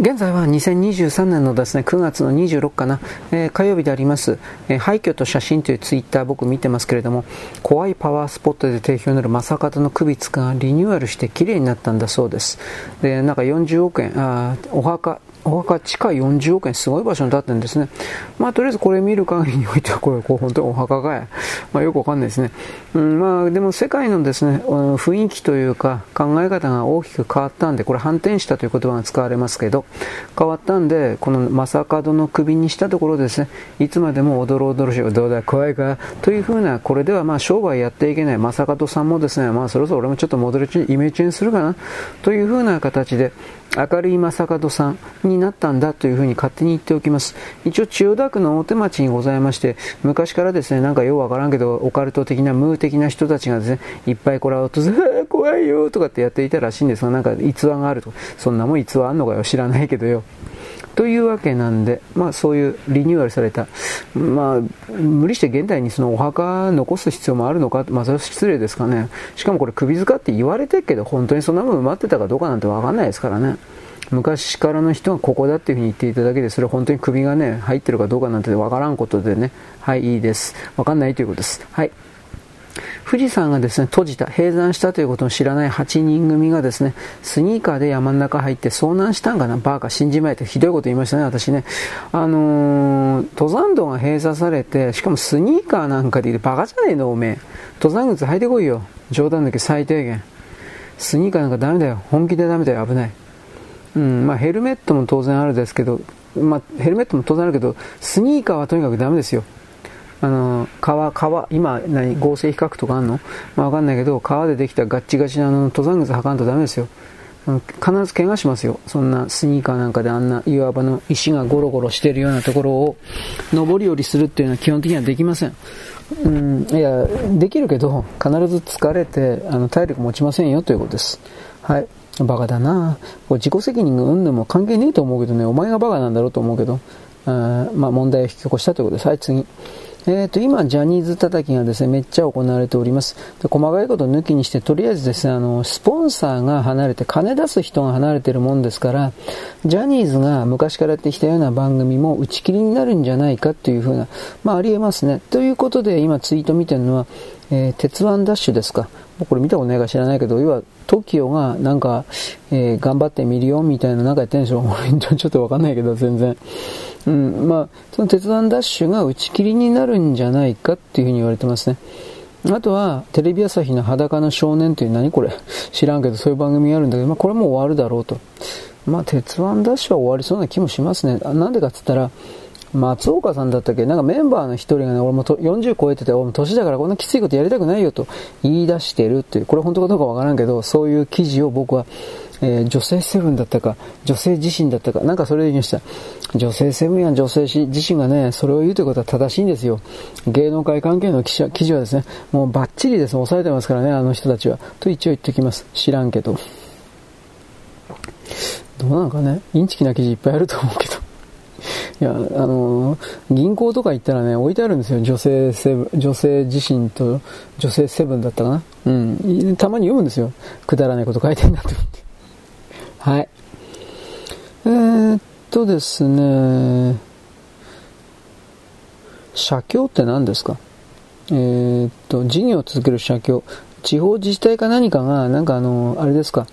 現在は2023年のですね、9月の26かな、えー、火曜日であります、えー、廃墟と写真というツイッター僕見てますけれども、怖いパワースポットで定評のある正方の首つがリニューアルして綺麗になったんだそうです。で、なんか40億円、あお墓、お墓地下40億円すごい場所に建ってるんですね。まあとりあえずこれ見る限りにおいては これこう本当にお墓がや。まあよくわかんないですね。うん、まあでも世界のですね、雰囲気というか考え方が大きく変わったんで、これ反転したという言葉が使われますけど、変わったんで、この正門の首にしたところですね、いつまでもおどろおどろしい、どうだ怖いか、というふうな、これではまあ商売やっていけない正門さんもですね、まあそろそろ俺もちょっとモデルイメージにするかな、というふうな形で、明るい正門さんになったんだというふうに勝手に言っておきます。一応千代田区の大手町にございまして、昔からですね、なんかようわからんけど、オカルト的なムー的な人たちがですね、いっぱいこれを訪れ、怖いよとかってやっていたらしいんですが、なんか逸話があると。そんなもん逸話あんのかよ、知らないけどよ。というわけなんで、まあそういうリニューアルされた、まあ無理して現代にそのお墓残す必要もあるのか、まあそれは失礼ですかね。しかもこれ首塚って言われてるけど、本当にそんなもん埋まってたかどうかなんてわかんないですからね。昔からの人がここだっていうふうに言っていただけで、それ本当に首がね、入ってるかどうかなんてわからんことでね、はい、いいです。わかんないということです。はい。富士山がですね、閉じた、閉山したということを知らない8人組がですね、スニーカーで山の中入って遭難したんかな、バーカ信じまえてひどいこと言いましたね、私ね。あのー、登山道が閉鎖されて、しかもスニーカーなんかで言ってバカじゃねえの、おめえ。登山靴履いてこいよ。冗談だけ最低限。スニーカーなんかダメだよ。本気でダメだよ。危ない。うん、まあヘルメットも当然あるですけど、まあヘルメットも当然あるけど、スニーカーはとにかくダメですよ。あの、革、革、今、何、合成比較とかあんの？まあわかんないけど、革でできたガッチガチなの登山靴履かんとダメですよ。必ず怪我しますよ。そんなスニーカーなんかであんな岩場の石がゴロゴロしてるようなところを上り下りするっていうのは基本的にはできません。うん、いや、できるけど、必ず疲れて、あの、体力持ちませんよということです。はい。バカだな自己責任がうんぬも関係ねえと思うけどね、お前がバカなんだろうと思うけど、あまあ問題を引き起こしたということです。はい、次。えーと、今、ジャニーズ叩きがですね、めっちゃ行われております。で細かいこと抜きにして、とりあえずですね、あの、スポンサーが離れて、金出す人が離れてるもんですから、ジャニーズが昔からやってきたような番組も打ち切りになるんじゃないかっていうふうな、まあありえますね。ということで、今ツイート見てるのは、えー、鉄腕ダッシュですか。これ見たことないか知らないけど、要は TOKIO がなんか、えー、頑張ってみるよみたいななんかやってるんでしょちょっとわかんないけど、全然。うん、まあ、その鉄腕ダッシュが打ち切りになるんじゃないかっていうふうに言われてますね。あとは、テレビ朝日の裸の少年という何これ知らんけど、そういう番組があるんだけど、まあこれも終わるだろうと。まあ、鉄腕ダッシュは終わりそうな気もしますね。なんでかって言ったら、松岡さんだったっけ？なんかメンバーの一人がね、俺もと40超えてて、俺も年だからこんなきついことやりたくないよと言い出してるっていう、これ本当かどうかわからんけど、そういう記事を僕は、えー、女性セブンだったか、女性自身だったか、なんかそれで言いました。女性セブンや女性自身がね、それを言うということは正しいんですよ。芸能界関係の記者記事はですね、もうバッチリです。抑えてますからね、あの人たちは。と一応言っておきます。知らんけど。どうなのかね、インチキな記事いっぱいあると思うけど。いや、あのー、銀行とか行ったらね、置いてあるんですよ。女性セブ女性自身と女性セブンだったかな。うん。たまに読むんですよ。くだらないこと書いてんだって思って。はい。えー、っとですね、社協って何ですか？えー、っと、事業を続ける社協。地方自治体か何かが、なんかあの、あれですか、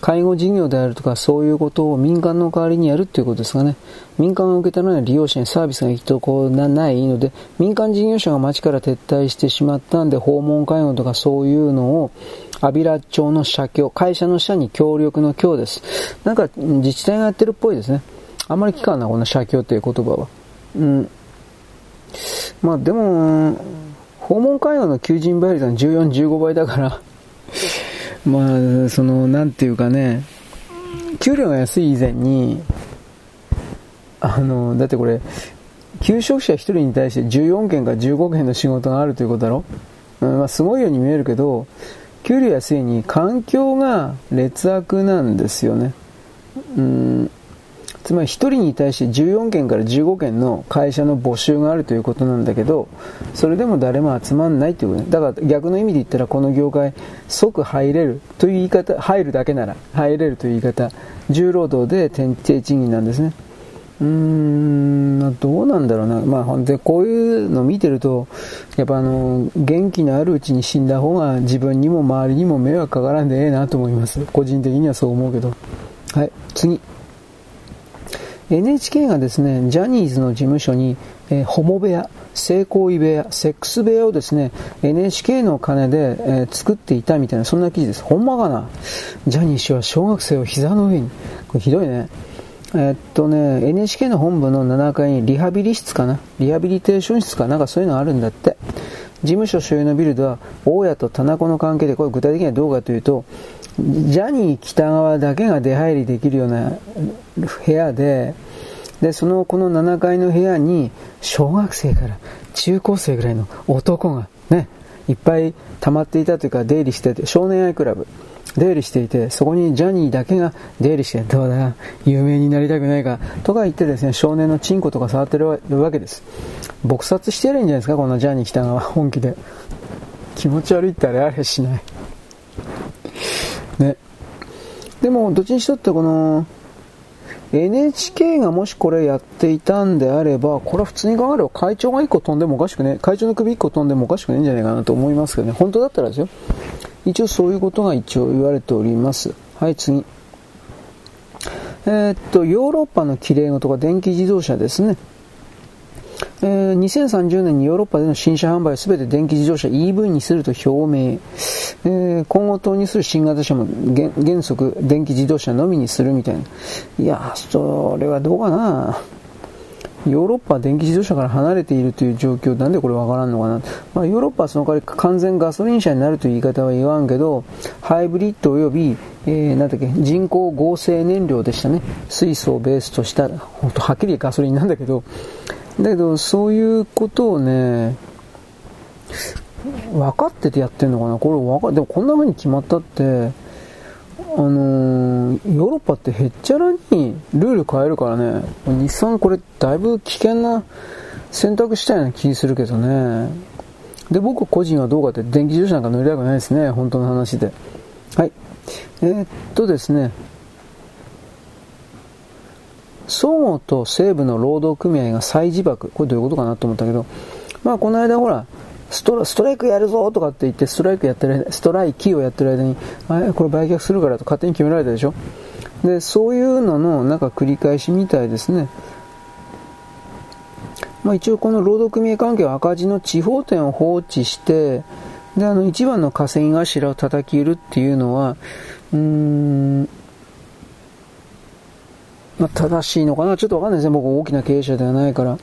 介護事業であるとかそういうことを民間の代わりにやるっていうことですかね。民間が受けたのは利用者にサービスが行くとこなないので、民間事業者が町から撤退してしまったんで、訪問介護とかそういうのを、アビラ町の社協、会社の社に協力の協です。なんか自治体がやってるっぽいですね。あんまり聞かんな、この社協っていう言葉は。うん。まあでも、訪問介護の求人倍率は14、15倍だからまあ、その、なんていうかね、給料が安い以前に、あの、だってこれ、求職者1人に対して14件か15件の仕事があるということだろ、うん、まあ、すごいように見えるけど、給料安いに環境が劣悪なんですよね。うん、つまり1人に対して14件から15件の会社の募集があるということなんだけど、それでも誰も集まんないということだから逆の意味で言ったらこの業界即入れるという言い方、入るだけなら入れるという言い方、重労働で低賃金なんですね。うーん、どうなんだろうな。まあ、で、こういうの見てると、やっぱあの、元気のあるうちに死んだ方が自分にも周りにも迷惑かからんでええなと思います。個人的にはそう思うけど。はい、次。NHK がですね、ジャニーズの事務所に、えー、ホモ部屋、性行為部屋、セックス部屋をですね、NHK の金で、えー、作っていたみたいな、そんな記事です。ほんまかな？ジャニー氏は小学生を膝の上に。これひどいね。えー、っとね、NHK の本部の7階にリハビリ室かな？リハビリテーション室か？なんかそういうのあるんだって。事務所所有のビルでは、大家と田中の関係で、これ具体的にはどうかというと、ジャニー北側だけが出入りできるような部屋で、で、その、この7階の部屋に、小学生から中高生ぐらいの男がね、いっぱい溜まっていたというか、出入りしてて、少年愛クラブ、出入りしていて、そこにジャニーだけが出入りして、どうだ、有名になりたくないか、とか言ってですね、少年のチンコとか触ってるわけです。撲殺してやるんじゃないですか、このジャニー北川、本気で。気持ち悪いってあれあれしない。ね。でも、どっちにしとってこの、NHK がもしこれやっていたんであれば、これは普通に考えれば会長が1個飛んでもおかしくね、会長の首1個飛んでもおかしくないんじゃないかなと思いますけどね、本当だったらですよ。一応そういうことが一応言われております。はい、次。えー、っと、ヨーロッパの綺麗事が電気自動車ですね。えー、2030年にヨーロッパでの新車販売を全て電気自動車 EV にすると表明、えー、今後投入する新型車も原則電気自動車のみにするみたいな。いや、それはどうかな。ヨーロッパは電気自動車から離れているという状況、なんでこれわからんのかな。まあ、ヨーロッパはその代わり完全ガソリン車になるという言い方は言わんけど、ハイブリッド及び、えー、なんだっけ、人工合成燃料でしたね。水素をベースとした、本当はっきりガソリンなんだけど、だけど、そういうことをね、分かっててやってんのかなこれ分かでもこんな風に決まったって、あのー、ヨーロッパってへっちゃらにルール変えるからね、日産これだいぶ危険な選択したような気するけどね。で、僕個人はどうかって電気自動車なんか乗りたくないですね、本当の話で。はい。えー、っとですね、総合と西部の労働組合が再自爆。これどういうことかなと思ったけど、まあこの間ほら、ストストライクやるぞとかって言って、ストライクやってる、ストライキをやってる間に、あこれ売却するからと勝手に決められたでしょ？で、そういうののなんか繰り返しみたいですね。まあ一応この労働組合関係は赤字の地方店を放置して、で、あの一番の稼ぎ頭を叩き売るっていうのは、うーん、まあ、正しいのかな？ちょっとわかんないですね。僕大きな経営者ではないから。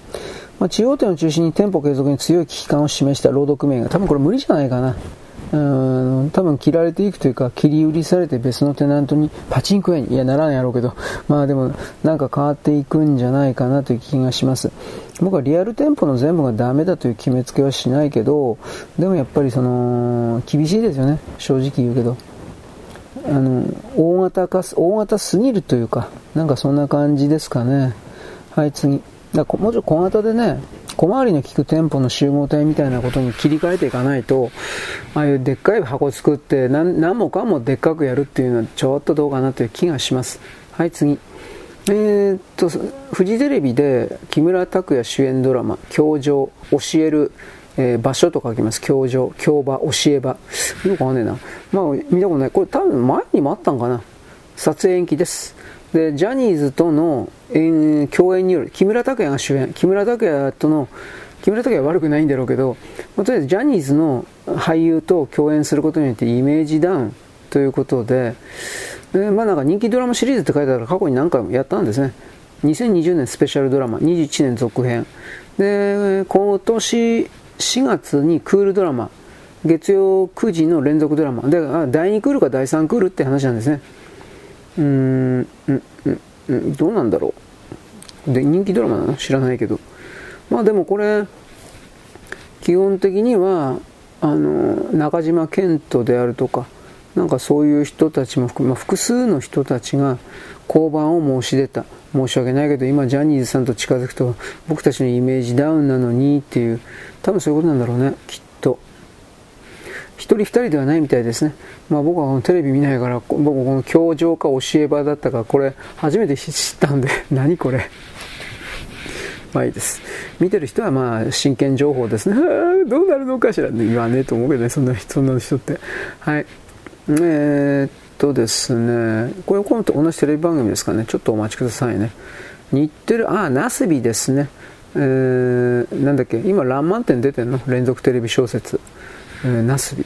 まあ、地方店を中心に店舗継続に強い危機感を示した労働組合が多分これ無理じゃないかな。うん多分切られていくというか切り売りされて別のテナントにパチンコ屋にいやならんやろうけどまあでもなんか変わっていくんじゃないかなという気がします僕はリアル店舗の全部がダメだという決めつけはしないけどでもやっぱりその厳しいですよね正直言うけどあの、大型化、大型すぎるというか、なんかそんな感じですかね。はい、次。だもうちょっと小型でね、小回りの利く店舗の集合体みたいなことに切り替えていかないと、ああいうでっかい箱作って何何もかもでっかくやるっていうのはちょっとどうかなという気がします。はい、次。えー、っと、フジテレビで木村拓哉主演ドラマ、教場、教える、えー、場所と書きます。教場、教場、教え場。よくわかんねえな。まあ、見たことない。これ多分前にもあったんかな。撮影延期です。で、ジャニーズとの、共演による、木村拓哉が主演、木村拓哉との、木村拓哉は悪くないんだろうけど、まあ、とりあえずジャニーズの俳優と共演することによってイメージダウンということで、でまあなんか人気ドラマシリーズって書いてあるから過去に何回もやったんですね。2020年スペシャルドラマ、21年続編。で、今年4月にクールドラマ、月曜9時の連続ドラマ。で、第2クールか第3クールって話なんですね。うーん、うん、どうなんだろう。で、人気ドラマなの知らないけど。まあでもこれ、基本的には、あの、中島健人であるとか、なんかそういう人たちも含め、まあ、複数の人たちが降板を申し出た。申し訳ないけど、今ジャニーズさんと近づくと、僕たちのイメージダウンなのにっていう、多分そういうことなんだろうね、きっと。人二人ではないみたいですね。まあ僕はこのテレビ見ないから、僕この教場か教え場だったか、これ初めて知ったんで、何これ。まあいいです。見てる人はまあ真剣情報ですね。どうなるのかしら、ね、言わねえと思うけどね、そんなそんな人って。はい。えー、っとですね、これ、この同じテレビ番組ですかね。ちょっとお待ちくださいね。日テレ、あ、ナスビですね。えー、なんだっけ、今、ランマン店出てんの？連続テレビ小説。えー、ナスビ。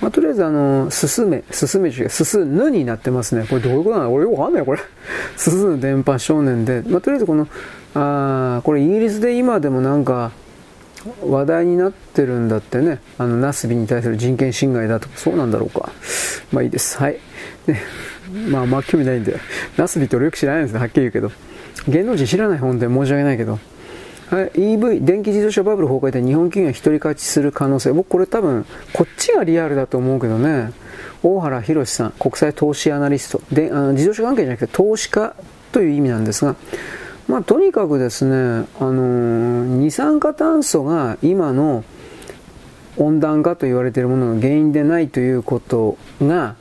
まあ、とりあえず、あの、すすめ、すすめ違う、すすぬになってますね。これどういうことなの？俺よくわかんないこれ。すすぬ電波少年で。まあ、とりあえずこの、あこれイギリスで今でもなんか、話題になってるんだってね。あの、ナスビに対する人権侵害だとか、そうなんだろうか。まあいいです。はい。ね、まあ、まあ興味ないんで。ナスビって俺よく知らないんですね。はっきり言うけど。芸能人知らない本で申し訳ないけど。EV、電気自動車バブル崩壊で日本企業が一人勝ちする可能性。僕これ多分、こっちがリアルだと思うけどね。大原博さん、国際投資アナリスト。で、あの自動車関係じゃなくて投資家という意味なんですが、まあ、とにかくですね、あのー、二酸化炭素が今の温暖化と言われているものの原因でないということが、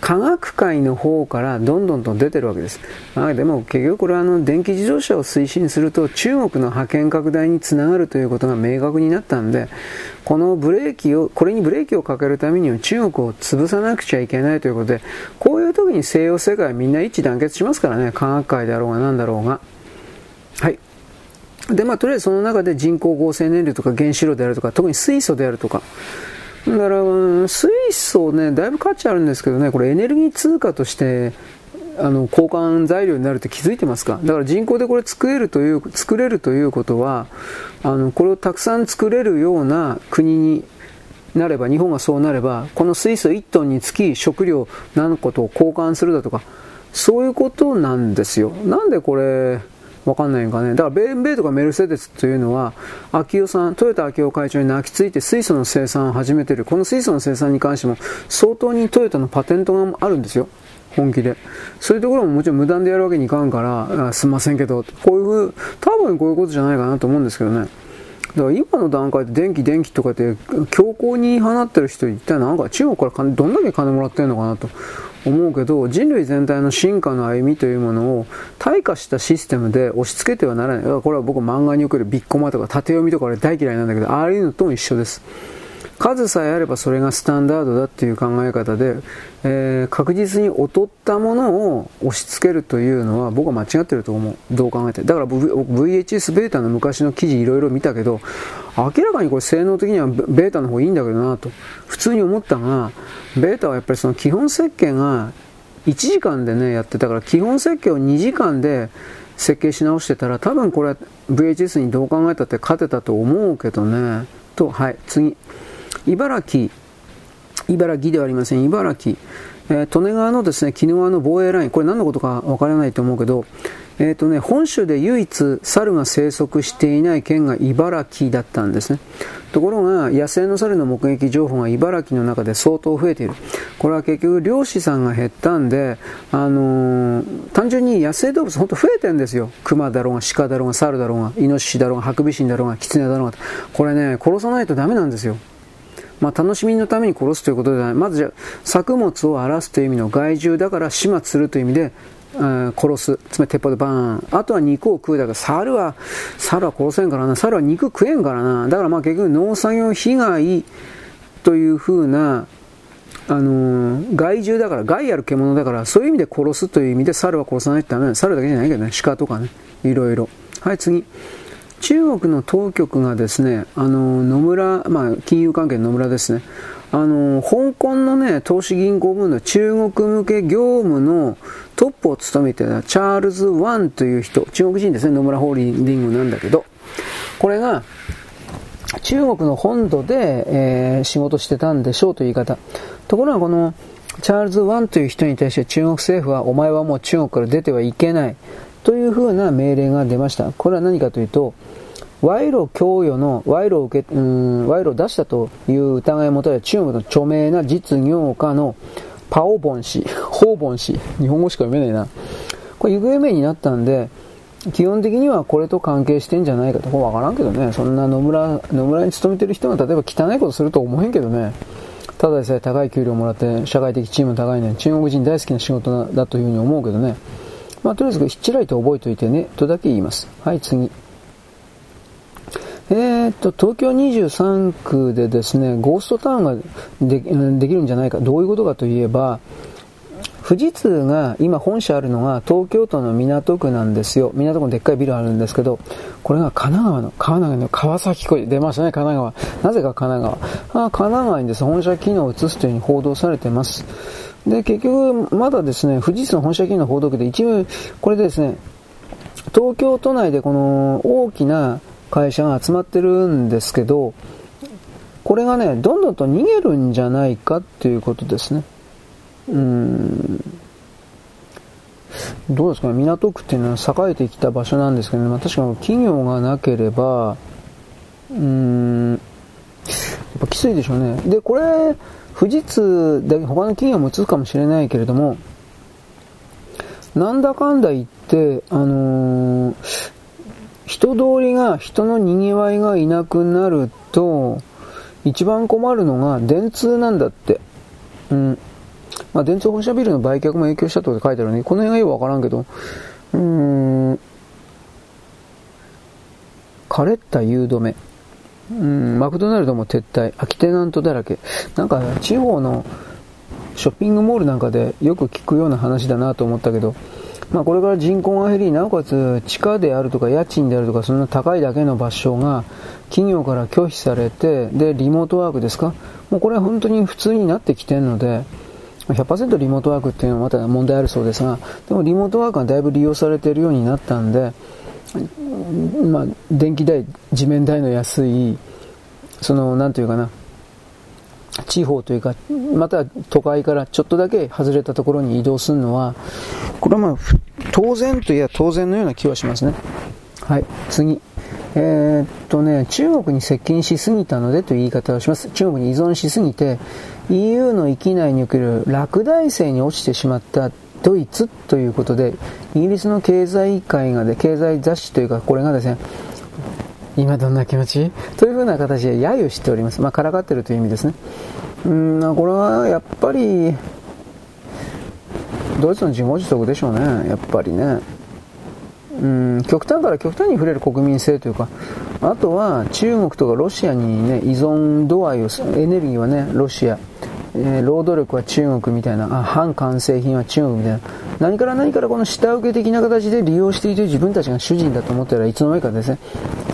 科学界の方からどんどんと出てるわけです。まあ、でも結局これはあの電気自動車を推進すると中国の覇権拡大につながるということが明確になったんで、このブレーキを、これにブレーキをかけるためには中国を潰さなくちゃいけないということで、こういう時に西洋世界はみんな一致団結しますからね、科学界であろうが何だろうが。はい。で、まあ、とりあえずその中で人工合成燃料とか原子炉であるとか、特に水素であるとか、だから、水素ね、だいぶ価値あるんですけどね、これエネルギー通貨として、あの、交換材料になるって気づいてますか？だから人工でこれ作れるという、作れるということは、あの、これをたくさん作れるような国になれば、日本がそうなれば、この水素1トンにつき食料何個と交換するだとか、そういうことなんですよ。なんでこれ、わかんないんかね。だから、ベンベイとかメルセデスというのは、秋代さん、トヨタ秋代会長に泣きついて水素の生産を始めている。この水素の生産に関しても、相当にトヨタのパテントがあるんですよ。本気で。そういうところももちろん無断でやるわけにいかんから、すんませんけど、こういう、多分こういうことじゃないかなと思うんですけどね。だから今の段階で電気電気とかって強行に放ってる人一体なんか中国からどんだけ金もらってんのかなと思うけど人類全体の進化の歩みというものを退化したシステムで押し付けてはならない。これは僕漫画に送るビッコマとか縦読みとかあれ大嫌いなんだけどああいうのとも一緒です。数さえあればそれがスタンダードだっていう考え方で、えー、確実に劣ったものを押し付けるというのは僕は間違ってると思う。どう考えて。だから VHS ベータの昔の記事いろいろ見たけど、明らかにこれ性能的にはベータの方がいいんだけどなと、普通に思ったが、ベータはやっぱりその基本設計が1時間でね、やってたから、基本設計を2時間で設計し直してたら、多分これ VHS にどう考えたって勝てたと思うけどね。と、はい、次。茨城、茨城ではありません、茨城、えー、利根川のですね、鬼怒川の防衛ライン、これ何のことかわからないと思うけど、えーとね、本州で唯一猿が生息していない県が茨城だったんですね。ところが、野生の猿の目撃情報が茨城の中で相当増えている。これは結局、漁師さんが減ったんで、あのー、単純に野生動物本当増えてるんですよ。熊だろうが、鹿だろうが、猿だろうが、イノシシだろうが、ハクビシンだろうが、キツネだろうが。これね、殺さないとダメなんですよ。まあ、楽しみのために殺すということではない。まずじゃ作物を荒らすという意味の害獣だから始末するという意味で、殺す。つまり鉄砲でバーン。あとは肉を食うだから、猿は、猿は殺せんからな。猿は肉食えんからな。だからまあ結局農作業被害というふうな、あのー、害獣だから、害ある獣だから、そういう意味で殺すという意味で猿は殺さないとダメ猿だけじゃないけどね、鹿とかね、いろいろ。はい、次。中国の当局がですね、あの野村、まあ、金融関係の野村ですね、あの香港のね、投資銀行分の中国向け業務のトップを務めてたチャールズ・ワンという人、中国人ですね、野村ホールディングなんだけど、これが、中国の本土で、えー、仕事してたんでしょうという言い方。ところがこの、チャールズ・ワンという人に対して中国政府は、お前はもう中国から出てはいけない。というふうな命令が出ました。これは何かというと、賄賂供与の賄賂を受け、うん、賄賂を出したという疑いを持たれた中国の著名な実業家のパオボン氏、ホーボン氏、日本語しか読めないな。これ行方不明になったんで、基本的にはこれと関係してんじゃないかと。これわからんけどね。そんな野村、野村に勤めてる人が例えば汚いことすると思えんけどね。ただでさえ高い給料もらって社会的地位も高いね。中国人大好きな仕事だというふうに思うけどね。まあ、とりあえずひっちらいと覚えておいてね、とだけ言います。はい、次。えー、っと、東京23区でですね、ゴーストタウンがでできるんじゃないか。どういうことかといえば、富士通が今本社あるのが東京都の港区なんですよ。港区のでっかいビルあるんですけど、これが神奈川の、川奈川の川崎湖出ましたね、神奈川。なぜか神奈川。あ神奈川にです、本社機能を移すというふうに報道されてます。で、結局、まだですね、富士通の本社機能の報道機で一部、これでですね、東京都内でこの大きな会社が集まってるんですけど、これがね、どんどんと逃げるんじゃないかっていうことですね。うん。どうですかね、港区っていうのは栄えてきた場所なんですけどね、まあ、確かに企業がなければ、うん、やっぱきついでしょうね。で、これ、富士通だけ他の企業も移すかもしれないけれども、なんだかんだ言って、あのー、人通りが、人の賑わいがいなくなると、一番困るのが電通なんだって。うん。まあ、電通本社ビルの売却も影響したと書いてあるね。この辺がよくわからんけど、うーん、枯れた誘止め。うん、マクドナルドも撤退、空きテナントだらけ。なんか地方のショッピングモールなんかでよく聞くような話だなと思ったけど、まあこれから人口が減り、なおかつ地下であるとか家賃であるとかそんな高いだけの場所が企業から拒否されて、で、リモートワークですか？もうこれは本当に普通になってきてるので、100%リモートワークっていうのはまた問題あるそうですが、でもリモートワークがだいぶ利用されているようになったんで、まあ、電気代、地面代の安い、その、なんていうかな、地方というか、また都会からちょっとだけ外れたところに移動するのは、これはまあ、当然といえば当然のような気はしますね。はい、次。えー、っとね、中国に接近しすぎたのでという言い方をします。中国に依存しすぎて、EU の域内における落第生に落ちてしまったドイツということで、イギリスの経済会がで、経済雑誌というか、これがですね、今どんな気持ち？というふうな形で揶揄しております。まあ、からかってるという意味ですね。うん、これはやっぱり、ドイツの自業自得でしょうね、やっぱりね。うん、極端から極端に触れる国民性というか、あとは中国とかロシアにね、依存度合いを、エネルギーはね、ロシア、えー、労働力は中国みたいな、あ反完成品は中国みたいな、何から何からこの下請け的な形で利用していて自分たちが主人だと思ったらいつの間にかですね、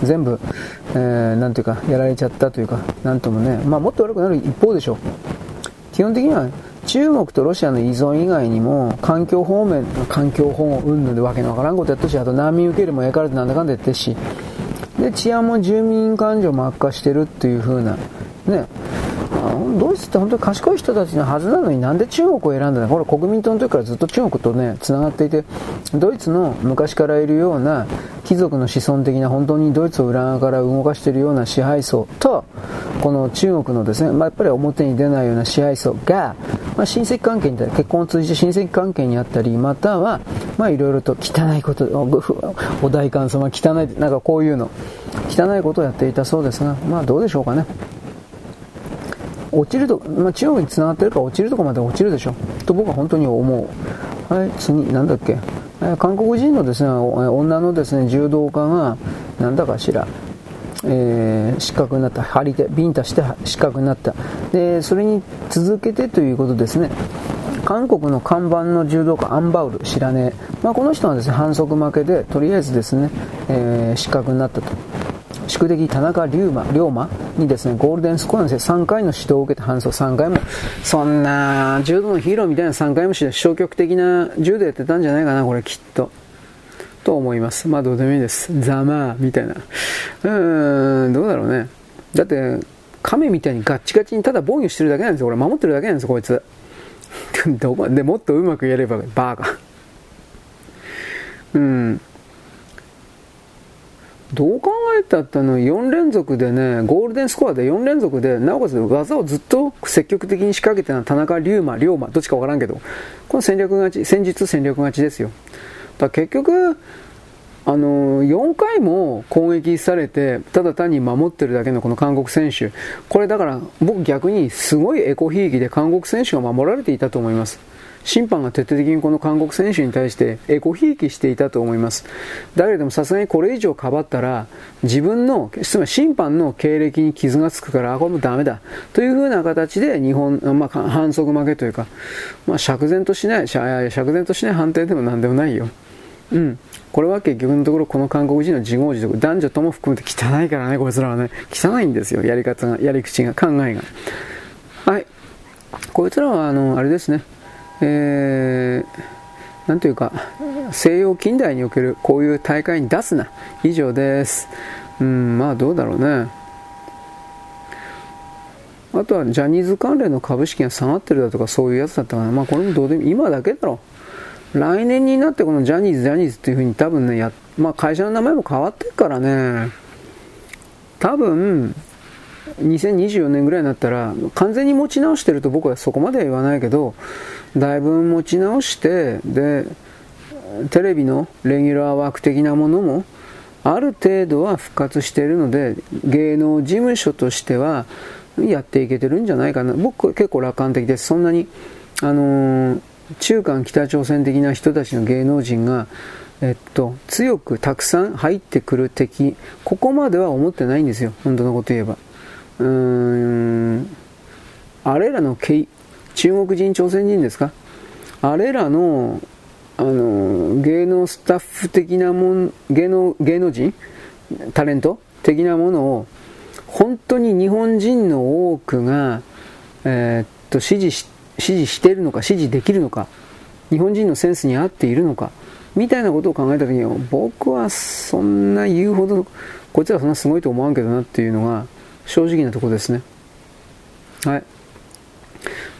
全部、えー、なんていうか、やられちゃったというか、なんともね、まあもっと悪くなる一方でしょう。基本的には中国とロシアの依存以外にも環境方面、環境保護云々でわけのわからんことやったし、あと難民受け入れもやからってなんだかんだやってし、で、治安も住民感情も悪化してるっていう風な、ね、ドイツって本当に賢い人たちのはずなのになんで中国を選んだの？これ国民党の時からずっと中国とね、繋がっていて、ドイツの昔からいるような貴族の子孫的な本当にドイツを裏側から動かしているような支配層と、この中国のですね、まあ、やっぱり表に出ないような支配層が、まあ、親戚関係に、結婚を通じて親戚関係にあったり、または、まあいろいろと汚いこと、お代官様汚い、なんかこういうの、汚いことをやっていたそうですが、まあどうでしょうかね。落ちると、まあ、中国に繋がってるから落ちるとこまで落ちるでしょ。と僕は本当に思う。はい、次、なんだっけ。え韓国人のですね、女のですね、柔道家が、なんだかしら、えー、失格になった。張り手、ビンタして失格になった。で、それに続けてということですね。韓国の看板の柔道家アンバウル、知らねえ。まあ、この人はですね、反則負けで、とりあえずですね、えー、失格になったと。宿敵田中龍馬龍馬にですね、ゴールデンスコアの3回の指導を受けて反則3回も、そんな、柔道のヒーローみたいな3回もして消極的な柔道やってたんじゃないかな、これきっと。と思います。まあどうでもいいです。ざまあ、みたいな。うーん、どうだろうね。だって、亀みたいにガッチガチにただ防御してるだけなんですよ。俺守ってるだけなんですよ、こいつ。どこでもっとうまくやれば、バーカ。うん。どう考えたってあの4連続でね、ゴールデンスコアで4連続で、なおかつ技をずっと積極的に仕掛けてるのは田中龍馬、龍馬、どっちかわからんけど、この戦略勝ち、戦術戦略勝ちですよ。だ結局、あの4回も攻撃されて、ただ単に守ってるだけのこの韓国選手、これだから僕逆にすごいエコひいきで韓国選手が守られていたと思います。審判が徹底的にこの韓国選手に対してエコひいきしていたと思います。だけれどもさすがにこれ以上かばったら自分の、つまり審判の経歴に傷がつくから、あ、これもダメだ。というふうな形で日本、まあ、反則負けというか、まあ、釈然としない、釈然としない判定でもなんでもないよ。うん。これは結局のところこの韓国人の自業自得、男女とも含めて汚いからね、こいつらはね。汚いんですよ、やり方が、やり口が、考えが。はい。こいつらは、あの、あれですね。えー、なんというか、西洋近代におけるこういう大会に出すな。以上です。うん、まあどうだろうね。あとはジャニーズ関連の株式が下がってるだとかそういうやつだったかな。まあこれもどうでも今だけだろ。来年になってこのジャニーズ、ジャニーズっていうふうに多分ね、や、まあ会社の名前も変わってるからね。多分、2024年ぐらいになったら完全に持ち直してると僕はそこまでは言わないけどだいぶ持ち直してでテレビのレギュラー枠的なものもある程度は復活しているので芸能事務所としてはやっていけてるんじゃないかな。僕結構楽観的です。そんなにあのー、中韓北朝鮮的な人たちの芸能人がえっと、強くたくさん入ってくる敵、ここまでは思ってないんですよ、本当のこと言えば。うーん、あれらの中国人、朝鮮人ですか？あれらの、あの、芸能スタッフ的なもん、芸能、芸能人？タレント？的なものを、本当に日本人の多くが、えー、っと、支持し、支持しているのか、支持できるのか、日本人のセンスに合っているのか、みたいなことを考えたときに、僕はそんな言うほど、こいつらそんなすごいと思わんけどなっていうのが、正直なところですね。はい。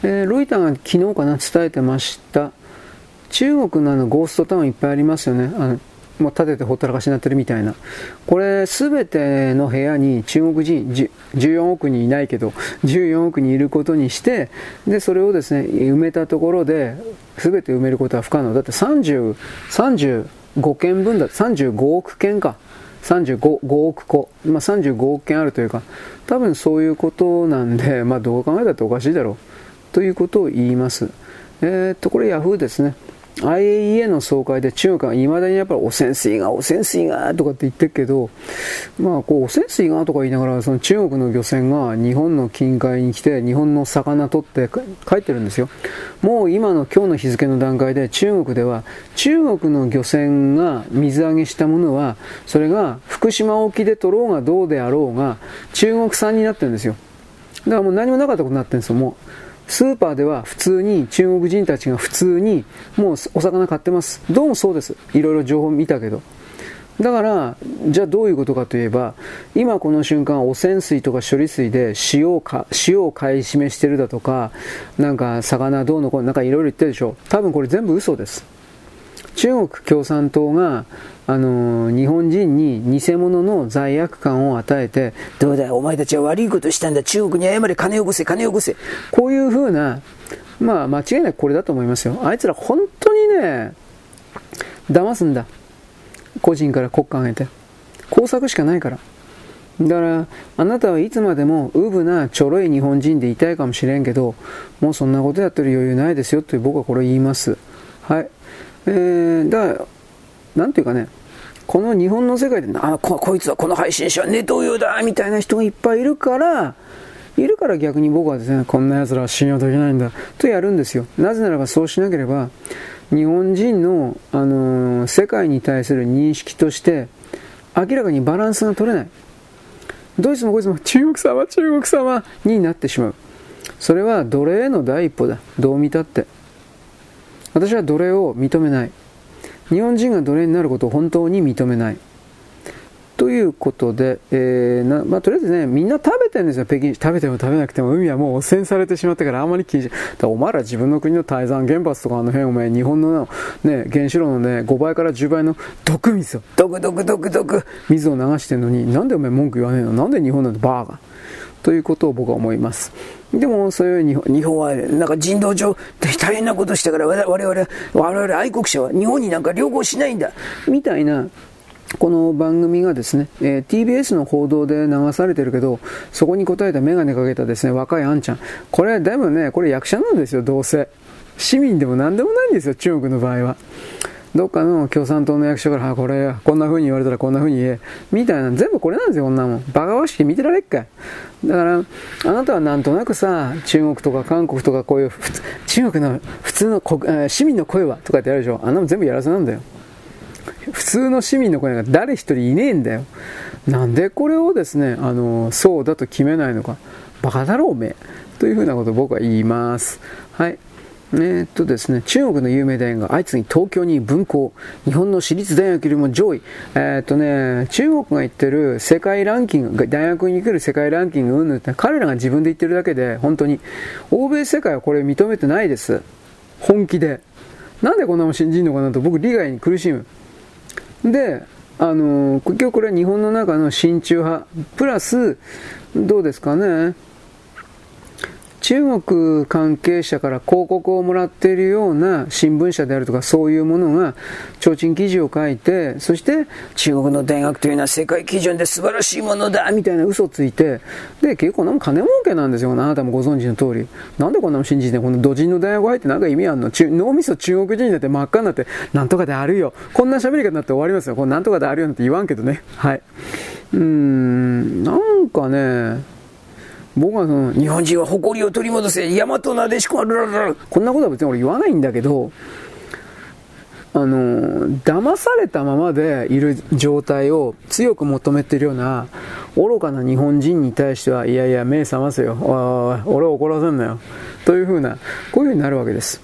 えー、ロイターが昨日かな伝えてました。中国のあのゴーストタウンいっぱいありますよね。あのもう立ててほったらかしになってるみたいな。これ、すべての部屋に中国人、14億人いないけど、14億人いることにして、で、それをですね、埋めたところで、すべて埋めることは不可能。だって30、35件分だ、35億件か。35億個、まあ、35億件あるというか、多分そういうことなんで、まあ、どう考えたっておかしいだろうということを言います。えー、っと、これ Yahoo ですね。IAEA の総会で中国はいまだにやっぱり汚染水が汚染水がとかって言ってるけど、まあこう汚染水がとか言いながらその中国の漁船が日本の近海に来て日本の魚取って帰ってるんですよ。もう今の今日の日付の段階で中国では中国の漁船が水揚げしたものはそれが福島沖で取ろうがどうであろうが中国産になってるんですよ。だからもう何もなかったことになってるんですよ。もうスーパーでは普通に中国人たちが普通にもうお魚買ってます。どうもそうです。いろいろ情報見たけど。だから、じゃあどういうことかといえば、今この瞬間汚染水とか処理水で塩をか塩を買い占めしてるだとか、なんか魚どうのこうのなんかいろいろ言ってるでしょ。多分これ全部嘘です。中国共産党があの日本人に偽物の罪悪感を与えて、どうだ、お前たちは悪いことしたんだ、中国に謝れ、金をよこせ、金をよこせ。こういうふうな、まあ間違いなくこれだと思いますよ。あいつら本当にね、騙すんだ。個人から国家上げて。工作しかないから。だから、あなたはいつまでもウブなちょろい日本人でいたいかもしれんけど、もうそんなことやってる余裕ないですよって僕はこれ言います。はい。えー、だから、なんていうかね、この日本の世界で、あここいつはこの配信者はネトウヨだみたいな人がいっぱいいるから、いるから逆に僕はですね、こんな奴らは信用できないんだとやるんですよ。なぜならばそうしなければ、日本人の、あのー、世界に対する認識として、明らかにバランスが取れない。ドイツもこいつも中国様、中国様になってしまう。それは奴隷への第一歩だ。どう見たって。私は奴隷を認めない。日本人が奴隷になることを本当に認めない。ということで、えーなまあ、とりあえずね、みんな食べてるんですよ、北京食べても食べなくても、海はもう汚染されてしまったから、あんまり気にしお前ら自分の国の台山原発とかあの辺、お前、日本の、ね、原子炉のね、5倍から10倍の毒水を、毒毒毒毒水を流してるのに、なんでお前文句言わねえの？なんで日本なんてバーガということを僕は思います。でも、そういう日本日本は、なんか人道上大変なことしたから、我々、我々愛国者は日本になんか旅行しないんだ、みたいな、この番組がですね、えー、TBS の報道で流されてるけど、そこに答えたメガネかけたですね、若いあんちゃん。これ、でもね、これ役者なんですよ、どうせ。市民でも何でもないんですよ、中国の場合は。どっかの共産党の役所から、あこれ、こんな風に言われたらこんな風に言え、みたいな、全部これなんですよ、こんなもん。バカバしき見てられっかい。だから、あなたはなんとなくさ、中国とか韓国とかこういう、中国の普通の市民の声はとかってやるでしょ。あんなもん全部やらせなんだよ。普通の市民の声が誰一人いねえんだよ。なんでこれをですね、あの、そうだと決めないのか。バカだろ、おめえ。というふうなことを僕は言います。はい。えー、っとですね、中国の有名大学が相次ぎ東京に分校、日本の私立大学よりも上位、えー、っとね、中国が言ってる世界ランキング、大学に来る世界ランキングうんぬって彼らが自分で言ってるだけで、本当に、欧米世界はこれ認めてないです。本気で。なんでこんなもん信じんのかなと僕利害に苦しむ。で、あの結局これは日本の中の親中派、プラス、どうですかね、中国関係者から広告をもらっているような新聞社であるとかそういうものが提灯記事を書いてそして中国の大学というのは世界基準で素晴らしいものだみたいな嘘をついてで結構なも金儲けなんですよ。あなたもご存知の通り。なんでこんなの信じてこの土人の大学入って。何か意味あるの脳みそ中国人になって真っ赤になってなんとかであるよこんな喋り方になって終わりますよこれなんとかであるよなんて言わんけどね。はい。うーんなんかね僕はその、日本人は誇りを取り戻せ、大和なでしこはルラルラこんなことは別に俺言わないんだけど、あの、騙されたままでいる状態を強く求めてるような愚かな日本人に対しては、いやいや、目覚ませよ。俺を怒らせんなよ。というふうな、こういうふうになるわけです。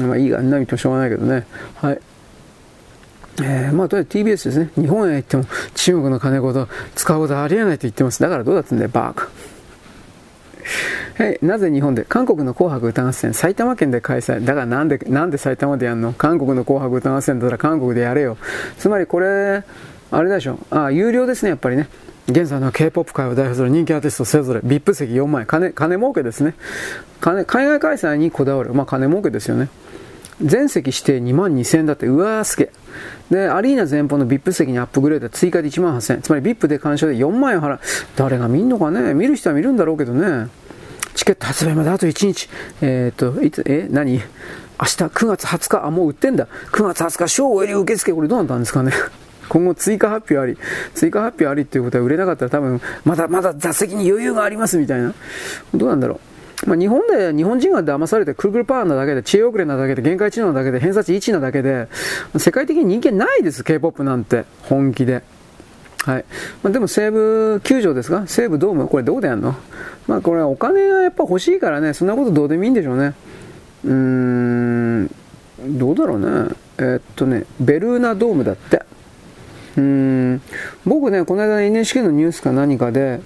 まあいいが、何としょうがないけどね。はい。えー、まあ、とりあえず TBS ですね。日本へ行っても中国の金ごと使うことはありえないと言ってます。だからどうだったんだよ、バーカ。はい、なぜ日本で韓国の紅白歌合戦埼玉県で開催だからなんでなんで埼玉でやるの？韓国の紅白歌合戦だったら韓国でやれよ。つまりこれあれでしょ？あ有料ですねやっぱりね。現在の K-POP 界を代表する人気アーティストそれぞれ VIP 席4枚金金儲けですね。金海外開催にこだわる。まあ金儲けですよね。全席指定2万2000円だってうわーすげでアリーナ前方の VIP 席にアップグレード追加で1万8000円。つまり VIP で鑑賞で4万円払う。誰が見んのかね？見る人は見るんだろうけどね。チケット発売まであと1日。えっ、と、いつ、え、何？明日？9月20日、あ、もう売ってんだ。9月20日、正午より受付、これどうなったんですかね？今後追加発表あり、追加発表ありっていうことは売れなかったら多分、まだまだ座席に余裕がありますみたいな。どうなんだろう。まあ、日本で、日本人が騙されてくるくるパワーなだけで、知恵遅れなだけで、限界知能なだけで、偏差値1なだけで、世界的に人気ないです、K-POP なんて。本気で。はい。まあ、でも西武球場ですか？西武ドーム？これどこでやるの？まあこれお金がやっぱ欲しいからね、そんなことどうでもいいんでしょうね。うーん、どうだろうね。えー、っとね、ベルーナドームだって。うーん、僕ね、この間 NHK のニュースか何かで、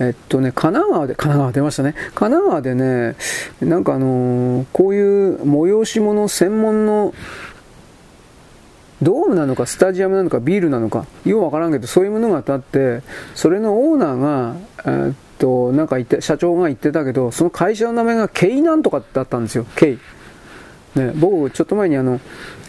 えっとね、神奈川で、神奈川出ましたね。神奈川でね、なんかあのー、こういう催し物専門のドームなのかスタジアムなのかビールなのかようわからんけどそういうものが当たってそれのオーナーが、えー、っとなんか言って社長が言ってたけどその会社の名前がケイなんとかだったんですよケイ、ね、僕ちょっと前にあの、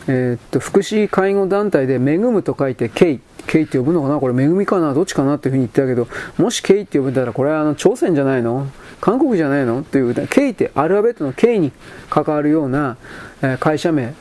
えー、っと福祉介護団体で恵むと書いてケイ。ケイって呼ぶのかな？これ恵みかな？どっちかな？っていうふうに言ってたけどもしケイって呼ぶんだらこれはあの朝鮮じゃないの？韓国じゃないの？っていうケイってアルファベットの K に関わるような、え会社名。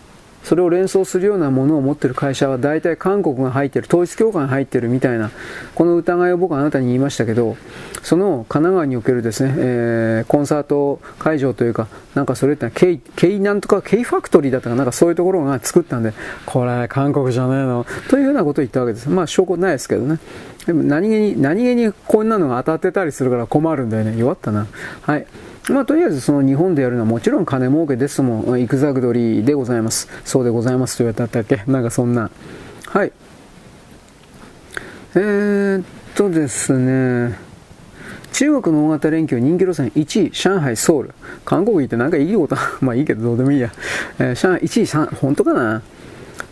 それを連想するようなものを持っている会社は大体韓国が入っている、統一教会が入っているみたいな、この疑いを僕はあなたに言いましたけど、その神奈川におけるですね、えー、コンサート会場というか、なんかそれってのは、ケイ、ケイなんとか、ケイファクトリーだったかなんかそういうところが作ったんで、これ韓国じゃねえの、というようなことを言ったわけです。まあ証拠ないですけどね。でも何気に、何気にこんなのが当たってたりするから困るんだよね。弱ったな。はい。まあ、とりあえずその日本でやるのはもちろん金儲けですもん、イクザグドリでございます。そうでございますと言われたっけなんかそんな。はい。えー、っとですね、中国の大型連休人気路線1位、上海、ソウル。韓国行ってなんかいいこと まあいいけどどうでもいいや。えー、上海1位、本当かな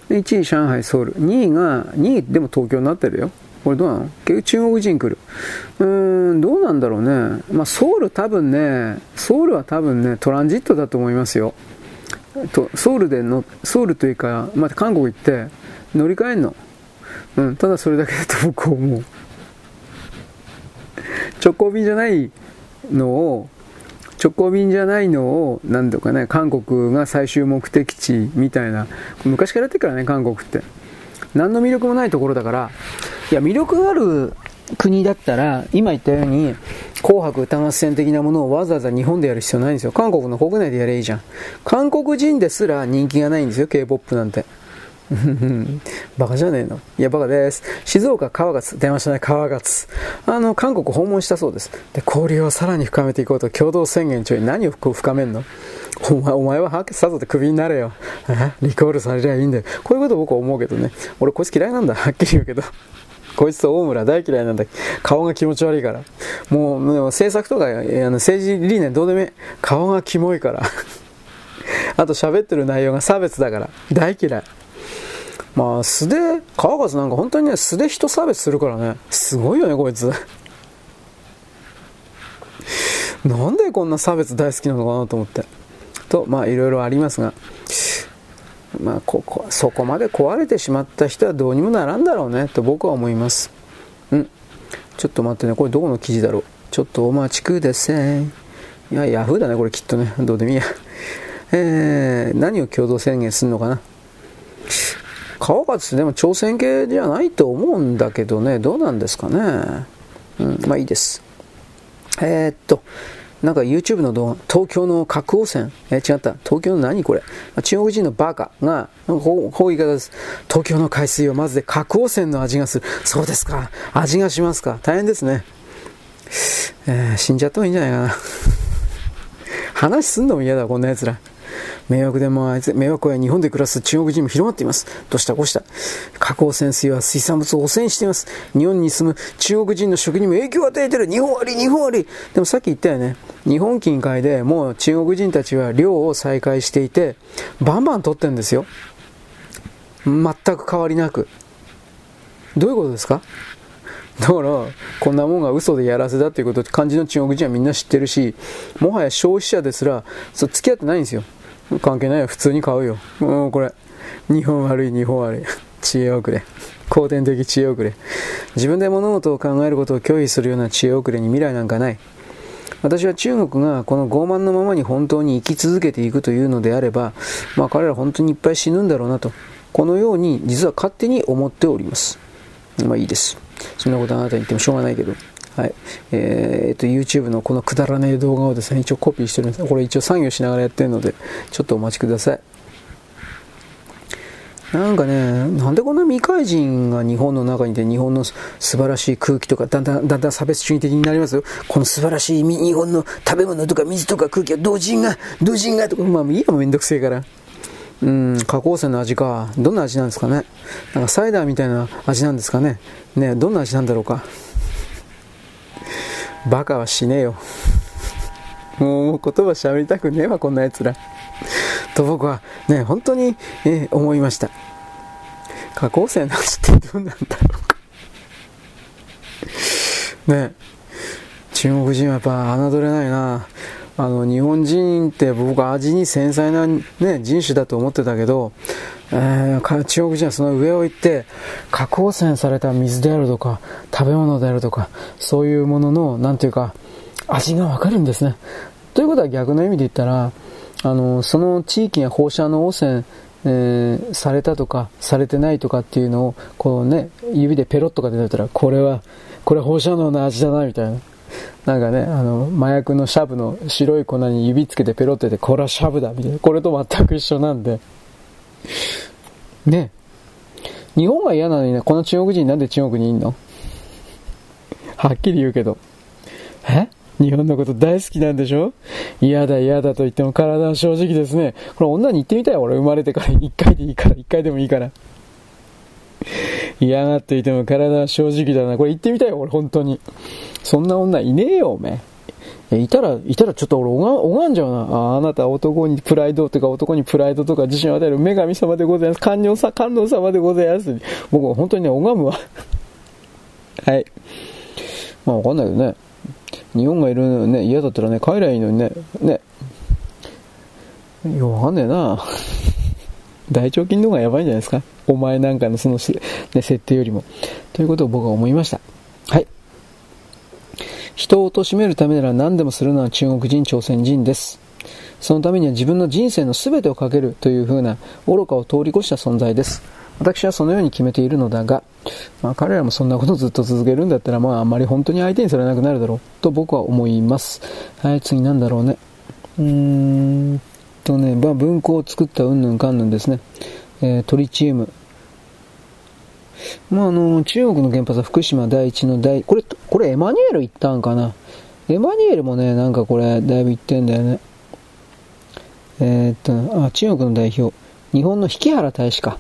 ?1 位、上海、ソウル。2位が、2位でも東京になってるよ。これどうなの？結局中国人来る。うーん、どうなんだろうね。まあソウル多分ね、ソウルは多分ね、トランジットだと思いますよ。とソウルでの、ソウルというか、まあ、韓国行って乗り換えんの。うん、ただそれだけだと僕は思う。直行便じゃないのを、直行便じゃないのを、なんとかね、韓国が最終目的地みたいな、昔からやってからね、韓国って。何の魅力もないところだから、いや、魅力がある国だったら、今言ったように、紅白歌合戦的なものをわざわざ日本でやる必要ないんですよ。韓国の国内でやればいいじゃん。韓国人ですら人気がないんですよ、K-POP なんて。バカじゃねえの。いや、バカです。静岡川勝、出ましたね、川勝。あの、韓国訪問したそうです。で、交流をさらに深めていこうと共同宣言中に何を深めんの？お前、お前はハッさぞってクビになれよ。リコールされりゃいいんだよ。こういうこと僕は思うけどね。俺こいつ嫌いなんだ。はっきり言うけど。こいつと大村大嫌いなんだ。顔が気持ち悪いから。もう、も政策とか、あの政治理念どうでもいい。顔がキモいから。あと喋ってる内容が差別だから。大嫌い。まあ、素で、川勝なんか本当にね、素で人差別するからね。すごいよね、こいつ。なんでこんな差別大好きなのかなと思って。と、まあ、いろいろありますが。まあ、ここ、そこまで壊れてしまった人はどうにもならんだろうね、と僕は思います。うん。ちょっと待ってね、これどこの記事だろう。ちょっとお待ちください。いや、ヤフーだね、これきっとね。どうでもいいや。えー、何を共同宣言するのかな。川勝でも朝鮮系じゃないと思うんだけどね、どうなんですかね。うん、まあいいです。えー、っと、なんか YouTube の動画、東京の核汚染、えー、違った、東京の何これ、中国人のバカが、こういう言い方です。東京の海水をまずで核汚染の味がする。そうですか、味がしますか。大変ですね。えー、死んじゃった方がいいんじゃないかな。話すんのも嫌だ、こんな奴ら。迷惑でもあいつ、迷惑は日本で暮らす中国人も広まっています。どしたこうした。加工潜水は水産物を汚染しています。日本に住む中国人の食にも影響を与えてる。日本悪い、日本悪い。でもさっき言ったよね。日本近海でもう中国人たちは漁を再開していて、バンバン取ってるんですよ。全く変わりなく。どういうことですか？だから、こんなもんが嘘でやらせだっていうこと、漢字の中国人はみんな知ってるし、もはや消費者ですら、そう付き合ってないんですよ。関係ないよ。普通に買うよ。もうこれ。日本悪い、日本悪い。知恵遅れ。後天的知恵遅れ。自分で物事を考えることを拒否するような知恵遅れに未来なんかない。私は中国がこの傲慢のままに本当に生き続けていくというのであれば、まあ彼ら本当にいっぱい死ぬんだろうなと。このように実は勝手に思っております。まあいいです。そんなことあなたに言ってもしょうがないけど。はい。えー、っと、YouTube のこのくだらねえ動画をですね、一応コピーしてるんです。これ一応作業しながらやってるので、ちょっとお待ちください。なんかね、なんでこんな未開人が日本の中にいて日本の素晴らしい空気とか、だんだん、だんだん差別主義的になりますよ。この素晴らしい日本の食べ物とか水とか空気は同人が、同人がとか、まあいいやもめんどくせえから。うん、加工船の味か。どんな味なんですかね。なんかサイダーみたいな味なんですかね。ねどんな味なんだろうか。バカは死ねよ。もう言葉喋りたくねえわ、こんな奴ら。と僕はね、本当に、えー、思いました。下校生の味ってどうなんだろうか。ね中国人はやっぱ侮れないな。あの、日本人って僕は味に繊細な、ね、人種だと思ってたけど、えー、中国人はその上を行って、加工船された水であるとか、食べ物であるとか、そういうものの、なんていうか、味がわかるんですね。ということは逆の意味で言ったら、あの、その地域が放射能汚染、えー、されたとか、されてないとかっていうのを、こうね、指でペロッとか出たら、これは、これ放射能の味だな、みたいな。なんかね、あの、麻薬のシャブの白い粉に指つけてペロってて、これはシャブだ、みたいな。これと全く一緒なんで。ね。日本が嫌なのにね、この中国人なんで中国にいんの？はっきり言うけど。え？日本のこと大好きなんでしょ？嫌だ嫌だと言っても体は正直ですね。これ女に言ってみたい俺生まれてから一回でいいから、一回でもいいから。嫌がっていても体は正直だな。これ言ってみたいよ、俺、本当に。そんな女いねえよ、おめえ。いたら、いたらちょっと俺、拝んじゃうな。ああなた男にプライドとか男にプライドとか自信を与える女神様でございます。観音さ、観音様でございます。僕は本当にね、拝むわ。はい。まあわかんないけどね。日本がいるのね、嫌だったらね、帰りゃいいのにね。ね。いや、わかんねえな。大腸筋の方がやばいんじゃないですかお前なんかのその、ね、設定よりも。ということを僕は思いました。人を貶めるためなら何でもするのは中国人、朝鮮人です。そのためには自分の人生の全てをかけるという風な愚かを通り越した存在です。私はそのように決めているのだが、まあ、彼らもそんなことをずっと続けるんだったら、まあ、あんまり本当に相手にされなくなるだろうと僕は思います。はい、次なんだろうね。うーんとね、まあ、文庫を作ったうんぬんかんぬんですね。えー、トリチウム。まあ、あの、中国の原発は福島第一の大、これ、これエマニュエル行ったんかな？エマニュエルもね、なんかこれ、だいぶ行ってんだよね。えー、っと、あ、中国の代表。日本の引原大使か。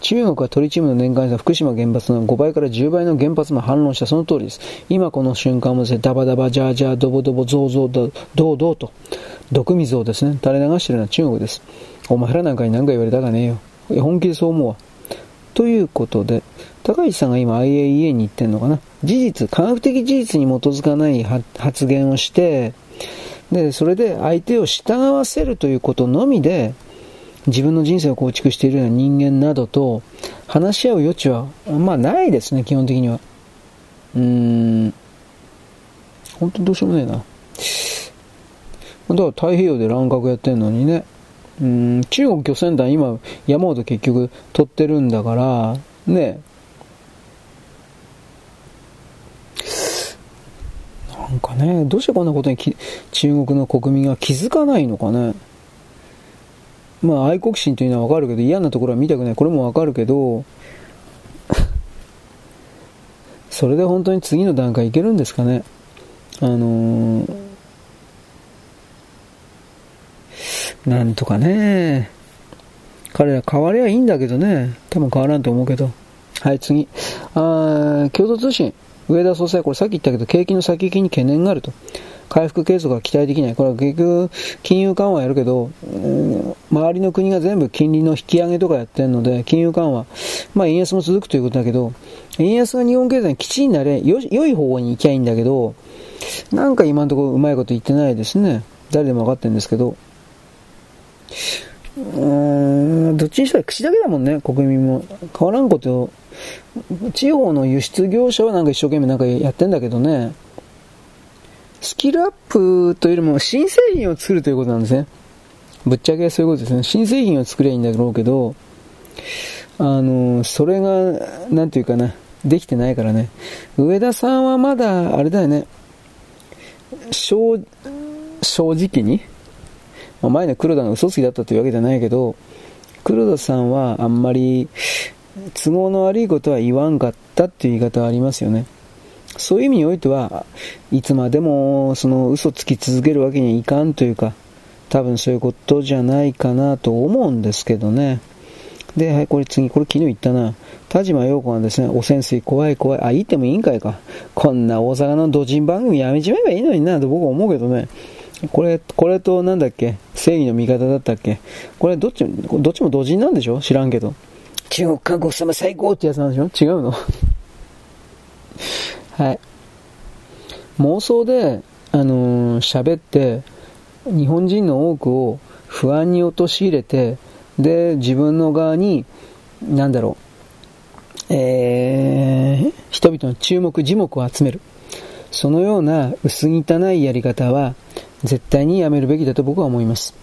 中国はトリチウムの年間差福島原発の5倍から10倍の原発も反論したその通りです。今この瞬間もですね、ダバダバ、ジャージャー、ドボドボ、ゾウゾウ、ドウドウと、毒水をですね、垂れ流しているのは中国です。お前らなんかに何か言われたかねえよ。本気でそう思うわ。ということで、高市さんが今 IAEA に行ってんのかな？事実、科学的事実に基づかない発言をして、で、それで相手を従わせるということのみで、自分の人生を構築しているような人間などと話し合う余地は、まあないですね、基本的には。うーん。本当にどうしようもないな。だから太平洋で乱獲やってんのにね。うん、中国漁船団今山ほど結局取ってるんだから、ね。なんかね、どうしてこんなことに中国の国民が気づかないのかね。まあ愛国心というのはわかるけど、嫌なところは見たくない。これもわかるけど、それで本当に次の段階いけるんですかね。あのー、なんとかね。彼ら変わりゃいいんだけどね。多分変わらんと思うけど。はい、次。あ共同通信。上田総裁、これさっき言ったけど、景気の先行きに懸念があると。回復継続が期待できない。これは結局、金融緩和やるけど、周りの国が全部金利の引き上げとかやってるので、金融緩和、まあ円安も続くということだけど、円安が日本経済に基地になれ、良い方向に行きゃいいんだけど、なんか今のところうまいこと言ってないですね。誰でも分かってるんですけど。うーん、どっちにしたら口だけだもんね、国民も。変わらんこと地方の輸出業者はなんか一生懸命なんかやってんだけどね。スキルアップというよりも新製品を作るということなんですね。ぶっちゃけそういうことですね。新製品を作ればいいんだろうけど、あの、それが、なんていうかな、できてないからね。上田さんはまだ、あれだよね、正、正直に、まあ、前の黒田が嘘つきだったというわけじゃないけど、黒田さんはあんまり都合の悪いことは言わんかったっていう言い方はありますよね。そういう意味においては、いつまでもその嘘つき続けるわけにはいかんというか、多分そういうことじゃないかなと思うんですけどね。で、はい、これ次、これ昨日言ったな。田島陽子がですね、汚染水怖い怖い。あ、言ってもいいんかいか。こんな大阪の土人番組やめちまえばいいのになと僕は思うけどね。これ、これとなんだっけ？正義の味方だったっけ？これどっち、どっちも土人なんでしょ？知らんけど。中国韓国様最高ってやつなんでしょ？違うの？はい。妄想で、あのー、喋って、日本人の多くを不安に陥れて、で、自分の側に、なんだろう、えー、人々の注目、耳目を集める。そのような薄汚いやり方は、絶対にやめるべきだと僕は思います。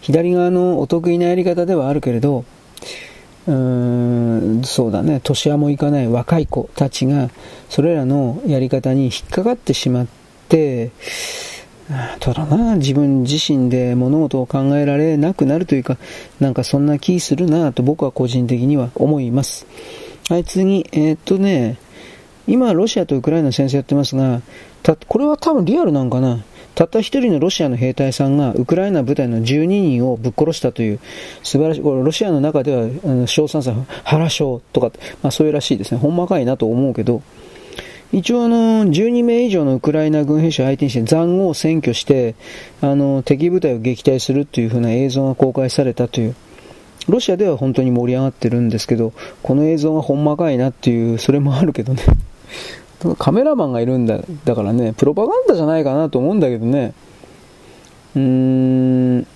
左側のお得意なやり方ではあるけれど、うーん、そうだね、年はもいかない若い子たちが、それらのやり方に引っかかってしまって、ただな、自分自身で物事を考えられなくなるというか、なんかそんな気するなと僕は個人的には思います。はい、次、えー、っとね、今ロシアとウクライナの戦争やってますが、これは多分リアルなんかな。たった一人のロシアの兵隊さんがウクライナ部隊の12人をぶっ殺したという素晴らしい、これロシアの中では賞賛さん、原賞とか、まあそういうらしいですね。ほんまかいなと思うけど、一応あの、12名以上のウクライナ軍兵士を相手にして残壕を占拠して、あの、敵部隊を撃退するというふうな映像が公開されたという。ロシアでは本当に盛り上がってるんですけど、この映像がほんまかいなっていう、それもあるけどね。カメラマンがいるんだ、だからね、プロパガンダじゃないかなと思うんだけどね。うーん。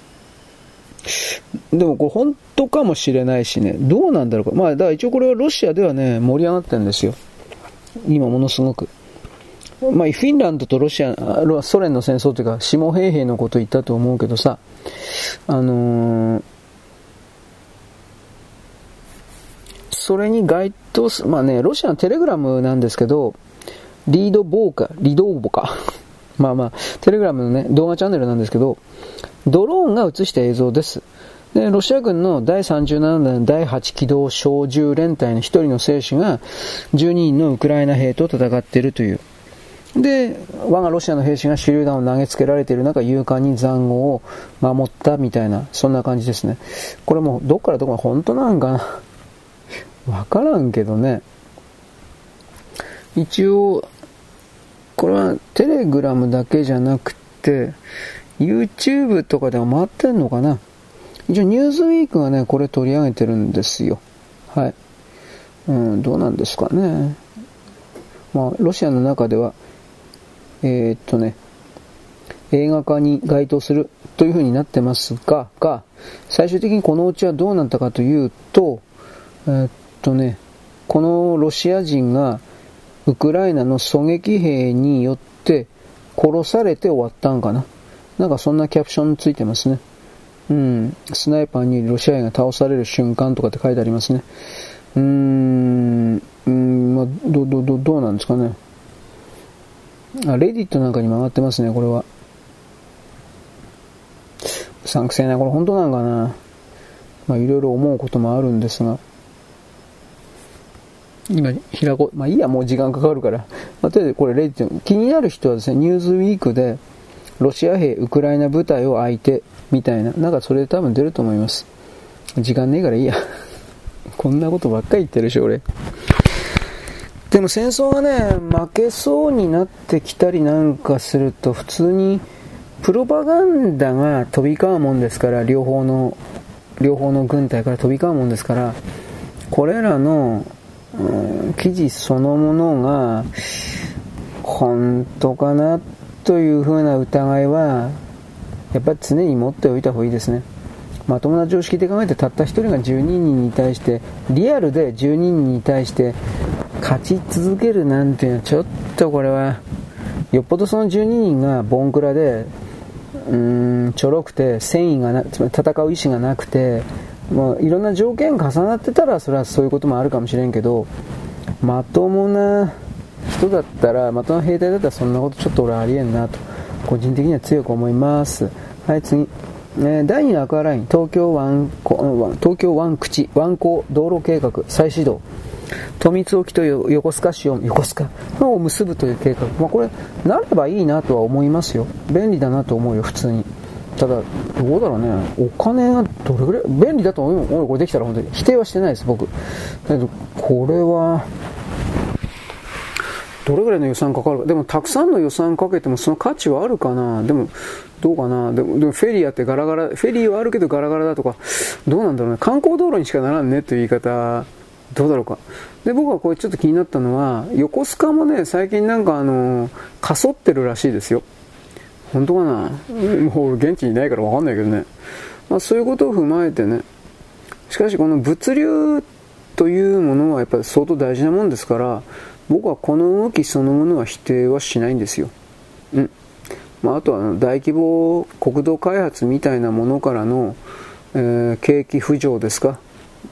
でもこれ本当かもしれないしね、どうなんだろうか。まあ、だから一応これはロシアではね、盛り上がってるんですよ。今ものすごく。まあ、フィンランドとロシア、ソ連の戦争というか、下平平のこと言ったと思うけどさ、あのー、それに該当す、まあね、ロシアのテレグラムなんですけど、リードボーカ、リドーボか。まあまあ、テレグラムのね、動画チャンネルなんですけど、ドローンが映した映像です。で、ロシア軍の第37弾第8機動小銃連隊の一人の兵士が12人のウクライナ兵と戦っているという。で、我がロシアの兵士が手榴弾を投げつけられている中、勇敢に塹壕を守ったみたいな、そんな感じですね。これもどっからどこまで本当なんかな？わからんけどね。一応、これはテレグラムだけじゃなくて、YouTube とかでも回ってんのかな？一応ニューズウィークがね、これ取り上げてるんですよ。はい。うん、どうなんですかね。まあ、ロシアの中では、えー、っとね、映画化に該当するというふうになってますが、が、最終的にこのうちはどうなったかというと、えー、っとね、このロシア人がウクライナの狙撃兵によって殺されて終わったんかな。なんかそんなキャプションついてますね。うん、スナイパーにロシア兵が倒される瞬間とかって書いてありますね。うーん、うん、まあ、ど、ど、ど、どうなんですかね。あ、レディットなんかにも上がってますね、これは。うさんくせえな、これ本当なんかな。まあ、いろいろ思うこともあるんですが。今、開こ。まあ、いいや、もう時間かかるから。まあ、とりあえずこれレディット、気になる人はですね、ニューズウィークで、ロシア兵、ウクライナ部隊を相手、みたいな。なんかそれで多分出ると思います。時間ねえからいいや。こんなことばっかり言ってるし、俺。でも戦争がね、負けそうになってきたりなんかすると、普通に、プロパガンダが飛び交うもんですから、両方の、両方の軍隊から飛び交うもんですから、これらの、うん、記事そのものが、本当かなというふうな疑いはやっぱり常に持っておいた方がいいですね。まともな常識で考えてたった1人が12人に対して、リアルで12人に対して勝ち続けるなんていうのはちょっとこれは、よっぽどその12人がボンクラで、うーん、ちょろくて、繊維がな、つまり戦う意志がなくて、もういろんな条件重なってたら、それはそういうこともあるかもしれんけど、まともな人だったら、まともな兵隊だったらそんなことちょっと俺ありえんなと、個人的には強く思います。はい、次。え第2のアクアライン、東京湾、東京湾口、湾口道路計画再始動。富津沖と横須賀市を、横須賀？を結ぶという計画。まあ、これ、なればいいなとは思いますよ。便利だなと思うよ、普通に。ただ、どうだろうね。お金がどれぐらい、便利だと思うよ。これできたら本当に。否定はしてないです、僕。だけど、これは、どれぐらいの予算かかるか。でも、たくさんの予算かけてもその価値はあるかな。でも、どうかな。でも、でもフェリーやってガラガラ、フェリーはあるけどガラガラだとか、どうなんだろうね。観光道路にしかならんねという言い方、どうだろうか。で、僕はこれちょっと気になったのは、横須賀もね、最近なんかあの、かそってるらしいですよ。本当かな？もう現地にいないからわかんないけどね。まあ、そういうことを踏まえてね。しかしこの物流というものはやっぱり相当大事なもんですから、僕はこの動きそのものは否定はしないんですよ。うん。まあ、あとは大規模国土開発みたいなものからの、えー、景気浮上ですか、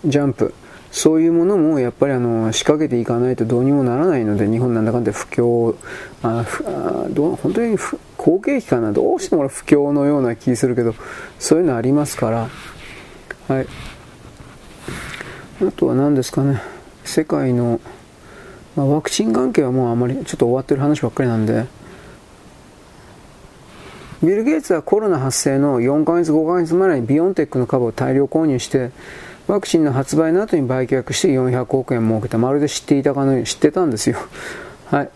ジャンプ。そういうものもやっぱりあの仕掛けていかないとどうにもならないので、日本なんだかんだ不況、ああどう本当に好景気かな、どうしても不況のような気するけど、そういうのありますから、はい。あとは何ですかね、世界のまあ、ワクチン関係はもうあまりちょっと終わってる話ばっかりなんで、ビル・ゲイツはコロナ発生の4ヶ月、5ヶ月前にビオンテックの株を大量購入して、ワクチンの発売の後に売却して400億円儲けた。まるで知っていたかのように知ってたんですよ。はい。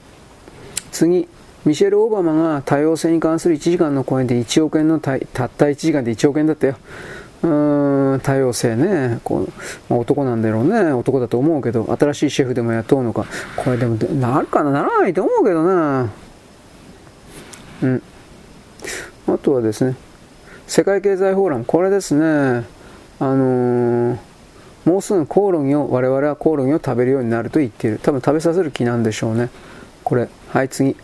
次。ミシェル・オバマが多様性に関する1時間の講演で1億円のたった1時間で1億円だったよ。うーん、多様性ね。こうまあ、男なんだろうね。男だと思うけど、新しいシェフでも雇うのか。これでも、なるかな？ならないと思うけどな。うん。あとはですね、世界経済フォーラム。これですね。あのー、もうすぐコオロギを、我々はコオロギを食べるようになると言っている。多分食べさせる気なんでしょうね。これ。はい、次。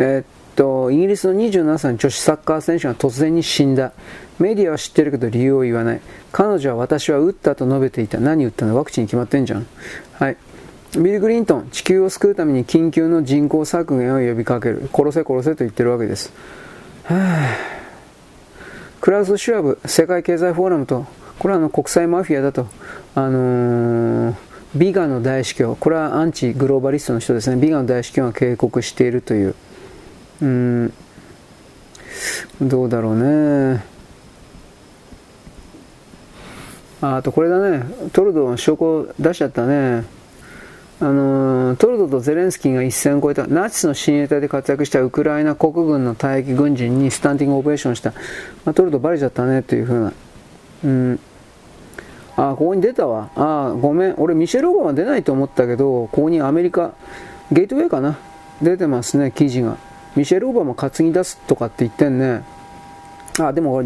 えー、っと、イギリスの27歳の女子サッカー選手が突然に死んだ。メディアは知ってるけど理由を言わない。彼女は私は撃ったと述べていた。何撃ったの？ワクチン決まってんじゃん。はい。ビル・グリントン、地球を救うために緊急の人口削減を呼びかける。殺せ殺せと言ってるわけです。クラウス・シュワブ、世界経済フォーラムとこれはあの国際マフィアだと、あのー、ビガの大司教、これはアンチグローバリストの人ですね、ビガの大司教が警告しているという、うん、どうだろうね。ああとこれだね、トルドーの証拠出しちゃったね。あの、トルドとゼレンスキーが一線を越えたナチスの親衛隊で活躍したウクライナ国軍の退役軍人にスタンディングオペレーションした、まあ、トルドバレちゃったねというふうな、うん、あ、ここに出たわ。あ、ごめん。俺、ミシェル・オバマ出ないと思ったけど、ここにアメリカ、ゲートウェイかな。出てますね、記事が。ミシェル・オバマ担ぎ出すとかって言ってんね。あ、でも、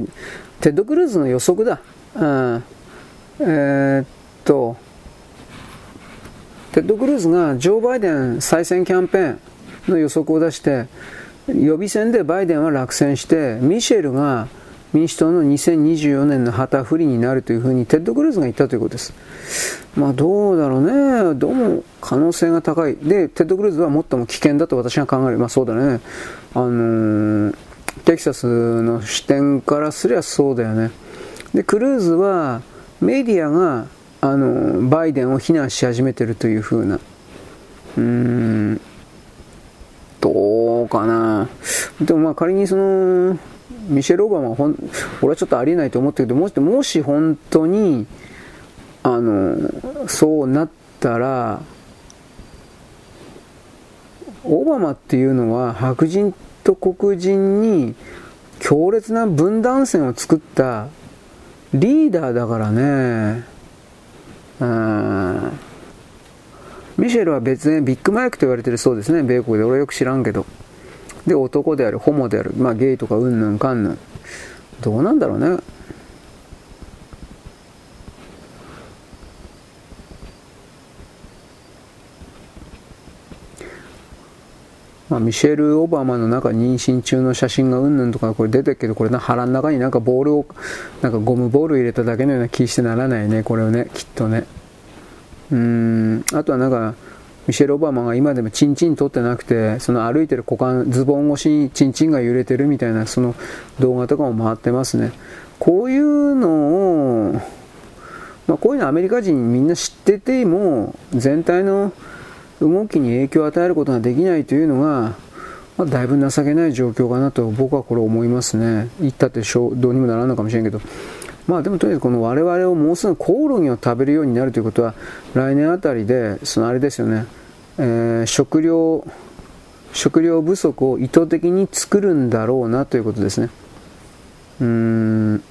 テッド・クルーズの予測だ。うん。えー、っと、テッド・クルーズがジョー・バイデン再選キャンペーンの予測を出して、予備選でバイデンは落選して、ミシェルが民主党の2024年の旗振りになるというふうにテッド・クルーズが言ったということです。まあどうだろうね。どうも可能性が高い。で、テッド・クルーズは最も危険だと私は考える。まあそうだね。あのー、テキサスの視点からすりゃそうだよね。で、クルーズはメディアが、あの、バイデンを非難し始めてるというふうな。うーん、どうかな。でもまあ仮にその、ミシェル・オバマはほん俺はちょっとありえないと思ったけどもしもし本当にあのそうなったらオバマっていうのは白人と黒人に強烈な分断線を作ったリーダーだからね。ミシェルは別にビッグマイクと言われてるそうですね、米国で。俺はよく知らんけど。で、男である、ホモである、まあゲイとかうんぬんかんぬん。どうなんだろうね。まあ、ミシェル・オバマの中妊娠中の写真がうんぬんとかこれ出てるけどこれな腹の中になんかボールをなんかゴムボール入れただけのような気してならないねこれをねきっとねうんあとはなんかミシェル・オバマが今でもチンチン取ってなくて、その歩いてる股間、ズボン越しにチンチンが揺れてるみたいな、その動画とかも回ってますね。こういうのを、まあ、こういうのアメリカ人みんな知ってても、全体の動きに影響を与えることができないというのが、まあ、だいぶ情けない状況かなと僕はこれ思いますね。言ったってどうにもならんのかもしれんけど。まあでもとにかくこの我々をもうすぐコオロギを食べるようになるということは来年あたりでそのあれですよね、えー、食料食料不足を意図的に作るんだろうなということですね。うーん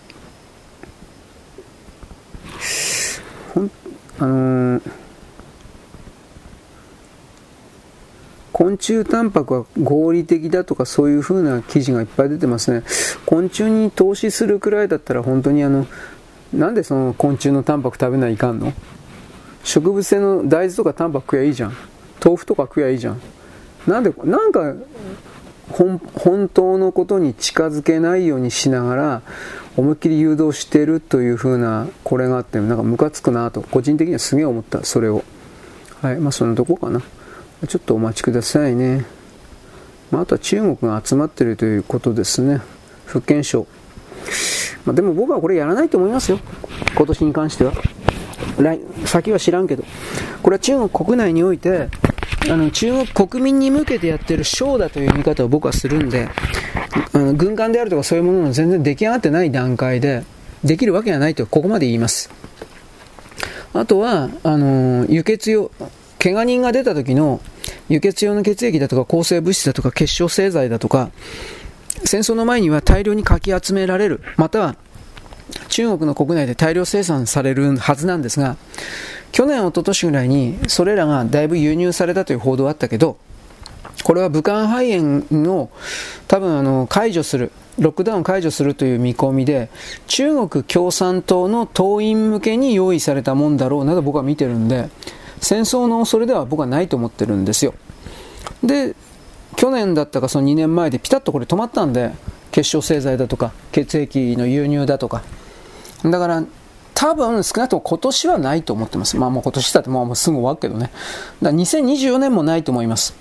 ほんあのー昆虫タンパクは合理的だとかそういう風な記事がいっぱい出てますね。昆虫に投資するくらいだったら本当にあの、なんでその昆虫のタンパク食べないかんの？植物性の大豆とかタンパク食えばいいじゃん。豆腐とか食えばいいじゃん。なんで、なんか本当のことに近づけないようにしながら思いっきり誘導してるという風なこれがあってなんかムカつくなと個人的にはすげえ思ったそれをはいまあそんなとこかなちょっとお待ちくださいね。まあ、あとは中国が集まっているということですね。福建省。まあ、でも僕はこれやらないと思いますよ。今年に関しては。来先は知らんけど。これは中国国内において、あの中国国民に向けてやってるショーだという見方を僕はするんで、あの軍艦であるとかそういうものの全然出来上がってない段階で、できるわけがないと、ここまで言います。あとは、あの輸血用、怪我人が出た時の輸血用の血液だとか抗生物質だとか結晶製剤だとか、戦争の前には大量にかき集められる、または中国の国内で大量生産されるはずなんですが、去年、一昨年ぐらいにそれらがだいぶ輸入されたという報道があったけど、これは武漢肺炎を多分あの解除する、ロックダウン解除するという見込みで、中国共産党の党員向けに用意されたもんだろうなと僕は見てるんで、戦争の恐れでは僕はないと思ってるんですよ。で、去年だったかその2年前でピタッとこれ止まったんで、結晶製剤だとか、血液の輸入だとか。だから、多分少なくとも今年はないと思ってます。まあもう今年だってもうすぐ終わるけどね。だから2024年もないと思います。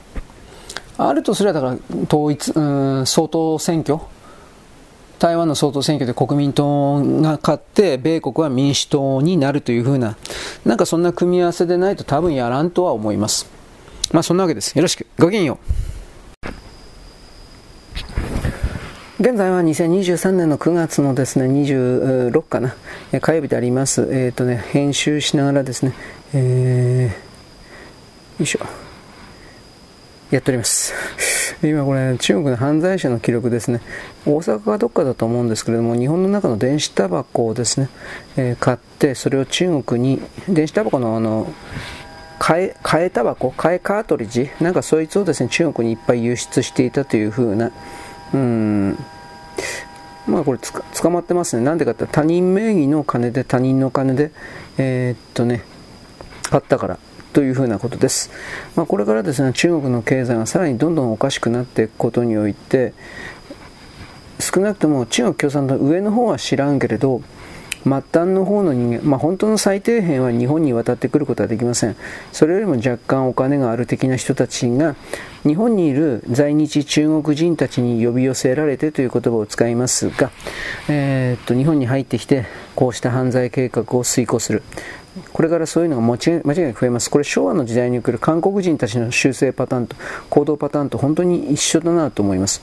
あるとすればだから統一、うん、総統選挙台湾の総統選挙で国民党が勝って米国は民主党になるというふうななんかそんな組み合わせでないと多分やらんとは思います。まあそんなわけです。よろしく。ごきげんよう。現在は2023年の9月のですね、26かな、火曜日であります。えっ、ー、とね、編集しながらですね、えー、よいしょ。やっております。今これ、中国の犯罪者の記録ですね。大阪かどっかだと思うんですけれども、日本の中の電子タバコをですね、えー、買って、それを中国に、電子タバコのあの、替え、替えタバコ？替えカートリッジ？なんかそいつをですね、中国にいっぱい輸出していたというふうな、うん、まあこれ捕まってますね。なんでかって他人名義の金で他人の金で、えー、っとね、買ったからというふうなことです。まあ、これからですね、中国の経済がさらにどんどんおかしくなっていくことにおいて、少なくとも中国共産党上の方は知らんけれど、末端の方の人間、まあ、本当の最底辺は日本に渡ってくることはできません。それよりも若干お金がある的な人たちが、日本にいる在日中国人たちに呼び寄せられてという言葉を使いますが、えー、っと日本に入ってきて、こうした犯罪計画を遂行する。これからそういうのが間違いなく増えます。これ昭和の時代に来る韓国人たちの修正パターンと行動パターンと本当に一緒だなと思います。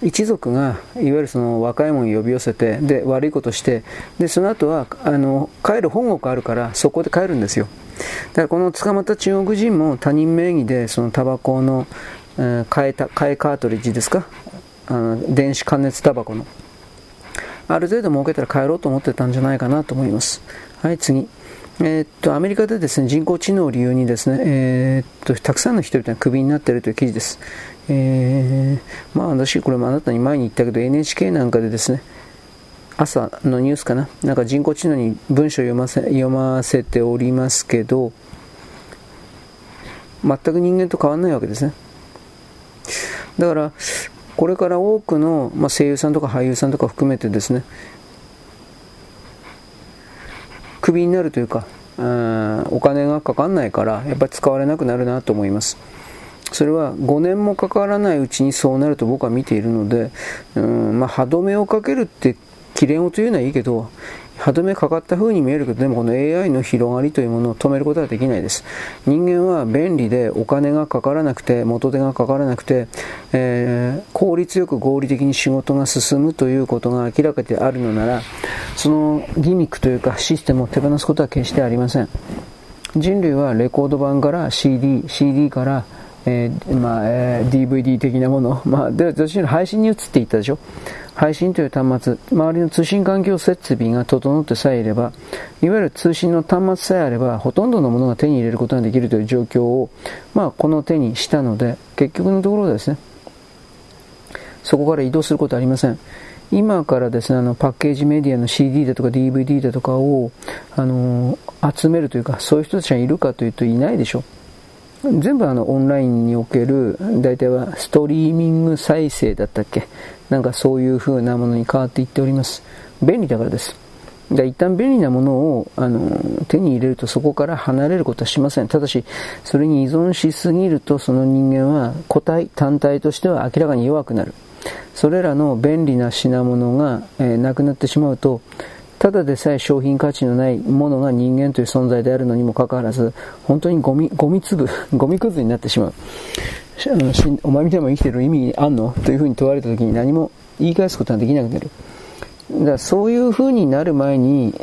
一族がいわゆるその若い者を呼び寄せてで悪いことしてでその後はあの帰る本国あるからそこで帰るんですよ。だからこの捕まった中国人も他人名義でそのタバコの、えー、替えた替えカートリッジですか？あの電子加熱タバコの。ある程度儲けたら帰ろうと思ってたんじゃないかなと思います。はい次。えー、っとアメリカでですね人工知能を理由にですね、えー、っとたくさんの人々がクビになっているという記事です。えー、まあ私これもあなたに前に言ったけど NHK なんかでですね朝のニュースかななんか人工知能に文章を読ませ読ませておりますけど全く人間と変わらないわけですね。だからこれから多くの、まあ、声優さんとか俳優さんとか含めてですねクビになるというか、うん、お金がかかんないから、やっぱり使われなくなるなと思います。それは5年もかからないうちにそうなると僕は見ているので、うんまあ、歯止めをかけるって切れ音というのはいいけど、歯止めかかった風に見えるけど、でもこの AI の広がりというものを止めることはできないです。人間は便利でお金がかからなくて、元手がかからなくて、えー、効率よく合理的に仕事が進むということが明らかであるのなら、そのギミックというかシステムを手放すことは決してありません。人類はレコード版から CD、CD からえー、まあえー、DVD 的なもの、まあ、で私の配信に移っていったでしょ配信という端末、周りの通信環境設備が整ってさえいれば、いわゆる通信の端末さえあれば、ほとんどのものが手に入れることができるという状況を、まあ、この手にしたので、結局のところですね、そこから移動することはありません。今からですね、あの、パッケージメディアの CD だとか DVD だとかを、あの集めるというか、そういう人たちがいるかというといないでしょ。全部あのオンラインにおける大体はストリーミング再生だったっけなんかそういう風なものに変わっていっております。便利だからです。で一旦便利なものをあの手に入れるとそこから離れることはしません。ただしそれに依存しすぎるとその人間は個体単体としては明らかに弱くなる。それらの便利な品物が、えー、なくなってしまうとただでさえ商品価値のないものが人間という存在であるのにもかかわらず、本当にゴミ、ゴミ粒、ゴミくずになってしまう。お前みたいにもん生きてる意味あんの？というふうに問われた時に何も言い返すことができなくなる。だからそういう風になる前に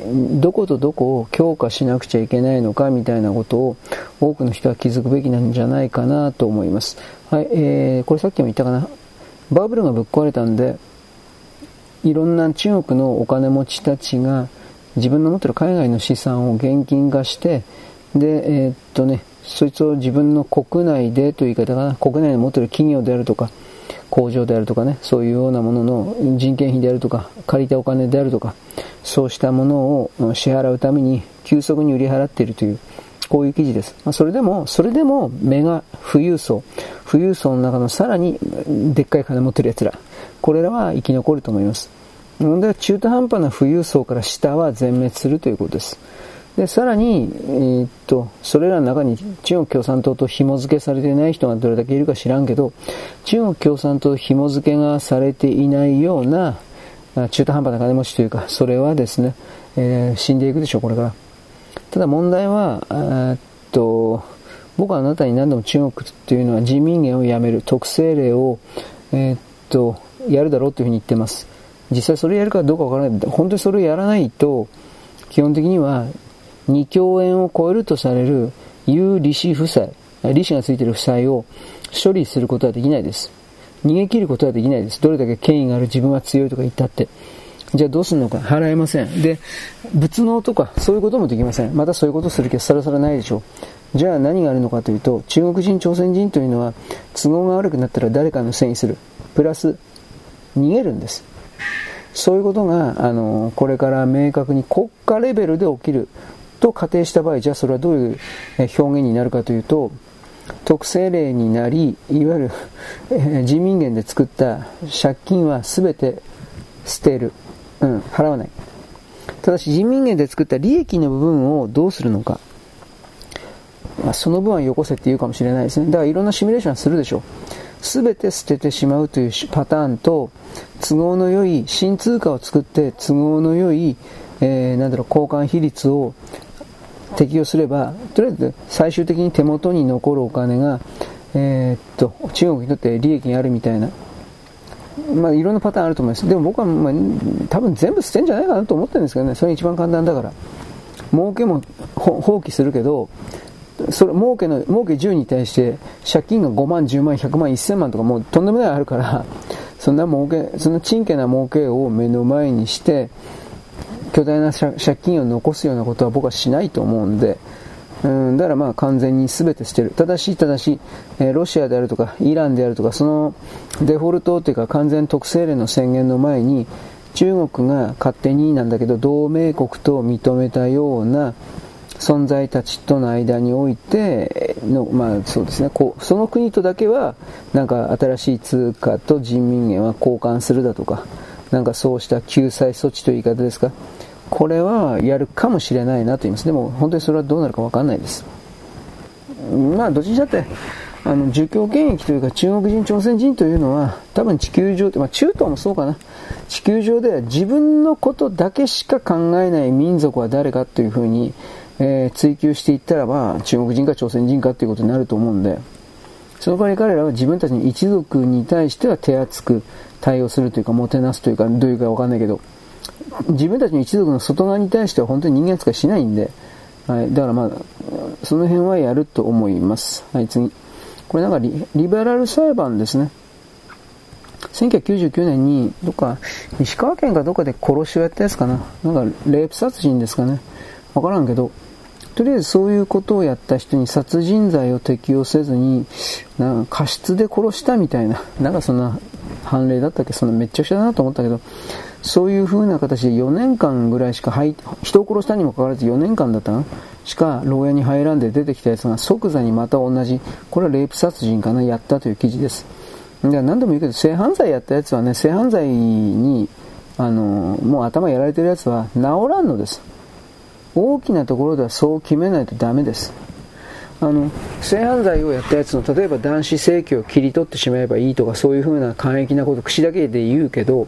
どことどこを強化しなくちゃいけないのかみたいなことを多くの人は気づくべきなんじゃないかなと思います。はい、えー、これさっきも言ったかな？バブルがぶっ壊れたんで、いろんな中国のお金持ちたちが自分の持ってる海外の資産を現金化して、で、えー、っとね、そいつを自分の国内でという言い方かな、国内に持ってる企業であるとか、工場であるとかね、そういうようなものの人件費であるとか、借りたお金であるとか、そうしたものを支払うために急速に売り払っているという、こういう記事です。まあ、それでも、それでもメガ富裕層、富裕層の中のさらにでっかい金持ってる奴ら、これらは生き残ると思います。問題は中途半端な富裕層から下は全滅するということです。で、さらに、えー、っと、それらの中に中国共産党と紐付けされていない人がどれだけいるか知らんけど、中国共産党と紐付けがされていないような、中途半端な金持ちというか、それはですね、えー、死んでいくでしょう、これから。ただ問題は、えっと、僕はあなたに何度も中国というのは人民元をやめる特性例を、えー、っと、やるだろうというふうに言ってます。実際それやるかどうかわからない。本当にそれをやらないと、基本的には2兆円を超えるとされる有利子負債、利子がついている負債を処理することはできないです。逃げ切ることはできないです。どれだけ権威がある自分は強いとか言ったって。じゃあどうするのか払えません。で、仏能とかそういうこともできません。またそういうことする気はさらさらないでしょう。じゃあ何があるのかというと、中国人、朝鮮人というのは都合が悪くなったら誰かのせいにする。プラス、逃げるんです。そういうことが、あの、これから明確に国家レベルで起きると仮定した場合、じゃあそれはどういう表現になるかというと、特性例になり、いわゆる、え人民元で作った借金は全て捨てる。うん、払わない。ただし人民元で作った利益の部分をどうするのか。まあ、その分はよこせって言うかもしれないですね。だからいろんなシミュレーションするでしょう。全て捨ててしまうというパターンと、都合の良い新通貨を作って都合の良い、えー、なんだろう、交換比率を適用すれば、とりあえず最終的に手元に残るお金が、えー、っと、中国にとって利益にあるみたいな、まあ、いろんなパターンあると思います。でも僕は、まあ、多分全部捨てんじゃないかなと思ってるんですけどね、それ一番簡単だから。儲けも放棄するけど、それ儲けの儲け10に対して借金が5万、10万、100万、1000万とかもうとんでもないあるからそんな儲けそんなちんけな儲けを目の前にして巨大な借金を残すようなことは僕はしないと思うんで、うん、だからまあ完全に全て捨てる。ただし、ただし、えー、ロシアであるとか、イランであるとか、そのデフォルトというか完全特性例の宣言の前に、中国が勝手になんだけど、同盟国と認めたような存在たちとの間においての、まあそうですね、こうその国とだけは、なんか新しい通貨と人民元は交換するだとか、なんかそうした救済措置という言い方ですか。これはやるかもしれないなと言います。でも本当にそれはどうなるかわかんないです。まあどっちにしたって、あの、儒教権益というか中国人、朝鮮人というのは多分地球上、まあ中東もそうかな。地球上では自分のことだけしか考えない民族は誰かというふうに、えー、追求していったらば中国人か朝鮮人かということになると思うんで、その代わり彼らは自分たちの一族に対しては手厚く対応するというか、もてなすというか、どういうかわかんないけど、自分たちの一族の外側に対しては本当に人間扱いしないんで、はい、だからまあ、その辺はやると思います。はい、次。これなんかリリベラル裁判ですね。1999年に、どっか、石川県かどっかで殺しをやったやつかな。なんか、レイプ殺人ですかね。わからんけど、とりあえずそういうことをやった人に殺人罪を適用せずに、なんか過失で殺したみたいな、なんかそんな判例だったっけ？そんなめっちゃくちゃだなと思ったけど、そういう風な形で4年間ぐらいしか入人を殺したにもかかわらず4年間だったのしか牢屋に入らんで出てきたやつが即座にまた同じ、これはレイプ殺人かな、やったという記事です。で何度も言うけど、性犯罪やったやつはね、性犯罪に、あの、もう頭やられてるやつは治らんのです。大きなところではそう決めないとダメです。あの性犯罪をやったやつの例えば男子性器を切り取ってしまえばいいとかそういうふうな簡易なこと口だけで言うけど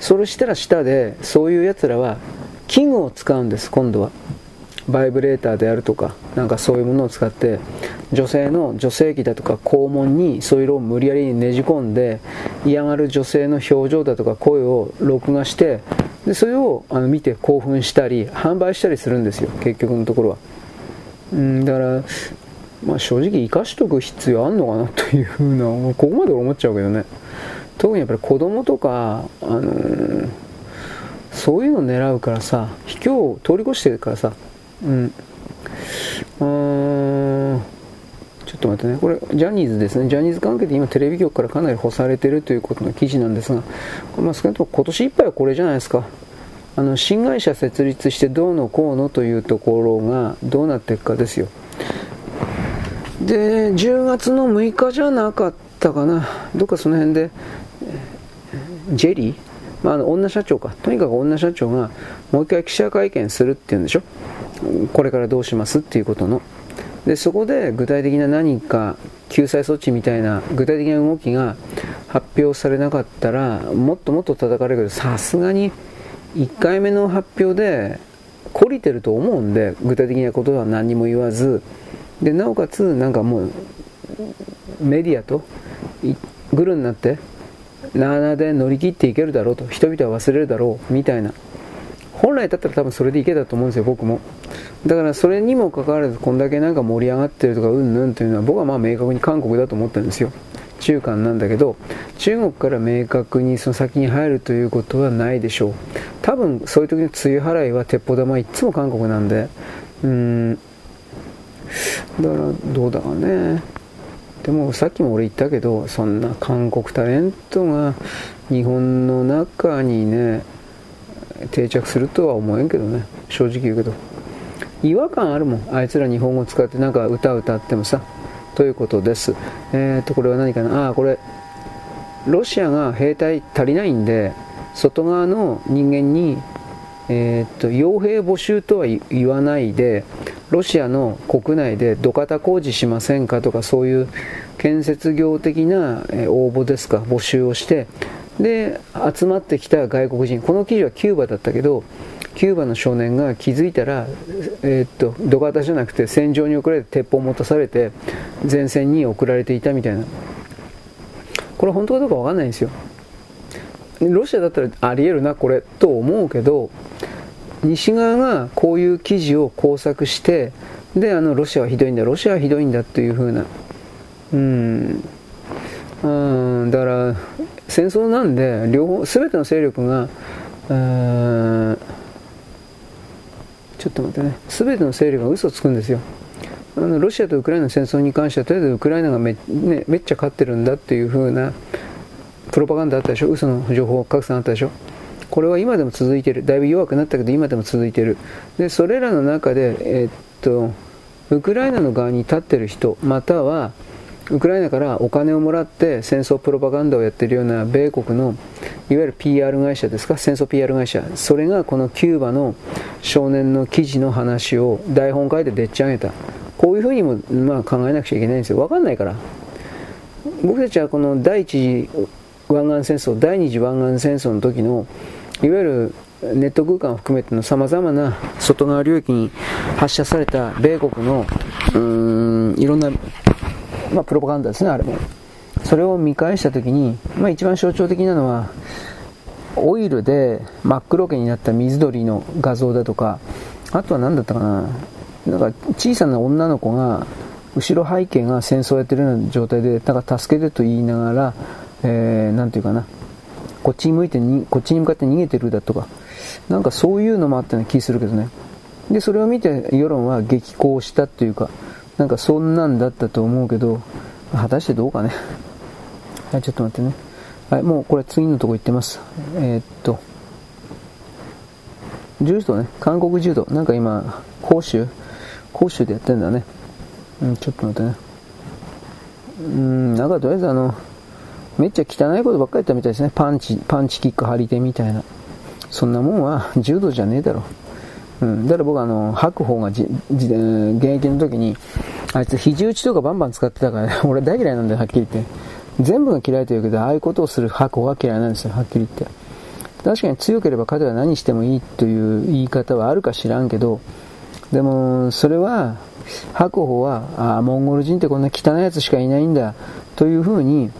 それしたら下でそういうやつらは器具を使うんです今度は。バイブレーターであるとかなんかそういうものを使って女性の女性器だとか肛門にそういうのを無理やりねじ込んで嫌がる女性の表情だとか声を録画してでそれをあの見て興奮したり販売したりするんですよ結局のところは。うんだからまあ、正直生かしとく必要あんのかなというふうな ここまで思っちゃうけどね。特にやっぱり子供とか、あのー、そういうの狙うからさ卑怯を通り越してるからさ。うん。うんちょっと待ってね、これ、ジャニーズですね、ジャニーズ関係で今、テレビ局からかなり干されてるということの記事なんですが、まあ、少なくとも今年いっぱいはこれじゃないですか、あの新会社設立してどうのこうのというところがどうなっていくかですよ。で、10月の6日じゃなかったかな、どっかその辺で、ジェリー？まあ、あの女社長か、とにかく女社長がもう一回記者会見するっていうんでしょ、これからどうしますっていうことの。でそこで具体的な何か救済措置みたいな具体的な動きが発表されなかったらもっともっと叩かれる。けどさすがに1回目の発表で懲りてると思うんで具体的なことは何も言わずでなおかつなんかもうメディアとグルになってなあなあで乗り切っていけるだろうと人々は忘れるだろうみたいな。本来だったら多分それでいけたと思うんですよ僕も。だからそれにもかかわらずこんだけなんか盛り上がってるとかうんぬんというのは僕はまあ明確に韓国だと思ってるんですよ。中間なんだけど中国から明確にその先に入るということはないでしょう。多分そういう時の梅雨払いは鉄砲玉いつも韓国なんで。うん。だからどうだかね。でもさっきも俺言ったけどそんな韓国タレントが日本の中にね定着するとは思えんけどね。正直言うけど。違和感あるもん。あいつら日本語使ってなんか歌歌ってもさ。ということです。えー、とこれは何かな？あこれロシアが兵隊足りないんで外側の人間にえー、と傭兵募集とは言わないでロシアの国内で土方工事しませんかとかそういう建設業的な応募ですか？募集をしてで集まってきた外国人。この記事はキューバだったけどキューバの少年が気づいたら、えー、っと土方じゃなくて戦場に送られて鉄砲を持たされて前線に送られていたみたいな。これ本当かどうか分かんないんですよ。ロシアだったらありえるなこれと思うけど西側がこういう記事を工作してであのロシアはひどいんだロシアはひどいんだというふうな。うん。うんだから戦争なんで両方全ての勢力がうんちょっと待ってね。全ての勢力が嘘つくんですよ。あのロシアとウクライナの戦争に関してはとりあえずウクライナがめ,、ね、めっちゃ勝ってるんだっていうふうなプロパガンダあったでしょ。嘘の情報拡散あったでしょ。これは今でも続いてる。だいぶ弱くなったけど今でも続いてる。でそれらの中で、えー、っとウクライナの側に立ってる人またはウクライナからお金をもらって戦争プロパガンダをやっているような米国のいわゆる PR 会社ですか戦争 PR 会社それがこのキューバの少年の記事の話を台本書いてでっち上げた。こういうふうにも、まあ、考えなくちゃいけないんですよ。分かんないから。僕たちはこの第一次湾岸戦争第二次湾岸戦争の時のいわゆるネット空間を含めてのさまざまな外側領域に発射された米国のうーんいろんな、まあ、プロパガンダですね、あれも。それを見返したときに、まあ、一番象徴的なのは、オイルで真っ黒けになった水鳥の画像だとか、あとは何だったかな、なんか小さな女の子が、後ろ背景が戦争をやってるような状態で、なんか助けてと言いながら、えー、なんていうかな、こっちに向いてに、こっちに向かって逃げてるだとか、なんかそういうのもあったような気するけどね。で、それを見て世論は激高したっていうか、なんかそんなんだったと思うけど、果たしてどうかね。はい、ちょっと待ってね。はい、もうこれ次のとこ行ってます。えー、っと、柔道ね、韓国柔道。なんか今、講習講習でやってんだね。うん、ちょっと待ってね。うん、なんかとりあえずあの、めっちゃ汚いことばっかり言ったみたいですね。パンチ、パンチキック張り手みたいな。そんなもんは柔道じゃねえだろ。うん。だから僕はあの、白鵬がじじ現役の時に、あいつ肘打ちとかバンバン使ってたから、ね、俺大嫌いなんだよ、はっきり言って。全部が嫌いというけど、ああいうことをする白鵬が嫌いなんですよ、はっきり言って。確かに強ければ彼は何してもいいという言い方はあるか知らんけど、でも、それは、白鵬は、ああ、モンゴル人ってこんな汚いやつしかいないんだ、というふうに、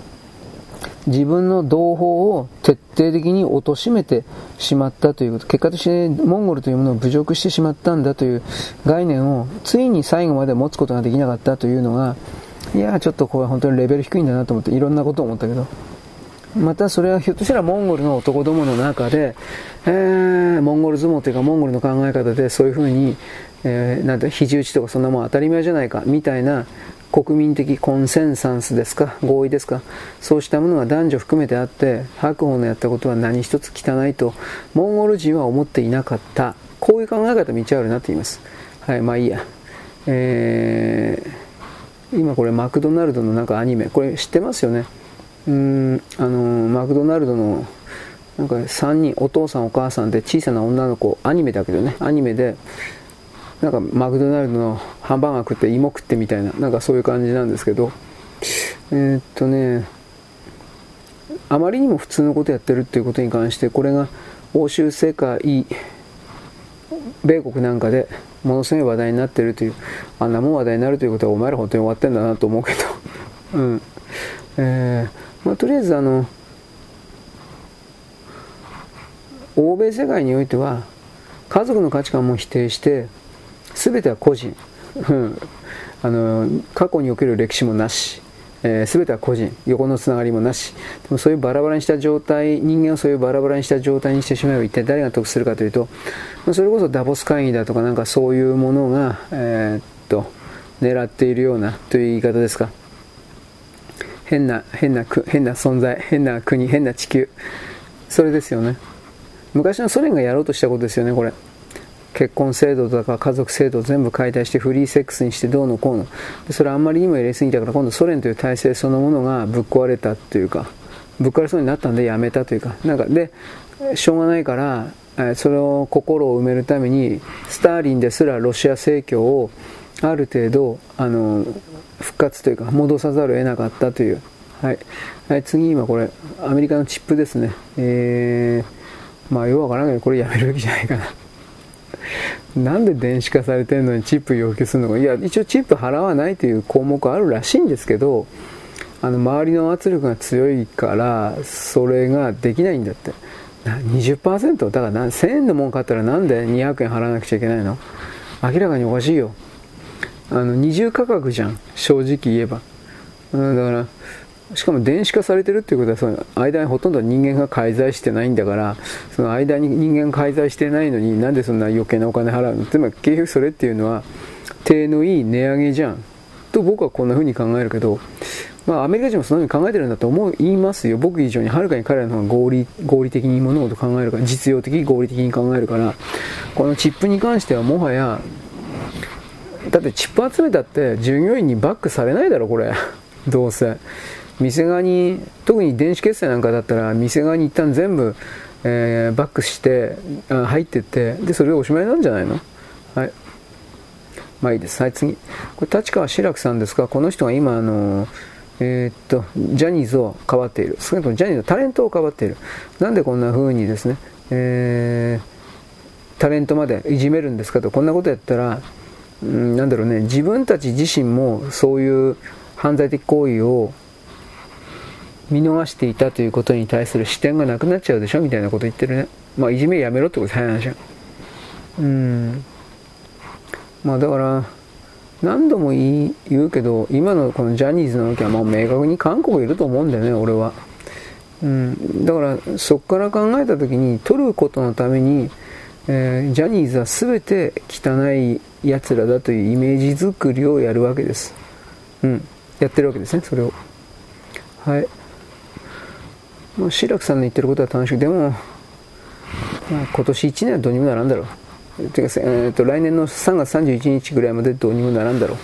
自分の同胞を徹底的に貶めてしまったということ、結果としてモンゴルというものを侮辱してしまったんだという概念をついに最後まで持つことができなかったというのが、いやちょっとこれは本当にレベル低いんだなと思っていろんなことを思ったけど、またそれはひょっとしたらモンゴルの男どもの中で、えー、モンゴル相撲というかモンゴルの考え方でそういうふうに、えー、なんて肘打ちとかそんなもん当たり前じゃないかみたいな国民的コンセンサスですか合意ですかそうしたものが男女含めてあって白鵬のやったことは何一つ汚いとモンゴル人は思っていなかった。こういう考え方道あるなって言います。はいまあいいや。えー、今これマクドナルドのなんかアニメ。これ知ってますよね。うんあのマクドナルドのなんか3人お父さんお母さんで小さな女の子アニメだけどね。アニメでなんかマクドナルドのハンバーガー食って芋食ってみたいな、なんかそういう感じなんですけど、えー、っとね、あまりにも普通のことやってるっていうことに関して、これが欧州世界、米国なんかでものすごい話題になってるという、あんなもん話題になるということはお前ら本当に終わってんだなと思うけど、うん。えー、まあ、とりあえずあの、欧米世界においては、家族の価値観も否定して、全ては個人、うん、あの過去における歴史もなし、えー、全ては個人。横のつながりもなし。でもそういうバラバラにした状態人間をそういうバラバラにした状態にしてしまえば一体誰が得するかというとそれこそダボス会議だとかなんかそういうものが、えー、っと狙っているようなという言い方ですか。変な変な変な存在変な国変な地球。それですよね。昔のソ連がやろうとしたことですよねこれ。結婚制度とか家族制度を全部解体してフリーセックスにしてどうのこうの。それあんまりにも入れすぎたから今度ソ連という体制そのものがぶっ壊れたというかぶっ壊れそうになったんでやめたというか。なんかでしょうがないからそれを心を埋めるためにスターリンですらロシア正教をある程度あの復活というか戻さざるを得なかったという。はい、はい、次今これアメリカのチップですね。えー、まあよくわからないけどこれやめるべきじゃないかな。なんで電子化されてるのにチップ要求するのか。いや一応チップ払わないという項目あるらしいんですけどあの周りの圧力が強いからそれができないんだって。20%だから1000円のもん買ったらなんで200円払わなくちゃいけないの？明らかにおかしいよ。あの二重価格じゃん。正直言えば、だからしかも電子化されてるっていうことはその間にほとんど人間が介在してないんだからその間に人間介在してないのになんでそんな余計なお金払うの？つまり結局それっていうのは手のいい値上げじゃんと僕はこんな風に考えるけどまあ、アメリカ人もそのように考えてるんだと思いますよ。僕以上にはるかに彼らの方が合理合理的に物事を考えるから、実用的、合理的に考えるから、このチップに関してはもはや、だってチップ集めたって従業員にバックされないだろ、これ。どうせ。店側に特に電子決済なんかだったら店側に一旦全部、えー、バックしてあ入ってってでそれでおしまいなんじゃないの？はい。まあいいです。はい次。これ立川志らくさんですかこの人が今あのえー、っとジャニーズをかばっている。少なくともジャニーズのタレントをかばっている。なんでこんな風にですね、えー、タレントまでいじめるんですかとこんなことやったら、うん、なんだろうね自分たち自身もそういう犯罪的行為を見逃していたということに対する視点がなくなっちゃうでしょみたいなこと言ってるね。まあ、いじめやめろってこと早い話ゃうん。まあ、だから、何度も言うけど、今のこのジャニーズの時はもう明確に韓国いると思うんだよね、俺は。うん。だから、そこから考えた時に、取ることのために、えー、ジャニーズは全て汚い奴らだというイメージ作りをやるわけです。うん。やってるわけですね、それを。はい。まあ、志らくさんの言ってることは楽しくでも、まあ、今年1年はどうにもならんだろう。てか、えーと、来年の3月31日ぐらいまでどうにもならんだろう。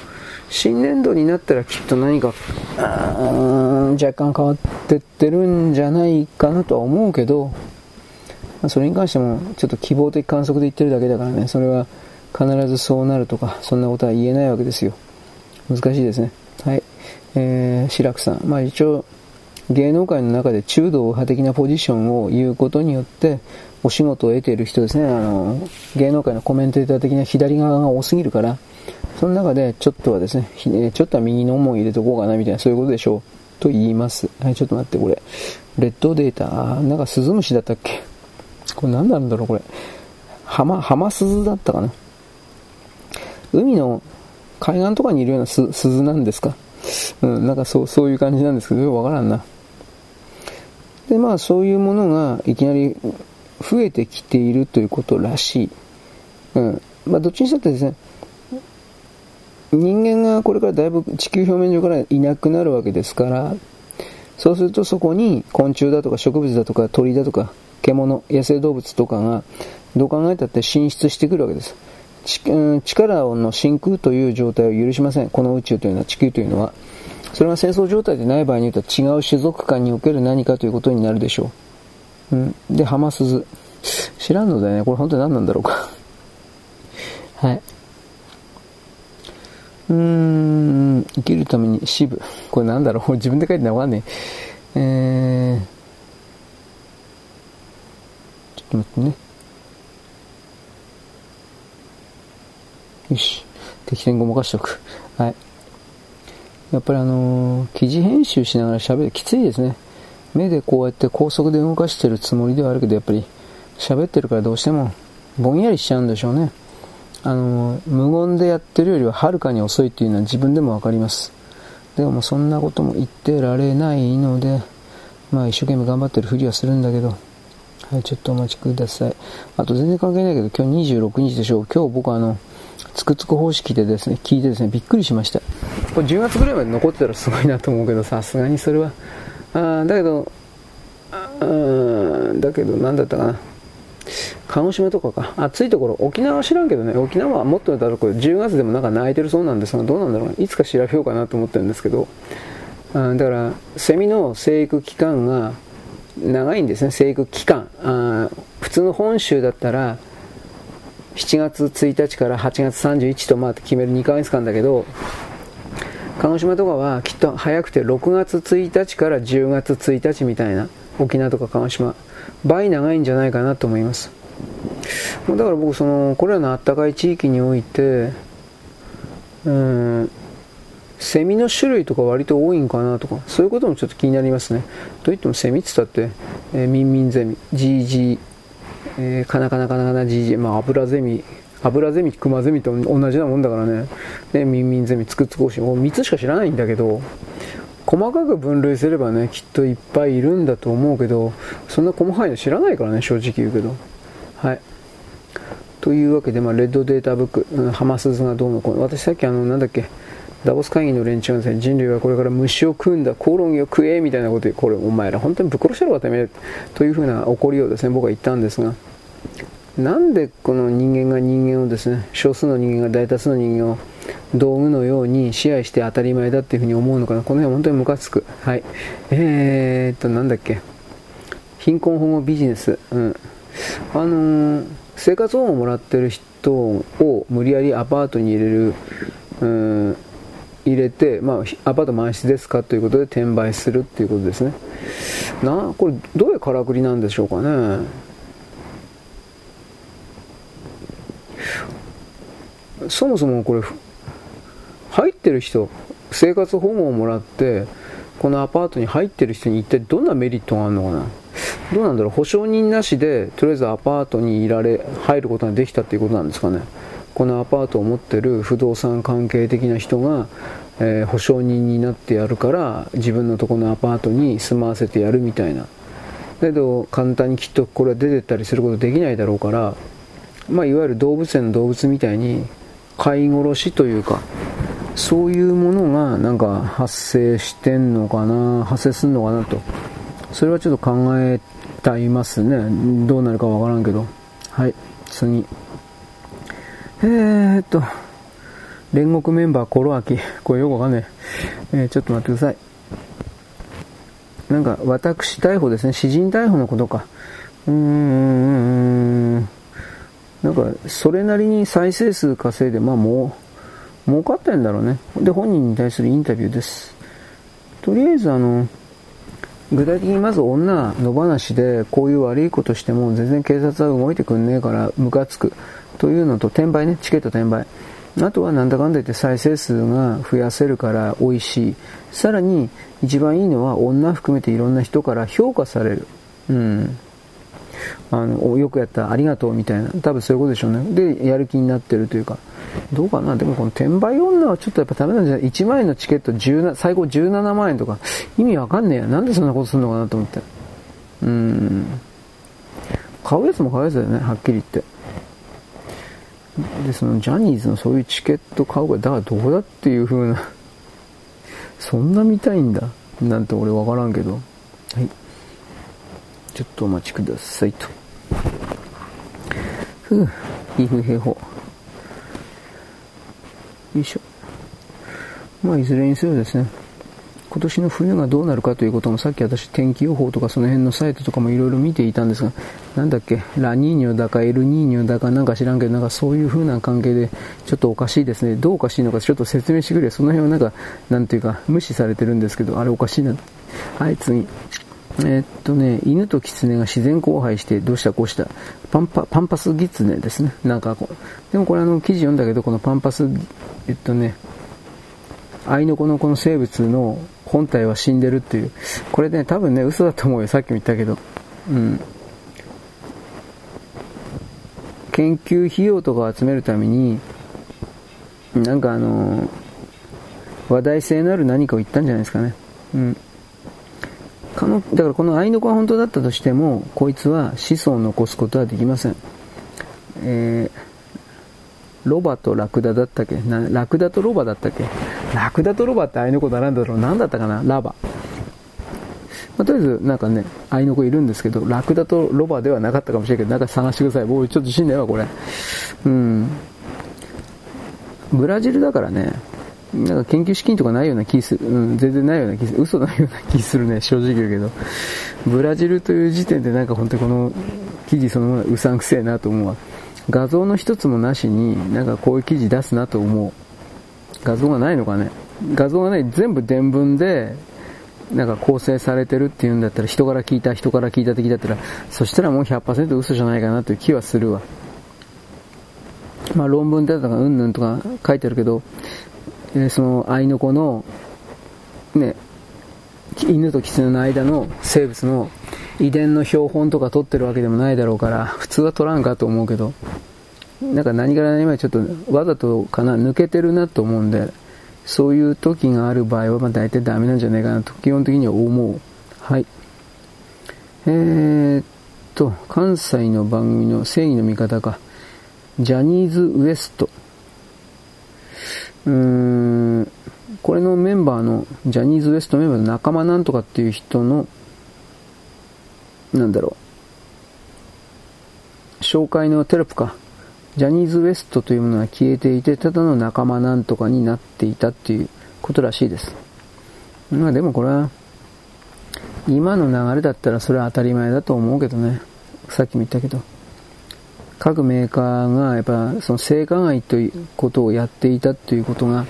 新年度になったらきっと何か若干変わってってるんじゃないかなとは思うけど、まあ、それに関してもちょっと希望的観測で言ってるだけだからね。それは必ずそうなるとかそんなことは言えないわけですよ。難しいですね。はい。えー、志らくさん。まあ一応芸能界の中で中道派的なポジションを言うことによってお仕事を得ている人ですね、あの、芸能界のコメンテーター的な左側が多すぎるから、その中でちょっとはですね、ちょっとは右の門入れとこうかなみたいな、そういうことでしょう。と言います。はい、ちょっと待って、これ。レッドデータ、なんかスズムシだったっけ？これ何なんだろう、これ。ハマ、ハマスズだったかな？海の海岸とかにいるような鈴なんですか？うん、なんかそう、そういう感じなんですけど、よくわからんな。で、まあそういうものがいきなり増えてきているということらしい。うん。まあどっちにしたってですね、人間がこれからだいぶ地球表面上からいなくなるわけですから、そうするとそこに昆虫だとか植物だとか鳥だとか獣、野生動物とかがどう考えたって進出してくるわけです。力の真空という状態を許しません。この宇宙というのは、地球というのは。それが戦争状態でない場合に言うと違う種族間における何かということになるでしょう。うん。で、ハマスズ。知らんのだよね。これ本当に何なんだろうか はい。うーん、生きるために支部。これなんだろう自分で書いてなわかんねえ。えー、ちょっと待ってね。よし。適当にごまかしておく。はい。やっぱりあのー、記事編集しながら喋るきついですね。目でこうやって高速で動かしてるつもりではあるけど、やっぱり喋ってるからどうしてもぼんやりしちゃうんでしょうね。あのー、無言でやってるよりははるかに遅いっていうのは自分でもわかります。でもそんなことも言ってられないので、まあ一生懸命頑張ってるふりはするんだけど、はい、ちょっとお待ちください。あと全然関係ないけど、今日26日でしょう。今日僕あの、つくつく方式でですね、聞いてですね、びっくりしました。これ10月ぐらいまで残ってたらすごいなと思うけど、さすがにそれは、あだけど、だけど、なんだったかな。鹿児島とかか。暑いところ、沖縄は知らんけどね、沖縄はもっとだろうけど、10月でもなんか泣いてるそうなんですが、どうなんだろういつか調べようかなと思ってるんですけど、あだから、セミの生育期間が長いんですね、生育期間。あ普通の本州だったら、7月1日から8月31とまあ決める2ヶ月間だけど、鹿児島とかはきっと早くて6月1日から10月1日みたいな、沖縄とか鹿児島、倍長いんじゃないかなと思います。だから僕、その、これらのあったかい地域において、うん、セミの種類とか割と多いんかなとか、そういうこともちょっと気になりますね。といってもセミって言ったって、えー、ミンミンゼミ、GG、えー、カナカナカナカナ GG、まあ、油ゼミ、油ゼミ、クマゼミと同じなもんだからね。で、ミンミンゼミ、つくつくおし、もう3つしか知らないんだけど、細かく分類すればね、きっといっぱいいるんだと思うけど、そんな細かいの知らないからね、正直言うけど。はい。というわけで、まあ、レッドデータブック、うん、ハマスズがどうのこうの。私さっきあの、なんだっけ、ダボス会議の連中がね、人類はこれから虫を食うんだ、コオロギを食え、みたいなことで、これお前ら本当にぶっ殺してるわ、てめえ、というふうな怒りをですね、僕は言ったんですが、なんでこの人間が人間をですね、少数の人間が大多数の人間を道具のように支配して当たり前だっていうふうに思うのかな。この辺は本当にムカつく。はい。えー、っと、なんだっけ。貧困保護ビジネス。うん。あのー、生活保護をもらってる人を無理やりアパートに入れる、うん、入れて、まあ、アパート満室ですかということで転売するっていうことですね。な、これ、どういうからくりなんでしょうかね。そもそもこれ、入ってる人、生活保護をもらって、このアパートに入ってる人に一体どんなメリットがあるのかな？どうなんだろう？保証人なしで、とりあえずアパートにいられ、入ることができたっていうことなんですかね？このアパートを持ってる不動産関係的な人が、えー、保証人になってやるから自分のとこのアパートに住まわせてやるみたいな。だけど簡単にきっとこれは出てったりすることできないだろうから、まあ、いわゆる動物園の動物みたいに飼い殺しというかそういうものがなんか発生してんのかな発生するのかなとそれはちょっと考えたいますねどうなるかわからんけどはい次えー、っと、煉獄メンバーコロアキ。これよくわかんない。えー、ちょっと待ってください。なんか、私逮捕ですね。詩人逮捕のことか。うーん。なんか、それなりに再生数稼いで、まあもう、儲かってんだろうね。で、本人に対するインタビューです。とりあえず、あの、具体的にまず女の話でこういう悪いことしても全然警察は動いてくんねえからムカつく。というのと転売ね。チケット転売。あとはなんだかんだ言って再生数が増やせるから美味しい。さらに一番いいのは女含めていろんな人から評価される。うん。あのよくやったありがとうみたいな多分そういうことでしょうね。でやる気になってるというか。どうかな？でもこの転売女はちょっとやっぱダメなんじゃない ?1 万円のチケット17最高17万円とか。意味わかんねえや。なんでそんなことするのかなと思って。うん。買うやつも買うやつだよねはっきり言って。でそのジャニーズのそういうチケット買うか。らだからどうだっていう風な。そんな見たいんだ。なんて俺わからんけど。ちょっとお待ちくださいとふう岐阜平方よいしょ。まあ、いずれにせよですね、今年の冬がどうなるかということもさっき私天気予報とかその辺のサイトとかもいろいろ見ていたんですが、なんだっけ、ラニーニョだかエルニーニョだかなんか知らんけど、なんかそういう風な関係でちょっとおかしいですね。どうおかしいのかちょっと説明してくれ。その辺はなんか、なんていうか無視されてるんですけど、あれおかしいな。はい、次。えー、っとね、犬と狐が自然交配してどうしたこうした。パンパ、パンパス狐ですね。なんかこう。でもこれあの記事読んだけど、このパンパス、えっとね、アイノコのこの生物の本体は死んでるっていう。これね、多分ね、嘘だと思うよ。さっきも言ったけど。うん。研究費用とかを集めるために、なんかあの話題性のある何かを言ったんじゃないですかね。うん。かのだからこの愛の子が本当だったとしても、こいつは子孫を残すことはできません。えー、ロバとラクダだったっけ？なラクダとロバだったっけ？ラクダとロバって愛の子だなんだろう何だったかな？ラバ。まあ、とりあえず、なんかね、愛の子いるんですけど、ラクダとロバではなかったかもしれないけど、なんか探してください。僕ちょっと死んだよ、これ。うん。ブラジルだからね、なんか研究資金とかないような気する、うん、全然ないような気する、嘘ないような気するね、正直言うけど。ブラジルという時点でなんか本当にこの記事そのままうさんくせえなと思うわ。画像の一つもなしになんかこういう記事出すなと思う。画像がないのかね。画像がない、全部伝聞で、なんか構成されてるっていうんだったら、人から聞いた、人から聞いた的だったら、そしたらもう100%嘘じゃないかなという気はするわ。まあ論文だとかうんぬんとか書いてあるけど、えそのアイノコの、ね、犬と狐の間の生物の遺伝の標本とか取ってるわけでもないだろうから、普通は取らんかと思うけど、なんか何から何までちょっとわざとかな、抜けてるなと思うんで、そういう時がある場合は、まあ大体ダメなんじゃないかなと、基本的には思う。はい。えー、っと、関西の番組の正義の味方か。ジャニーズ WEST。うーん、これのメンバーの、ジャニーズ WEST メンバーの仲間なんとかっていう人の、なんだろう、紹介のテロップか。ジャニーズ WEST というものが消えていて、ただの仲間なんとかになっていたっていうことらしいです。まあでもこれは、今の流れだったらそれは当たり前だと思うけどね。さっきも言ったけど。各メーカーがやっぱその性加害ということをやっていたということが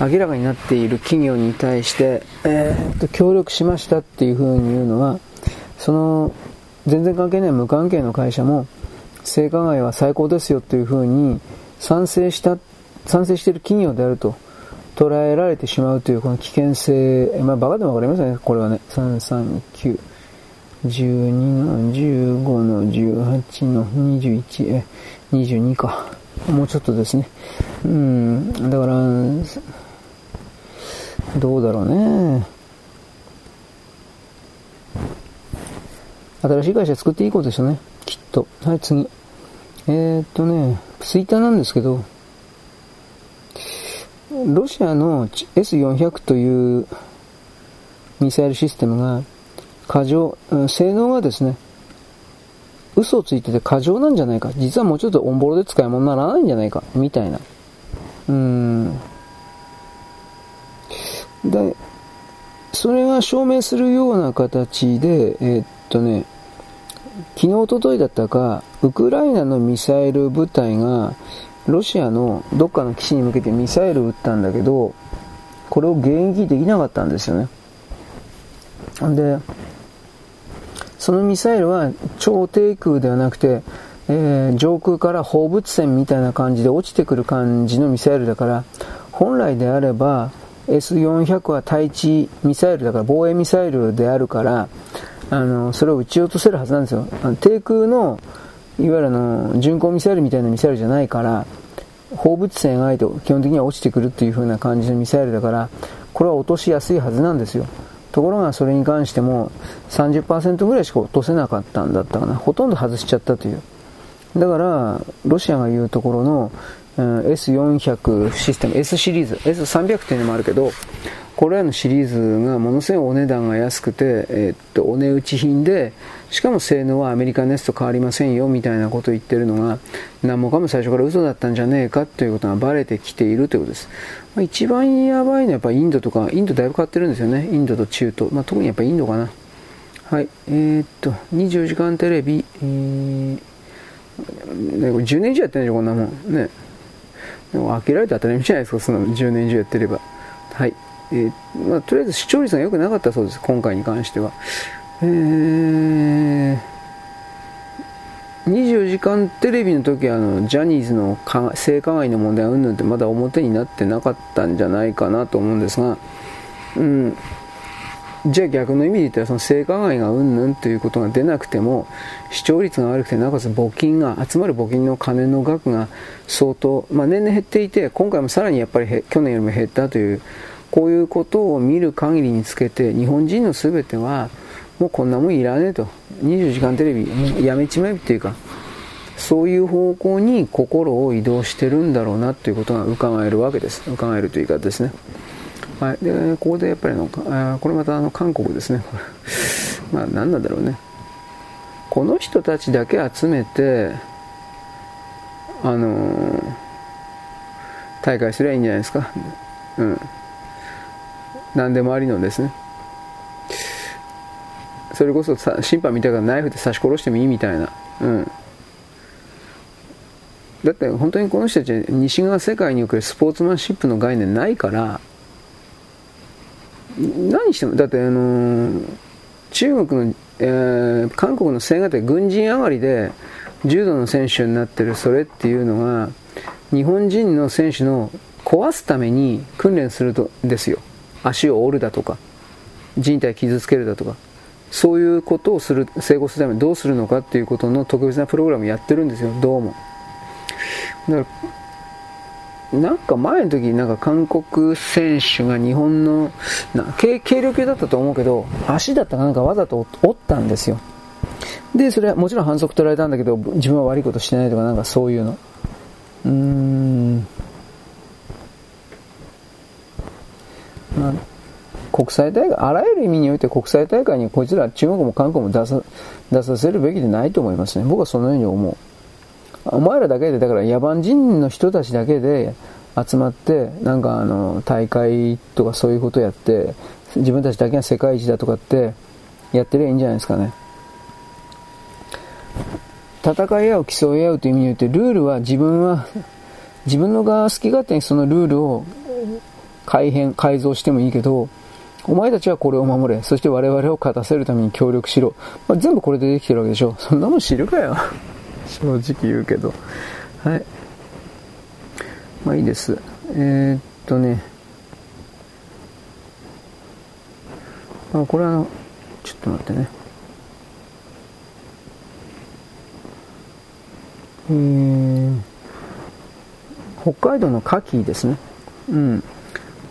明らかになっている企業に対して、えー、っと協力しましたっていうふうに言うのはその全然関係ない無関係の会社も性加害は最高ですよというふうに賛成した賛成している企業であると捉えられてしまうというこの危険性、まあ、バカでもわかりますよね、これはね。339。12の15の18の21、え、22か。もうちょっとですね。うん、だから、どうだろうね。新しい会社作っていいことですよね。きっと。はい、次。えー、っとね、ツイッターなんですけど、ロシアの S400 というミサイルシステムが過剰、性能がですね、嘘をついてて過剰なんじゃないか。実はもうちょっとオンボロで使い物にならないんじゃないか。みたいな。うん。で、それが証明するような形で、えー、っとね、昨日、おとといだったか、ウクライナのミサイル部隊が、ロシアのどっかの基地に向けてミサイル撃ったんだけど、これを迎撃できなかったんですよね。で、そのミサイルは超低空ではなくて、えー、上空から放物線みたいな感じで落ちてくる感じのミサイルだから、本来であれば S400 は対地ミサイルだから防衛ミサイルであるから、あの、それを撃ち落とせるはずなんですよ。あの低空の、いわゆるあの、巡航ミサイルみたいなミサイルじゃないから、放物線描いて基本的には落ちてくるっていう風な感じのミサイルだから、これは落としやすいはずなんですよ。ところがそれに関しても30%ぐらいしか落とせなかったんだったかな。ほとんど外しちゃったという。だから、ロシアが言うところの、うん、S400 システム、S シリーズ、S300 っていうのもあるけど、これらのシリーズがものすごいお値段が安くて、えー、っと、お値打ち品で、しかも性能はアメリカのやつと変わりませんよみたいなことを言ってるのが、何もかも最初から嘘だったんじゃねえかということがバレてきているということです。まあ、一番やばいのはやっぱインドとか、インドだいぶ変わってるんですよね。インドと中東。まあ、特にやっぱインドかな。はい。えー、っと、24時間テレビ、えー、ね、これ10年以上やってるんでしょ、こんなもん。ね。でも飽きられて当たり前じゃないですか、その10年以上やってれば。はい。えー、まあ、とりあえず視聴率が良くなかったそうです、今回に関しては。えー、24時間テレビの時はあのジャニーズの性加害の問題うんぬんってまだ表になってなかったんじゃないかなと思うんですが、うん、じゃあ逆の意味で言ったらその性加害がうんぬんということが出なくても視聴率が悪くてなおかつ募金が集まる募金の金の額が相当、まあ、年々減っていて今回もさらにやっぱり去年よりも減ったというこういうことを見る限りにつけて日本人の全てはもうこんなもんいらねえと。24時間テレビもうやめちまえっていうか。そういう方向に心を移動してるんだろうなということが伺えるわけです。伺えるという言い方ですね。はい、でここでやっぱりのこれまたあの韓国ですね。まあ何なんだろうね。この人たちだけ集めてあのー、大会すりゃいいんじゃないですか。うん。何でもありのですね。それこそ審判みたいなナイフで刺し殺してもいいみたいな。うん。だって本当にこの人たち西側世界におけるスポーツマンシップの概念ないから何してもだってあの中国の、えー、韓国の青瓦台軍人上がりで柔道の選手になってるそれっていうのが日本人の選手の壊すために訓練するとですよ。足を折るだとか人体傷つけるだとか。そういうことをする成功するためにどうするのかっていうことの特別なプログラムやってるんですよどうも。だからなんか前の時なんか韓国選手が日本の軽軽量級だったと思うけど足だったかなんかわざと折ったんですよ。でそれはもちろん反則取られたんだけど自分は悪いことしてないとかなんかそういうの。うーん。まあ国際大会あらゆる意味において国際大会にこいつら中国も韓国も出さ出させるべきでないと思いますね僕はそのように思うお前らだけで、だから野蛮人の人たちだけで集まって、なんかあの、大会とかそういうことやって、自分たちだけが世界一だとかってやってりゃいいんじゃないですかね。戦い合う、競い合うという意味において、ルールは自分は、自分のが好き勝手にそのルールを改変、改造してもいいけど、お前たちはこれを守れ。そして我々を勝たせるために協力しろ。まあ、全部これでできてるわけでしょ。そんなもん知るかよ。正直言うけど。はい。まあいいです。えー、っとね。あ、これあの、ちょっと待ってね。えー、北海道の牡蠣ですね。うん。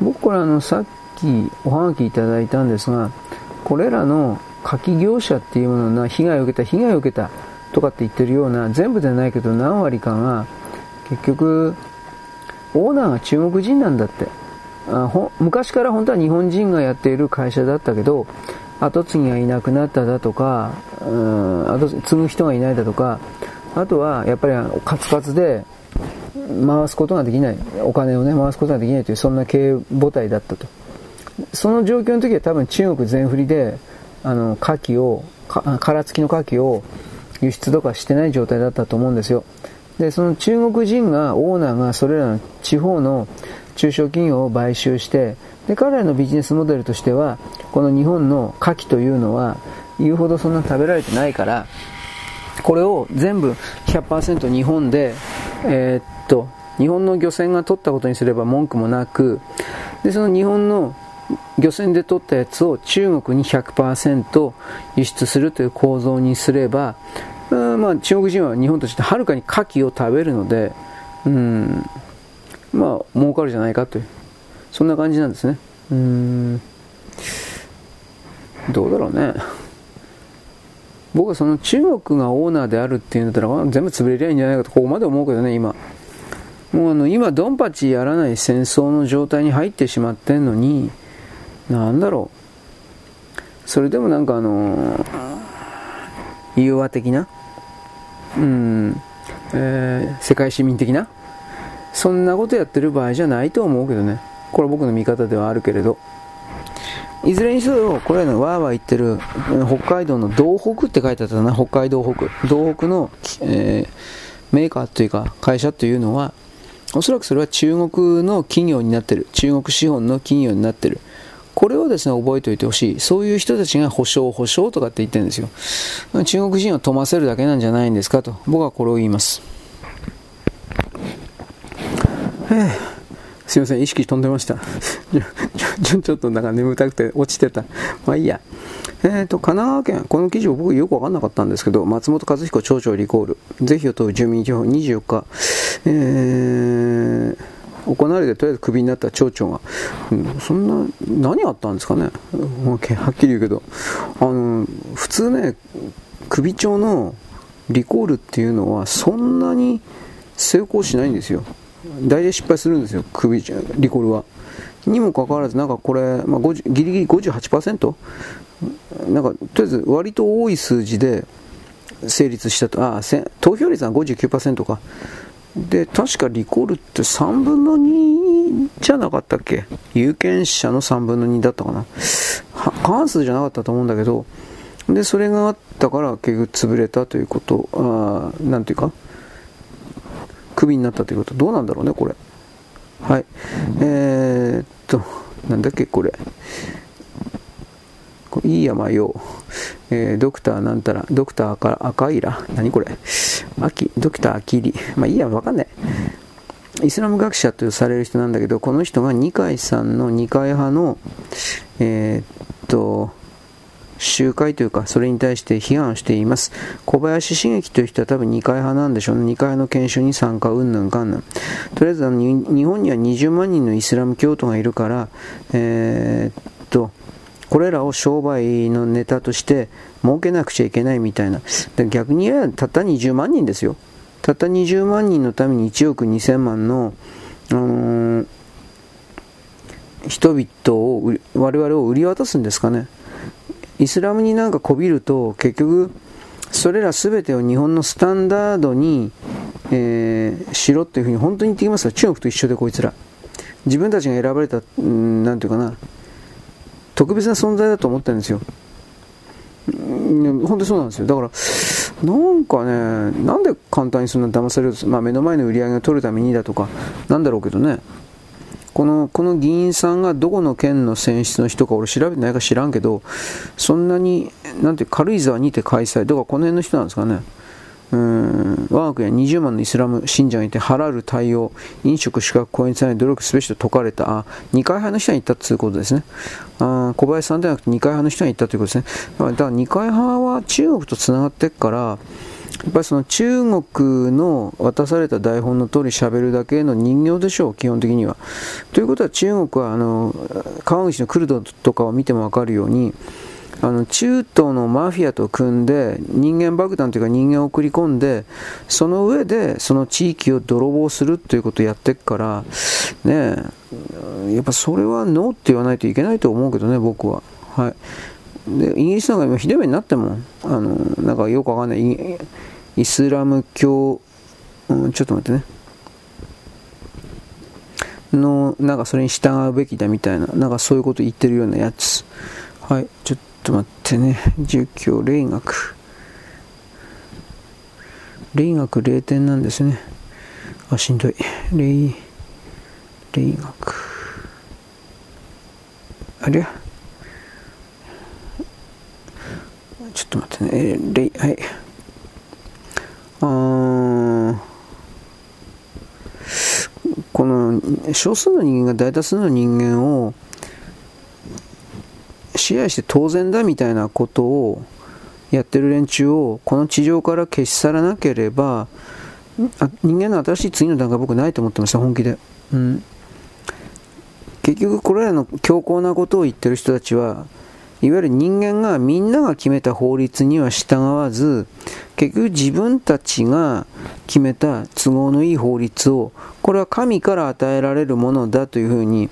僕これあの、さっきおはがきいただいたんですが、これらの牡蠣業者っていうものが被害を受けた、被害を受けたとかって言ってるような、全部ではないけど何割かが、結局、オーナーが中国人なんだって。あほ昔から本当は日本人がやっている会社だったけど、後継ぎがいなくなっただとか、うん、後継ぐ人がいないだとか、あとはやっぱりカツカツで回すことができない、お金をね、回すことができないという、そんな経営母体だったと。その状況の時は多分中国全振りで、あの、牡蠣を、殻付きの牡蠣を輸出とかしてない状態だったと思うんですよ。で、その中国人が、オーナーがそれらの地方の中小企業を買収して、で、彼らのビジネスモデルとしては、この日本の牡蠣というのは、言うほどそんな食べられてないから、これを全部100%日本で、えー、っと、日本の漁船が取ったことにすれば文句もなく、で、その日本の漁船で取ったやつを中国に100%輸出するという構造にすれば、うんまあ、中国人は日本としてはるかに牡蠣を食べるので、うん、まあ、儲かるじゃないかという、そんな感じなんですね。うん、どうだろうね。僕はその中国がオーナーであるっていうんだったら、全部潰れりゃいいんじゃないかと、ここまで思うけどね、今。もうあの、今、ドンパチやらない戦争の状態に入ってしまってんのに、なんだろう。それでもなんかあのー、融和的な？うん、えー、世界市民的な？そんなことやってる場合じゃないと思うけどね。これ僕の見方ではあるけれど。いずれにせよ、これのわーわー言ってる北海道の道北って書いてあったな、北海道北。道北の、えー、メーカーというか会社というのは、おそらくそれは中国の企業になってる。中国資本の企業になってる。これをですね、覚えておいてほしい。そういう人たちが保証、保証とかって言ってるんですよ。中国人を富ませるだけなんじゃないんですかと。僕はこれを言います。すいません、意識飛んでました。ちょちょっとなんか眠たくて落ちてた。まあいいや。えっ、ー、と、神奈川県、この記事を僕よくわかんなかったんですけど、松本和彦町長リコール、是非を問う住民票24日、えー行われてとりあえずクビになった町長が、うん、そんな、何あったんですかね、はっきり言うけど、あの普通ね、首長のリコールっていうのは、そんなに成功しないんですよ、大体失敗するんですよ、首リコールは。にもかかわらず、なんかこれ、まあ、ギリギリ58%なんかとりあえず割と多い数字で成立したと、あ投票率は59%か。で、確かリコールって3分の2じゃなかったっけ？有権者の3分の2だったかな過半数じゃなかったと思うんだけど、で、それがあったから結局潰れたということ、あなんていうか、クビになったということ、どうなんだろうね、これ。はい。えー、っと、なんだっけ、これ。いいやまよ、えー、ドクターなんたら、ドクターから赤いら、何これ、秋、ドクターアキリ、まあいいや、わかんない。イスラム学者とされる人なんだけど、この人が二階さんの二階派の、えー、っと、集会というか、それに対して批判しています。小林茂樹という人は多分二階派なんでしょうね。二階派の研修に参加、うんぬんかんぬん。とりあえずあの、日本には20万人のイスラム教徒がいるから、えー、っと、これらを商売のネタとして儲けなくちゃいけないみたいな。逆に言えばたった20万人ですよ。たった20万人のために1億2000万の、あのー、人々を、我々を売り渡すんですかね。イスラムになんかこびると結局それら全てを日本のスタンダードに、えー、しろっていうふうに本当に言ってきますよ。中国と一緒でこいつら。自分たちが選ばれた、うん、なんていうかな、特別な存在だと思ってるんですよ。本当にそうなんですよ。だから、なんかね、なんで簡単にそんな騙されるまあ目の前の売り上げを取るためにだとか、なんだろうけどね。この、この議員さんがどこの県の選出の人か俺調べてないか知らんけど、そんなに、なんて軽井沢にて開催、だかこの辺の人なんですかね。我が国は20万のイスラム信者がいて、払う対応、飲食、宿泊、公演され努力すべしと説かれた、あ、二階派の人に言ったということですね。あ小林さんではなくて二階派の人に言ったということですね。だから二階派は中国とつながっていくから、やっぱりその中国の渡された台本の通り喋るだけの人形でしょう、基本的には。ということは中国はあの川口のクルドとかを見ても分かるように、あの中東のマフィアと組んで人間爆弾というか人間を送り込んでその上でその地域を泥棒するということをやっていくからねやっぱそれはノーって言わないといけないと思うけどね僕は。はい。でイギリスなんか今ひどい目になってもあのなんかよくわかんない。イスラム教、うん、ちょっと待ってね。のなんかそれに従うべきだみたいななんかそういうこと言ってるようなやつ。はい。ちょっとと待ってね。儒教、霊学。霊学0点なんですね。あ、しんどい。霊、霊学。ありゃ。ちょっと待ってね、えー、レイ、はい。あこの少数の人間が大多数の人間を支配して当然だみたいなことをやってる連中をこの地上から消し去らなければ人間の新しい次の段階は僕ないと思ってました本気で、うん、結局これらの強硬なことを言ってる人たちはいわゆる人間がみんなが決めた法律には従わず結局自分たちが決めた都合のいい法律をこれは神から与えられるものだというふうに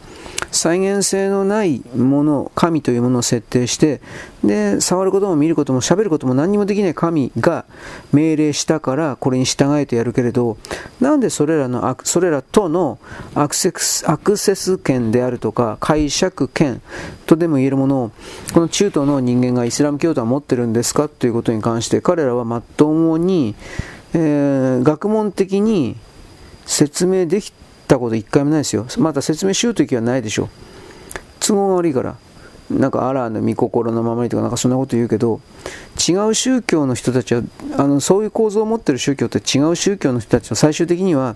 再現性のないもの、神というものを設定して、で、触ることも見ることも喋ることも何にもできない神が命令したからこれに従えてやるけれど、なんでそれらの、それらとのアクセスアクセス権であるとか解釈権とでも言えるものを、この中東の人間がイスラム教徒は持ってるんですかということに関して、彼らはまっとうに、えー、学問的に説明できてたこと一回もないですよ。また説明しようときはないでしょう。都合が悪いから。なんかアラーの御心のままにとかなんかそんなこと言うけど違う宗教の人たちはあのそういう構造を持ってる宗教って違う宗教の人たちを最終的には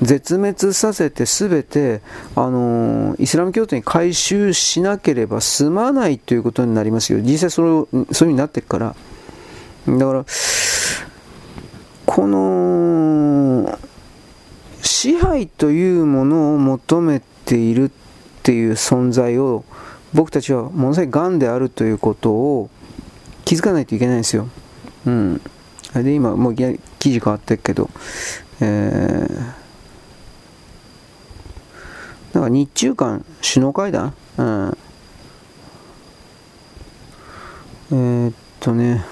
絶滅させて全てあのイスラム教徒に回収しなければ済まないということになりますよ実際それそういう風になっていくからだからこの支配というものを求めているっていう存在を僕たちはものすごい癌であるということを気づかないといけないんですよ。うん。あれで、今、もう記事変わってるけど、えー、なんか日中間首脳会談？うん。えー、っとね、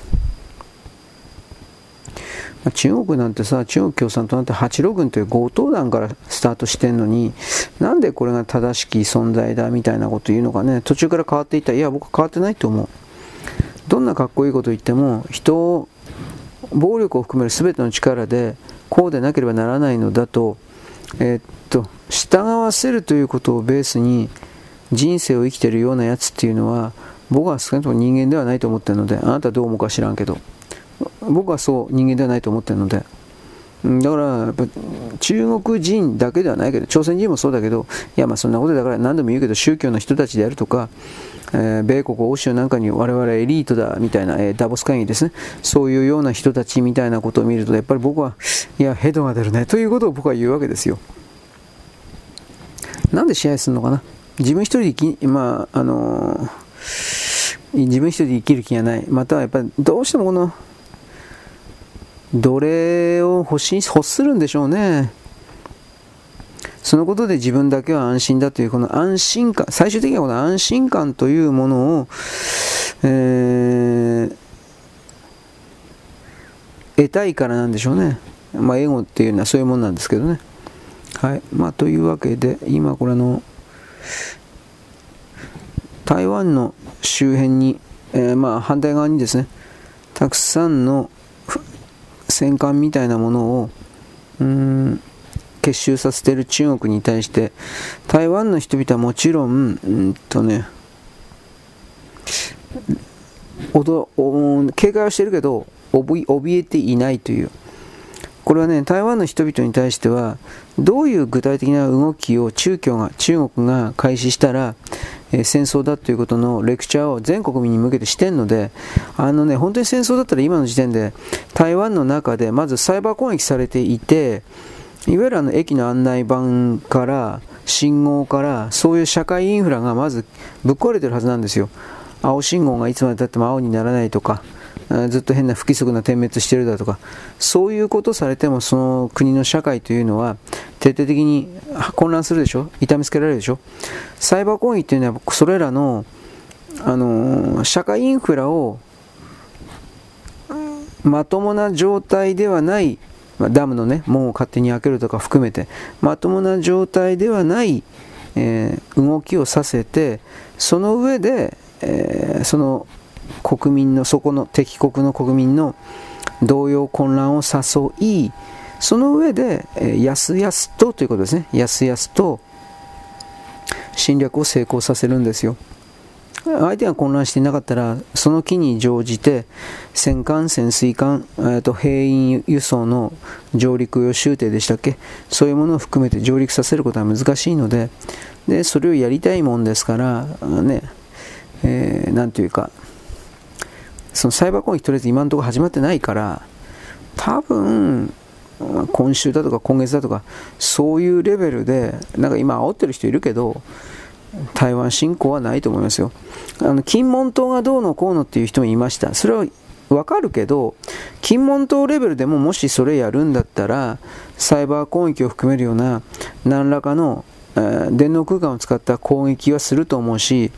中国なんてさ、中国共産党なんて八路軍という強盗団からスタートしてんのに、なんでこれが正しき存在だみたいなこと言うのかね、途中から変わっていった。いや、僕は変わってないと思う。どんなかっこいいこと言っても、人を、暴力を含める全ての力で、こうでなければならないのだと、えー、っと、従わせるということをベースに、人生を生きてるようなやつっていうのは、僕は少なくとも人間ではないと思ってるので、あなたどう思うか知らんけど。僕はそう人間ではないと思ってるので。だから中国人だけではないけど朝鮮人もそうだけどいやまあそんなことだから何度も言うけど宗教の人たちであるとか、えー、米国欧州なんかに我々エリートだみたいな、えー、ダボス会議ですね。そういうような人たちみたいなことを見るとやっぱり僕はいやヘドが出るね。ということを僕は言うわけですよ。なんで支配するのかな？自分一人で生きまああのー、自分一人で生きる気がない。またはやっぱりどうしてもこの奴隷を欲し欲するんでしょうね。そのことで自分だけは安心だというこの安心感、最終的にはこの安心感というものを、えー、得たいからなんでしょうね。まあ、エゴっていうのはそういうもんなんですけどね。はい。まあ、というわけで、今これの、台湾の周辺に、えー、まあ反対側にですね、たくさんの戦艦みたいなものをうん結集させている中国に対して台湾の人々はもちろんうんとね警戒はしてるけど怯えていないという。これはね台湾の人々に対してはどういう具体的な動きを中共が中国が開始したらえ戦争だということのレクチャーを全国民に向けてしてるので、あのね、本当に戦争だったら今の時点で台湾の中でまずサイバー攻撃されていて、いわゆるあの駅の案内板から信号からそういう社会インフラがまずぶっ壊れてるはずなんですよ。青信号がいつまでたっても青にならないとか、ずっと変な不規則な点滅してるだとか、そういうことされてもその国の社会というのは徹底的に混乱するでしょ？痛めつけられるでしょ？サイバー攻撃っていうのはそれらの、あの社会インフラをまともな状態ではないダムのね門を勝手に開けるとか含めてまともな状態ではない、えー、動きをさせてその上で、えー、その国民のそこの敵国の国民の動揺混乱を誘いその上で、えやすやすとということですね。やすやすと侵略を成功させるんですよ。相手が混乱していなかったら、その機に乗じて、戦艦、潜水艦、えー、と兵員輸送の上陸用終艇でしたっけ、そういうものを含めて上陸させることは難しいので、でそれをやりたいもんですから、ね、えー、なんというか、そのサイバー攻撃とりあえず今のところ始まってないから、多分、今週だとか今月だとか、そういうレベルで、なんか今煽ってる人いるけど、台湾侵攻はないと思いますよ。あの、金門島がどうのこうのっていう人もいました。それはわかるけど、金門島レベルでももしそれやるんだったら、サイバー攻撃を含めるような何らかの、電脳空間を使った攻撃はすると思うし、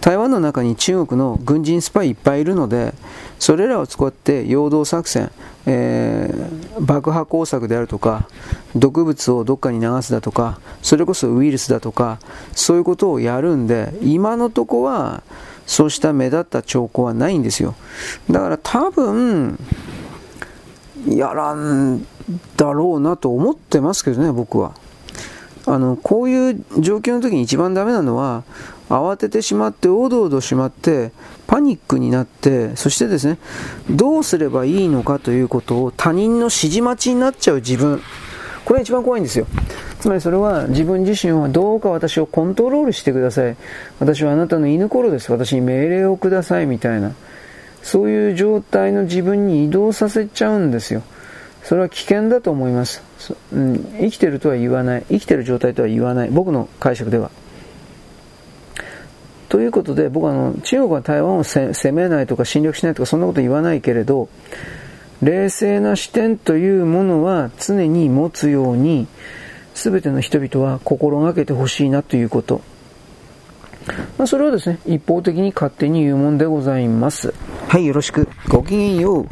台湾の中に中国の軍人スパイいっぱいいるので、それらを使って陽動作戦、えー、爆破工作であるとか、毒物をどっかに流すだとか、それこそウイルスだとか、そういうことをやるんで、今のとこは、そうした目立った兆候はないんですよ。だから多分、やらんだろうなと思ってますけどね、僕は。あの、こういう状況の時に一番ダメなのは、慌ててしまって、おどおどしまって、パニックになって、そしてですね、どうすればいいのかということを他人の指示待ちになっちゃう自分。これが一番怖いんですよ。つまりそれは自分自身はどうか私をコントロールしてください。私はあなたの犬頃です。私に命令をください。みたいな。そういう状態の自分に移動させちゃうんですよ。それは危険だと思います。うん、生きてるとは言わない。生きてる状態とは言わない。僕の解釈では。ということで、僕はあの中国は台湾を攻めないとか侵略しないとかそんなこと言わないけれど、冷静な視点というものは常に持つように、全ての人々は心がけてほしいなということ。まあ、それはですね、一方的に勝手に言うもんでございます。はい、よろしく。ごきげんよう。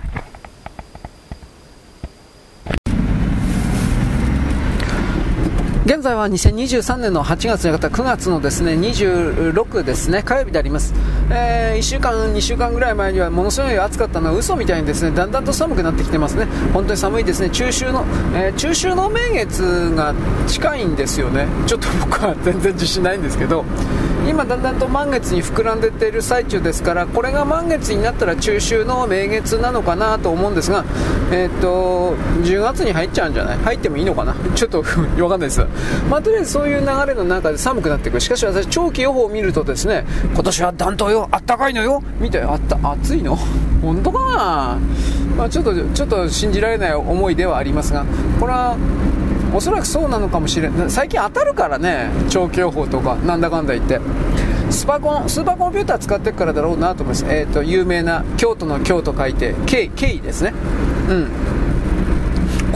現在は2023年の8月の方、9月のですね、26ですね、火曜日であります。えー、1週間、2週間ぐらい前にはものすごい暑かったのは嘘みたいにですね、だんだんと寒くなってきてますね。本当に寒いですね。中秋の、えー、中秋の名月が近いんですよね。ちょっと僕は全然自信ないんですけど、今だんだんと満月に膨らんでっている最中ですから、これが満月になったら中秋の名月なのかなと思うんですが、えー、っと、10月に入っちゃうんじゃない？入ってもいいのかな？ちょっと わかんないです。まあ、とりあえずそういう流れの中で寒くなっていくしかし私長期予報を見るとですね今年は暖冬よあったかいのよ。みたいあった暑いの？本当かな、まあ、ちょっとちょっと信じられない思いではありますがこれはおそらくそうなのかもしれない最近当たるからね。長期予報とかなんだかんだ言って。スパコンスーパーコンピューター使ってるからだろうなと思います、えーと、有名な京都の京と書いて K, K ですね。うん。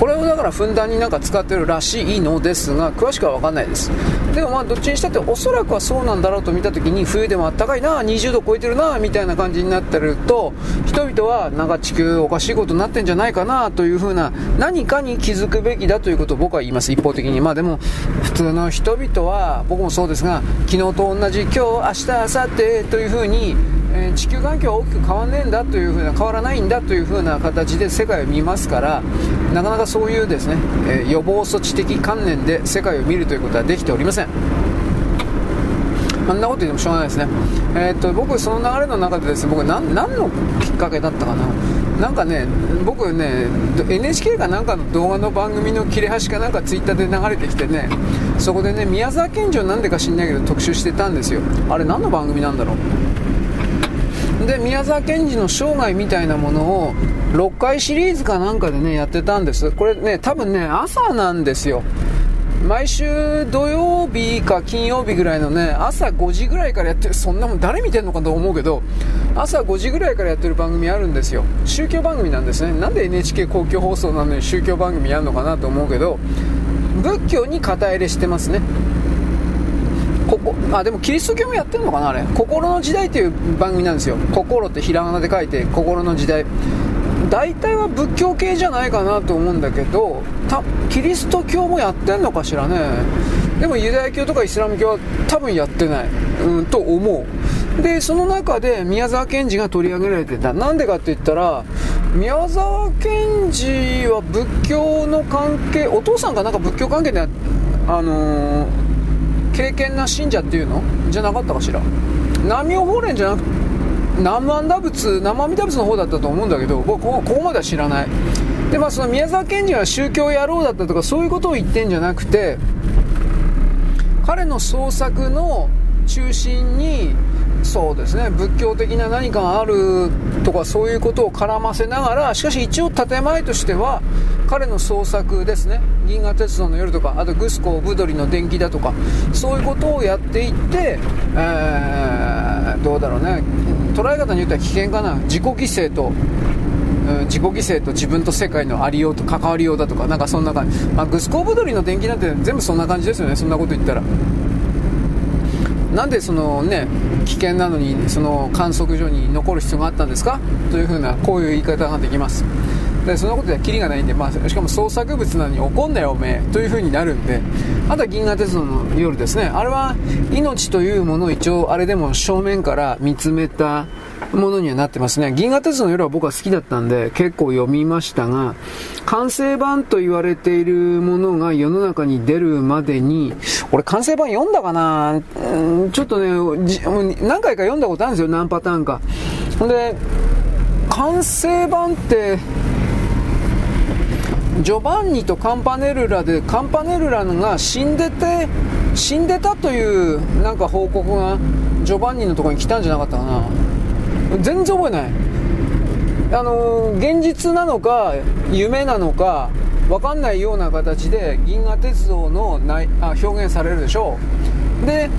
これをだからふんだんになんか使ってるらしいのですが詳しくは分かんないです。でもまあどっちにしたっておそらくはそうなんだろうと見た時に冬でもあったかいな20度超えてるなみたいな感じになってると人々はなんか地球おかしいことになってんじゃないかなというふうな何かに気づくべきだということを僕は言います。一方的に。まあでも普通の人々は僕もそうですが昨日と同じ今日明日明後日というふうにえー、地球環境は大きく変わんねえんだというふな変わらないんだというふうな形で世界を見ますからなかなかそういうですね、えー、予防措置的観念で世界を見るということはできておりません。あんなこと言ってもしょうがないですね、えー、っと僕その流れの中でですね僕何何のきっかけだったかな。なんかね僕ね NHK かなんかの動画の番組の切れ端かなんかツイッターで流れてきてねそこでね宮沢賢治をなんでか知んないけど特集してたんですよ。あれ何の番組なんだろう。で宮沢賢治の生涯みたいなものを6回シリーズかなんかでねやってたんです。これね多分ね朝なんですよ。毎週土曜日か金曜日ぐらいのね朝5時ぐらいからやってるそんなもん誰見てんのかと思うけど朝5時ぐらいからやってる番組あるんですよ。宗教番組なんですね。なんで NHK 公共放送なのに宗教番組やるのかなと思うけど仏教に肩入れしてますね。あでもキリスト教もやってるのかなあれ。心の時代っていう番組なんですよ。心ってひらがなで書いて心の時代。大体は仏教系じゃないかなと思うんだけどたキリスト教もやってんのかしらね。でもユダヤ教とかイスラム教は多分やってない、うん、と思う。でその中で宮沢賢治が取り上げられてた。なんでかって言ったら宮沢賢治は仏教の関係お父さんがなんか仏教関係であのー敬虔な信者っていうの？じゃなかったかしら？南妙法蓮じゃなくて南無阿弥陀仏南無阿弥陀仏の方だったと思うんだけど僕ここまでは知らない。でまあその宮沢賢治は宗教野郎だったとかそういうことを言ってんじゃなくて彼の創作の中心にそうですね。仏教的な何かがあるとかそういうことを絡ませながらしかし一応建前としては彼の創作ですね。銀河鉄道の夜とかあとグスコブドリの電気だとかそういうことをやっていって、えー、どうだろうね。捉え方によっては危険かな。自己犠牲と自己犠牲と自分と世界のありようと関わりようだとかなんかそんな感じ、まあ、グスコブドリの電気なんて全部そんな感じですよね。そんなこと言ったら。なんでそのね危険なのにその観測所に残る必要があったんですか？というふうなこういう言い方ができます。でそのことではキリがないんで、まあ、しかも創作物なのに怒んなよおめえ。というふうになるんで。あとは銀河鉄道の夜ですね。あれは命というものを一応あれでも正面から見つめたものにはなってますね。銀河鉄道の夜は僕は好きだったんで結構読みましたが、完成版と言われているものが世の中に出るまでに、俺完成版読んだかな？うんちょっとね、何回か読んだことあるんですよ、何パターンか。ほんで、完成版って、ジョバンニとカンパネルラでカンパネルラが死んでて死んでたというなんか報告がジョバンニのところに来たんじゃなかったかな全然覚えない。あの現実なのか夢なのか分かんないような形で銀河鉄道のないあ表現されるでしょう。で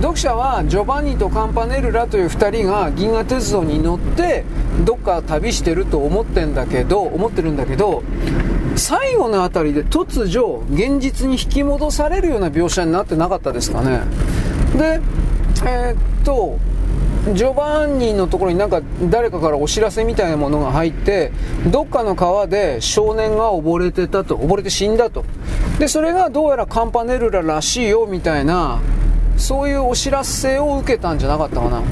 読者はジョバンニとカンパネルラという2人が銀河鉄道に乗ってどっか旅してると思ってんだけど思ってるんだけど最後の辺りで突如現実に引き戻されるような描写になってなかったですかね。でえー、っとジョバンニのところになんか誰かからお知らせみたいなものが入ってどっかの川で少年が溺れてたと溺れて死んだと。でそれがどうやらカンパネルラらしいよみたいなそういうお知らせを受けたんじゃなかったかな。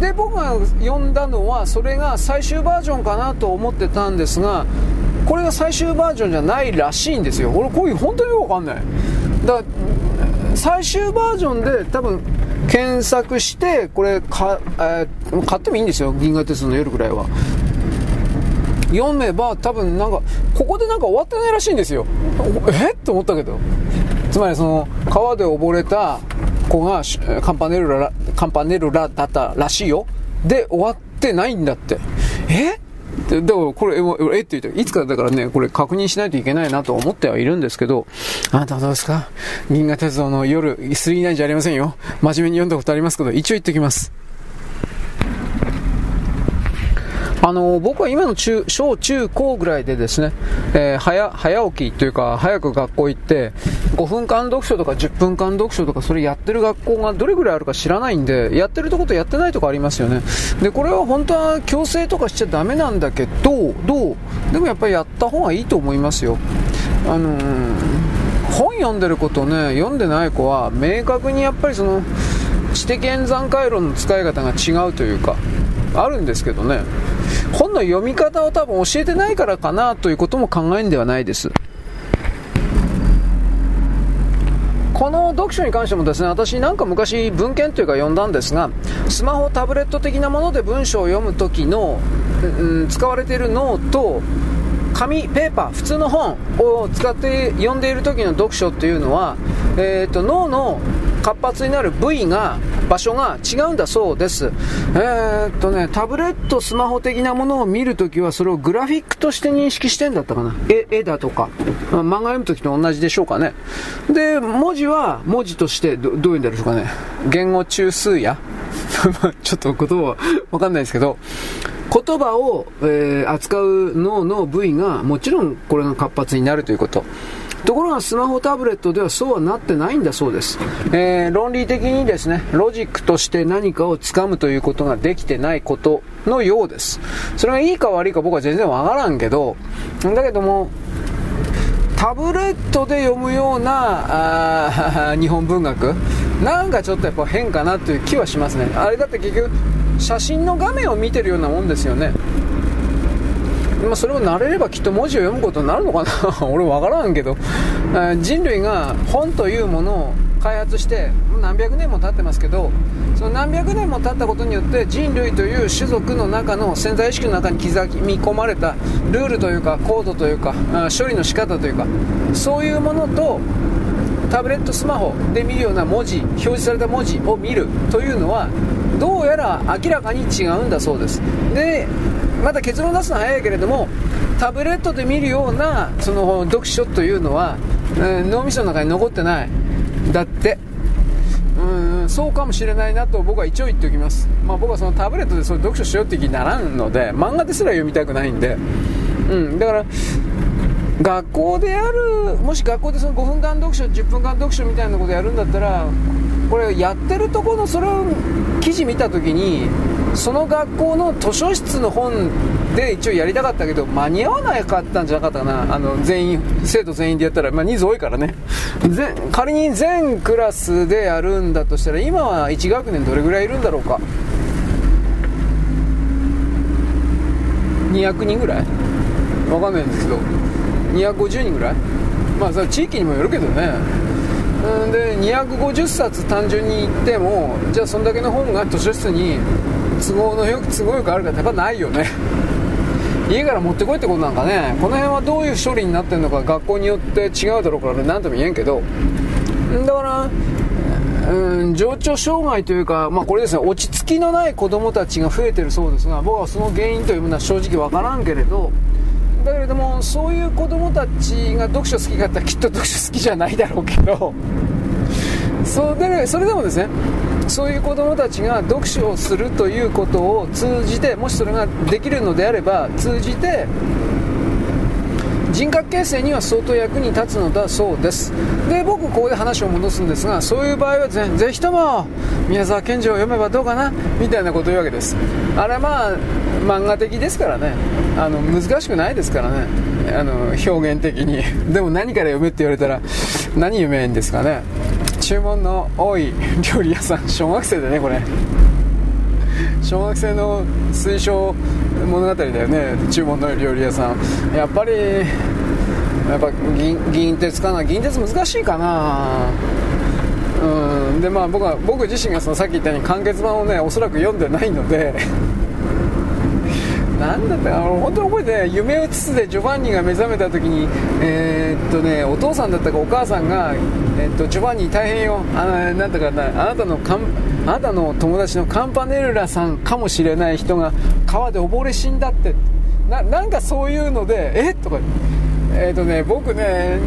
で僕が読んだのはそれが最終バージョンかなと思ってたんですがこれが最終バージョンじゃないらしいんですよ。俺こういう本当によくわかんない。だから最終バージョンで多分検索して、これか、えー、買ってもいいんですよ。銀河鉄道の夜ぐらいは。読めば多分なんか、ここでなんか終わってないらしいんですよ。え？って思ったけど。つまりその、川で溺れた子がカンパネルラ、カンパネルラだったらしいよ。で、終わってないんだって。え？で、だからこれ、えって言って、いつかだからね、これ確認しないといけないなと思ってはいるんですけど、あなたはどうですか？銀河鉄道の夜、39じゃありませんよ。真面目に読んだことありますけど、一応言ってきます。あの僕は今の中小中高ぐらいでですね、えー、早早起きというか早く学校行って5分間読書とか10分間読書とかそれやってる学校がどれぐらいあるか知らないんでやってるとことやってないとこありますよね。でこれは本当は強制とかしちゃダメなんだけどどう？でもやっぱりやった方がいいと思いますよ。あのー、本読んでることね読んでない子は明確にやっぱりその知的演算回路の使い方が違うというかあるんですけどね。本の読み方を多分教えてないからかなということも考えんではないです。この読書に関してもですね、私なんか昔文献というか読んだんですが、スマホ、タブレット的なもので文章を読む時の、うん、使われている脳と、紙、ペーパー、普通の本を使って読んでいる時の読書っていうのは、えーと、脳の活発になる部位が場所が違うんだそうです。えー、っとね、タブレット、スマホ的なものを見るときはそれをグラフィックとして認識してんだったかな。絵、絵だとかま。漫画読むときと同じでしょうかね。で、文字は文字としてどどういうんでしょうかね。言語中枢や ちょっと言葉はわかんないですけど、言葉を、えー、扱う脳の部位がもちろんこれが活発になるということ。ところがスマホタブレットではそうはなってないんだそうです。えー、論理的にですね、ロジックとして何かを掴むということができてないことのようです。それがいいか悪いか僕は全然わからんけど、だけども、タブレットで読むようなあ 日本文学なんかちょっとやっぱ変かなという気はしますね。あれだって結局写真の画面を見てるようなもんですよね。まあ、それも慣れればきっと文字を読むことになるのかな。俺分からんけど。人類が本というものを開発して何百年も経ってますけどその何百年も経ったことによって人類という種族の中の潜在意識の中に刻み込まれたルールというかコードというか処理の仕方というかそういうものとタブレットスマホで見るような文字表示された文字を見るというのはどうやら明らかに違うんだそうです。でまだ結論出すのは早いけれどもタブレットで見るようなその読書というのは、えー、脳みその中に残ってない。だって。うんそうかもしれないなと僕は一応言っておきます、まあ、僕はそのタブレットでそれ読書しようって気にならんので漫画ですら読みたくないんで、うん、だから学校でやるもし学校でその5分間読書10分間読書みたいなことやるんだったらこれやってるところのそれを記事見た時にその学校の図書室の本で一応やりたかったけど間に合わなかったんじゃなかったかな。あの全員生徒全員でやったら、まあ、人数多いからね。仮に全クラスでやるんだとしたら今は1学年どれぐらいいるんだろうか。200人ぐらい？わかんないんですけど。250人ぐらい？まあそれ地域にもよるけどね。で250冊単純に言ってもじゃあそんだけの本が図書室に都合のよく都合よくあるかってやっぱないよね。家から持ってこいってことなんかね。この辺はどういう処理になってるのか学校によって違うだろうから何とも言えんけど。だからうん、情緒障害というか、まあ、これですね落ち着きのない子供たちが増えてるそうですが僕はその原因というものは正直わからんけれどだけれどもそういう子供たちが読書好きかったらきっと読書好きじゃないだろうけどそでそれでもですねそういう子供たちが読書をするということを通じてもしそれができるのであれば通じて人格形成には相当役に立つのだそうです。で僕ここで話を戻すんですがそういう場合はぜぜひとも宮沢賢治を読めばどうかなみたいなことを言うわけです。あれはまあ漫画的ですからね。あの難しくないですからね。あの表現的に。でも何から読めって言われたら何読めんですかね。注文の多い 料理屋さん小学生でねこれ。小学生の推奨物語だよね。注文の料理屋さん。やっぱりやっぱ銀銀鉄かな。銀鉄難しいかな。うん。でまあ僕は僕自身がそのさっき言ったように完結版をねおそらく読んでないので。何だったか本当に覚えてない。夢うつつでジョバンニが目覚めた時にえー、っとねお父さんだったかお母さんが、えー、っとジョバンニ大変よ。あなんだかなあなたのあなたの友達のカンパネルラさんかもしれない人が川で溺れ死んだって。ななんかそういうのでえ？とか。えっ、とね僕ね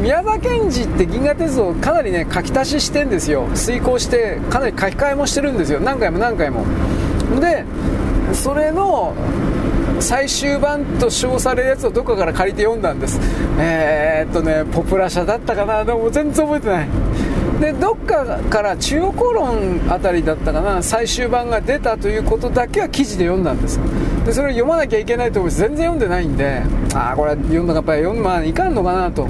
宮沢賢治って銀河鉄道かなりね書き足ししてんですよ。遂行してかなり書き換えもしてるんですよ。何回も何回も。でそれの最終版と称されるやつをどっかから借りて読んだんです。えー、っとねポプラ社だったかな。でも全然覚えてない。でどっかから中央公論あたりだったかな。最終版が出たということだけは記事で読んだんです。でそれを読まなきゃいけないと思って全然読んでないんでああこれ読んだかやっぱり読んまあいかんのかなと。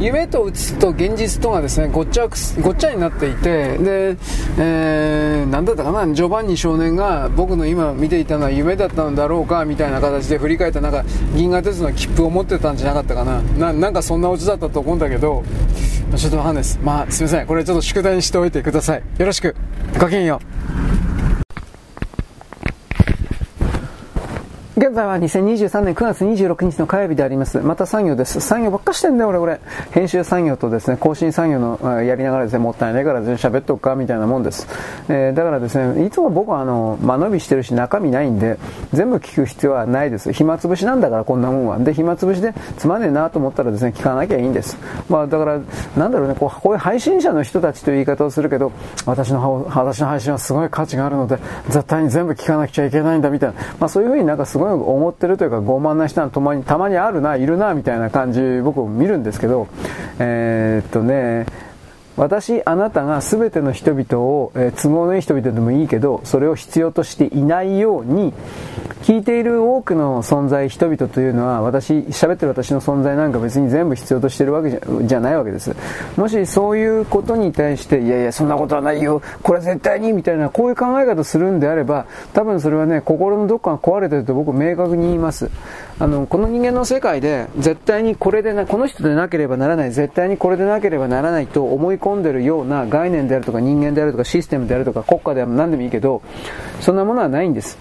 夢とうつと現実とがですねごっちゃくごっちゃになっていてで、えー、何だったかなジョバンニ少年が僕の今見ていたのは夢だったのだろうかみたいな形で振り返ったなんか銀河鉄道の切符を持ってたんじゃなかったかな。ななんかそんなオチだったと思うんだけどちょっとわかんないですまあすいません。これちょっと宿題にしておいてください。よろしく。ごきげんよう。現在は2023年9月26日の火曜日であります。また作業です。作業ばっかしてんだよ、俺、俺。編集作業とですね、更新作業のやりながらですね、もったいないから全然喋っとくか、みたいなもんです。えー、だからですね、いつも僕はあの、間延びしてるし中身ないんで、全部聞く必要はないです。暇つぶしなんだから、こんなもんは。で、暇つぶしでつまんねえなと思ったらですね、聞かなきゃいいんです。まあ、だから、なんだろうね、こうこういう配信者の人たちという言い方をするけど、私の、私の配信はすごい価値があるので、絶対に全部聞かなくちゃいけないんだ、みたいな。まあ、そういうふうになんかすごい思ってるというか傲慢な人はたまにたまにあるな、いるな、みたいな感じ僕も見るんですけど、えー、っとね、私、あなたが全ての人々を、えー、都合のいい人々でもいいけど、それを必要としていないように、聞いている多くの存在、人々というのは、私、喋ってる私の存在なんか別に全部必要としてるわけじゃじゃないわけです。もしそういうことに対して、いやいや、そんなことはないよ、これは絶対に、みたいな、こういう考え方するんであれば、多分それはね、心のどっかが壊れてると僕明確に言います。あの、この人間の世界で、絶対にこれでな、この人でなければならない、絶対にこれでなければならないと思い込んでるような概念であるとか人間であるとかシステムであるとか国家でも何でもいいけど、そんなものはないんです。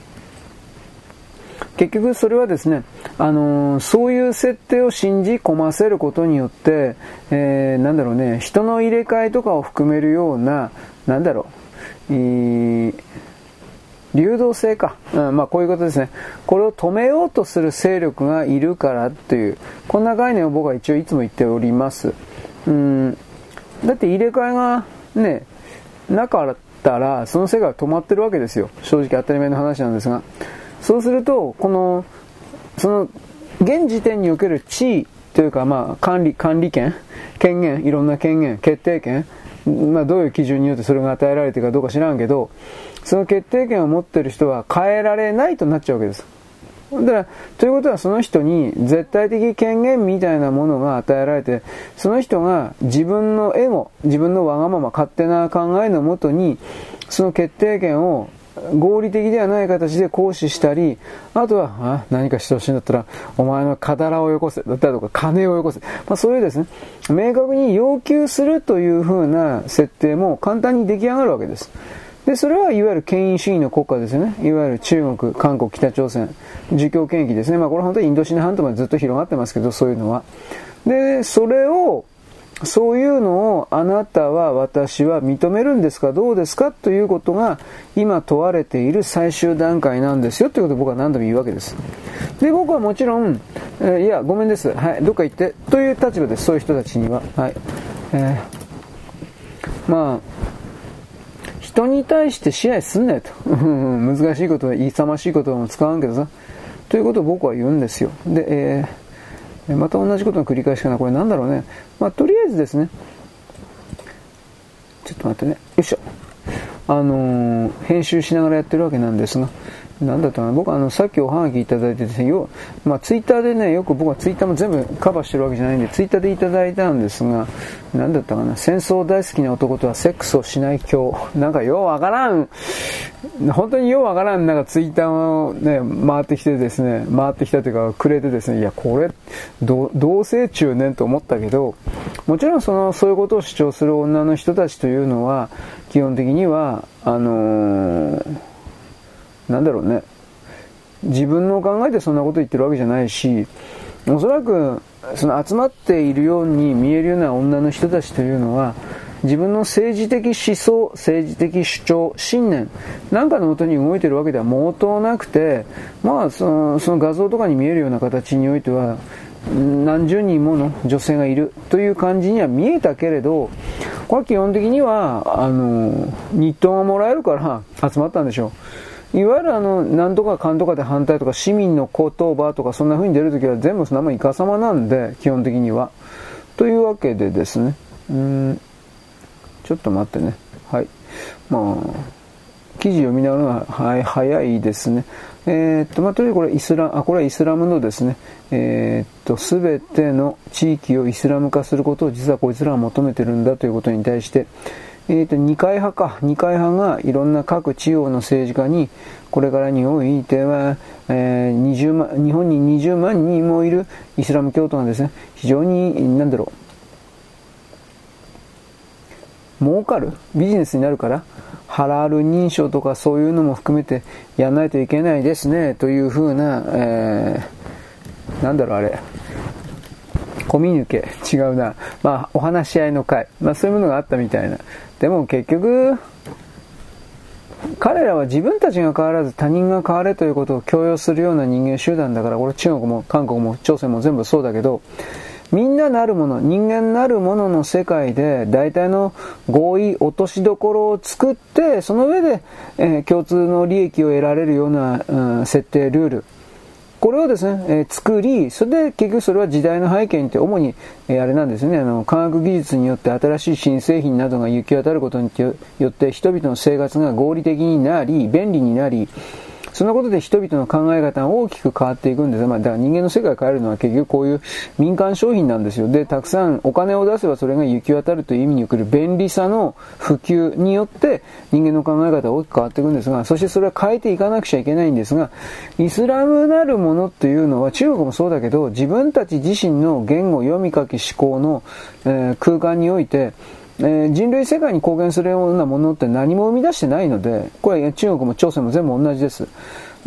結局それはですね、あのー、そういう設定を信じ込ませることによって、えー、なんだろうね、人の入れ替えとかを含めるような、なんだろう、流動性か。うん、まあこういうことですね。これを止めようとする勢力がいるからという、こんな概念を僕は一応いつも言っております。うん、だって入れ替えがね、なかったら、その世界は止まってるわけですよ。正直当たり前の話なんですが。そうすると、この、その、現時点における地位というか、まあ、管理、管理権、権限、いろんな権限、決定権、まあ、どういう基準によってそれが与えられているかどうか知らんけど、その決定権を持ってる人は変えられないとなっちゃうわけです。だから、ということはその人に絶対的権限みたいなものが与えられて、その人が自分のエゴ、自分のわがまま勝手な考えのもとに、その決定権を合理的ではない形で行使したり、あとは、あ何かしてほしいんだったら、お前のカダラをよこせ、だったりとか、金をよこせ。まあ、そういうですね、明確に要求するという風な設定も簡単に出来上がるわけです。で、それはいわゆる権威主義の国家ですよね。いわゆる中国、韓国、北朝鮮、儒教権益ですね。まあこれ本当にインドシナ半島までずっと広がってますけど、そういうのは。で、それを、そういうのをあなたは私は認めるんですかどうですかということが今問われている最終段階なんですよということを僕は何度も言うわけです。で、僕はもちろん、えー、いや、ごめんです。はい、どっか行って。という立場です。そういう人たちには。はい。えー、まあ、人に対して支配すんなよと。難しいことは、勇ましいことも使わんけどさ。ということを僕は言うんですよ。で、えーまた同じことの繰り返しかな。これなんだろうね。まあ、とりあえずですね。ちょっと待ってね。よいしょ。あのー、編集しながらやってるわけなんですが、なんだったかな、僕あの、さっきおはがきいただいてですね、よまあ、ツイッターでね、よく僕はツイッターも全部カバーしてるわけじゃないんで、ツイッターでいただいたんですが、なんだったかな、戦争大好きな男とはセックスをしない今日。なんかようわからん、本当にようわからん、なんかツイッターをね、回ってきてですね、回ってきたというか、くれてですね、いや、これ、同性中年と思ったけど、もちろんその、そういうことを主張する女の人たちというのは、基本的には、あのーなんだろうね、自分の考えでそんなこと言ってるわけじゃないし、おそらく、その集まっているように見えるような女の人たちというのは、自分の政治的思想、政治的主張、信念なんかのもとに動いてるわけでは毛頭なくて、まあその、その画像とかに見えるような形においては、何十人もの女性がいるという感じには見えたけれど、これは基本的には、あの、日当がもらえるから集まったんでしょう。いわゆるあの、なんとかかんとかで反対とか、市民の言葉とか、そんな風に出るときは全部そのままイカ様なんで、基本的には。というわけでですね、うん、ちょっと待ってね。はい。まあ、記事読みながらはい、早いですね。えー、っと、まあ、とりあえずこれイスラ、あ、これはイスラムのですね、えー、っと、すべての地域をイスラム化することを実はこいつらは求めてるんだということに対して、え、ー、と、二階派か。二階派がいろんな各地方の政治家に、これからにおいては、えー、20万、日本に20万人もいるイスラム教徒がですね、非常に、なんだろう、儲かる？ビジネスになるから、ハラール認証とかそういうのも含めてやらないといけないですね、というふうな、えー、なんだろうあれ、コミュニケ、違うな。まあ、お話し合いの会。まあ、そういうものがあったみたいな。でも結局、彼らは自分たちが変わらず他人が変われということを強要するような人間集団だから、これ中国も韓国も朝鮮も全部そうだけど、みんななるもの、人間なるものの世界で大体の合意、落としどころを作って、その上で、えー、共通の利益を得られるような、うん、設定、ルール、これをですね、えー、作り、それで結局それは時代の背景にって主に、えー、あれなんですね、あの、科学技術によって新しい新製品などが行き渡ることによって人々の生活が合理的になり、便利になり、そんなことで人々の考え方が大きく変わっていくんです。まあ、だから人間の世界を変えるのは結局こういう民間商品なんですよ。で、たくさんお金を出せばそれが行き渡るという意味における便利さの普及によって人間の考え方が大きく変わっていくんですが、そしてそれは変えていかなくちゃいけないんですが、イスラムなるものっていうのは中国もそうだけど、自分たち自身の言語、読み書き、思考の、えー、空間において、えー、人類世界に貢献するようなものって何も生み出してないので、これ中国も朝鮮も全部同じです。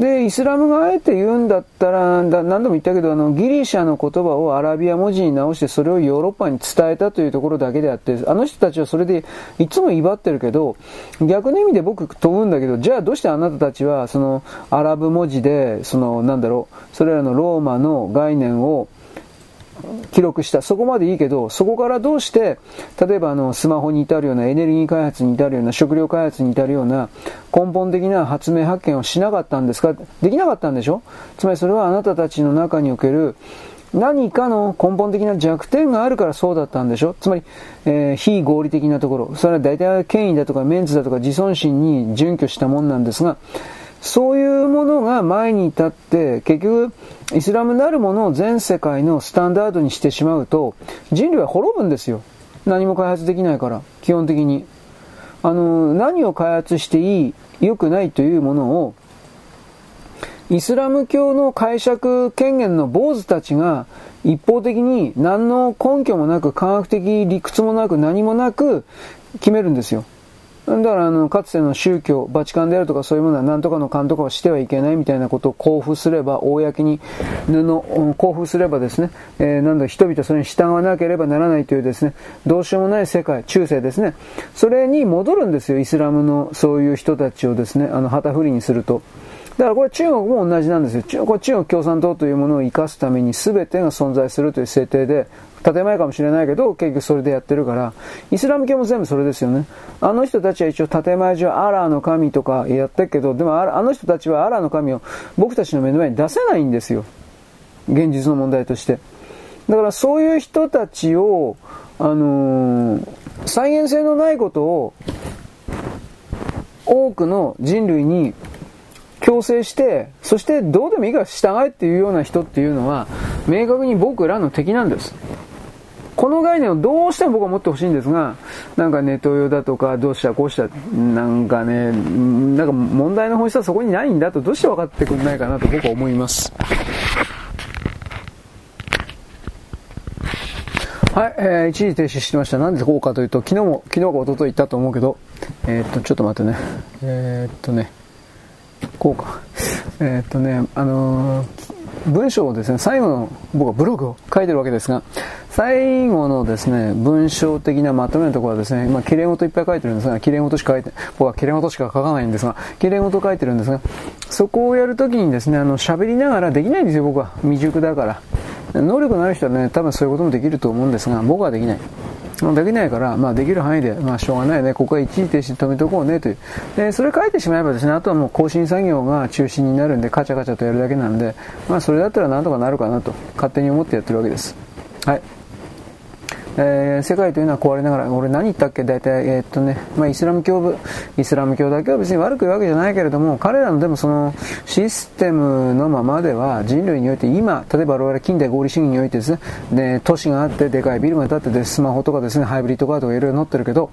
で、イスラムがあえて言うんだったら、だ何度も言ったけど、あの、ギリシャの言葉をアラビア文字に直してそれをヨーロッパに伝えたというところだけであって、あの人たちはそれでいつも威張ってるけど、逆の意味で僕問うんだけど、じゃあどうしてあなたたちは、その、アラブ文字で、その、なんだろう、それらのローマの概念を、記録した。そこまでいいけど、そこからどうして、例えばあの、スマホに至るような、エネルギー開発に至るような、食料開発に至るような、根本的な発明発見をしなかったんですか？できなかったんでしょ？つまりそれはあなたたちの中における、何かの根本的な弱点があるからそうだったんでしょ？つまり、えー、非合理的なところ。それは大体権威だとかメンツだとか自尊心に準拠したもんなんですが、そういうものが前に立って、結局、イスラムなるものを全世界のスタンダードにしてしまうと、人類は滅ぶんですよ。何も開発できないから、基本的に。あの、何を開発していい、良くないというものを、イスラム教の解釈権限の坊主たちが一方的に何の根拠もなく科学的理屈もなく何もなく決めるんですよ。だからあの、かつての宗教、バチカンであるとかそういうものは何とかの勘とかをしてはいけないみたいなことを交付すれば、公に布、交付すればですね、えー、なんだ、人々それに従わなければならないというですね、どうしようもない世界、中世ですね、それに戻るんですよ、イスラムのそういう人たちをですね、あの、旗振りにすると。だからこれ中国も同じなんですよ。中国共産党というものを生かすために全てが存在するという設定で、建前かもしれないけど、結局それでやってるから、イスラム教も全部それですよね。あの人たちは一応建前上アラーの神とかやってるけど、でもあの人たちはアラーの神を僕たちの目の前に出せないんですよ。現実の問題として。だからそういう人たちを、あのー、再現性のないことを多くの人類に強制して、そしてどうでもいいから従えっていうような人っていうのは、明確に僕らの敵なんです。この概念をどうしても僕は持ってほしいんですが、なんかネット用だとか、どうしたこうした、なんかね、なんか問題の本質はそこにないんだと、どうして分かってくれないかなと僕は思います。はい、えー、一時停止してました。なんでこうかというと、昨日も、昨日か一昨日言ったと思うけど、えー、っと、ちょっと待ってね。えー、っとね、こうか。えー、っとね、あのー文章をですね、最後の僕はブログを書いてるわけですが、最後のですね、文章的なまとめのところはですね、まあ、綺麗事いっぱい書いてるんですが、綺麗事しか書いて、僕は綺麗事しか書かないんですが、綺麗事書いてるんですが、そこをやるときにですね、あの、喋りながらできないんですよ、僕は。未熟だから。能力のある人はね、多分そういうこともできると思うんですが、僕はできない。できないから、まあ、できる範囲で、まあ、しょうがないね、ここは一時停止止めとこうねという。で、それ書いてしまえばですね、あとはもう更新作業が中心になるんで、カチャカチャとやるだけなんで、まあ、それだったらなんとかなるかなと、勝手に思ってやってるわけです。はい。えー、世界というのは壊れながら、俺何言ったっけ？大体、えー、っとね、まあ、イスラム教部、イスラム教だけは別に悪く言うわけじゃないけれども、彼らのでもそのシステムのままでは人類において今、例えば我々近代合理主義においてですね、で、都市があって、でかいビルが建ってて、スマホとかですね、ハイブリッドカードがいろいろ載ってるけど、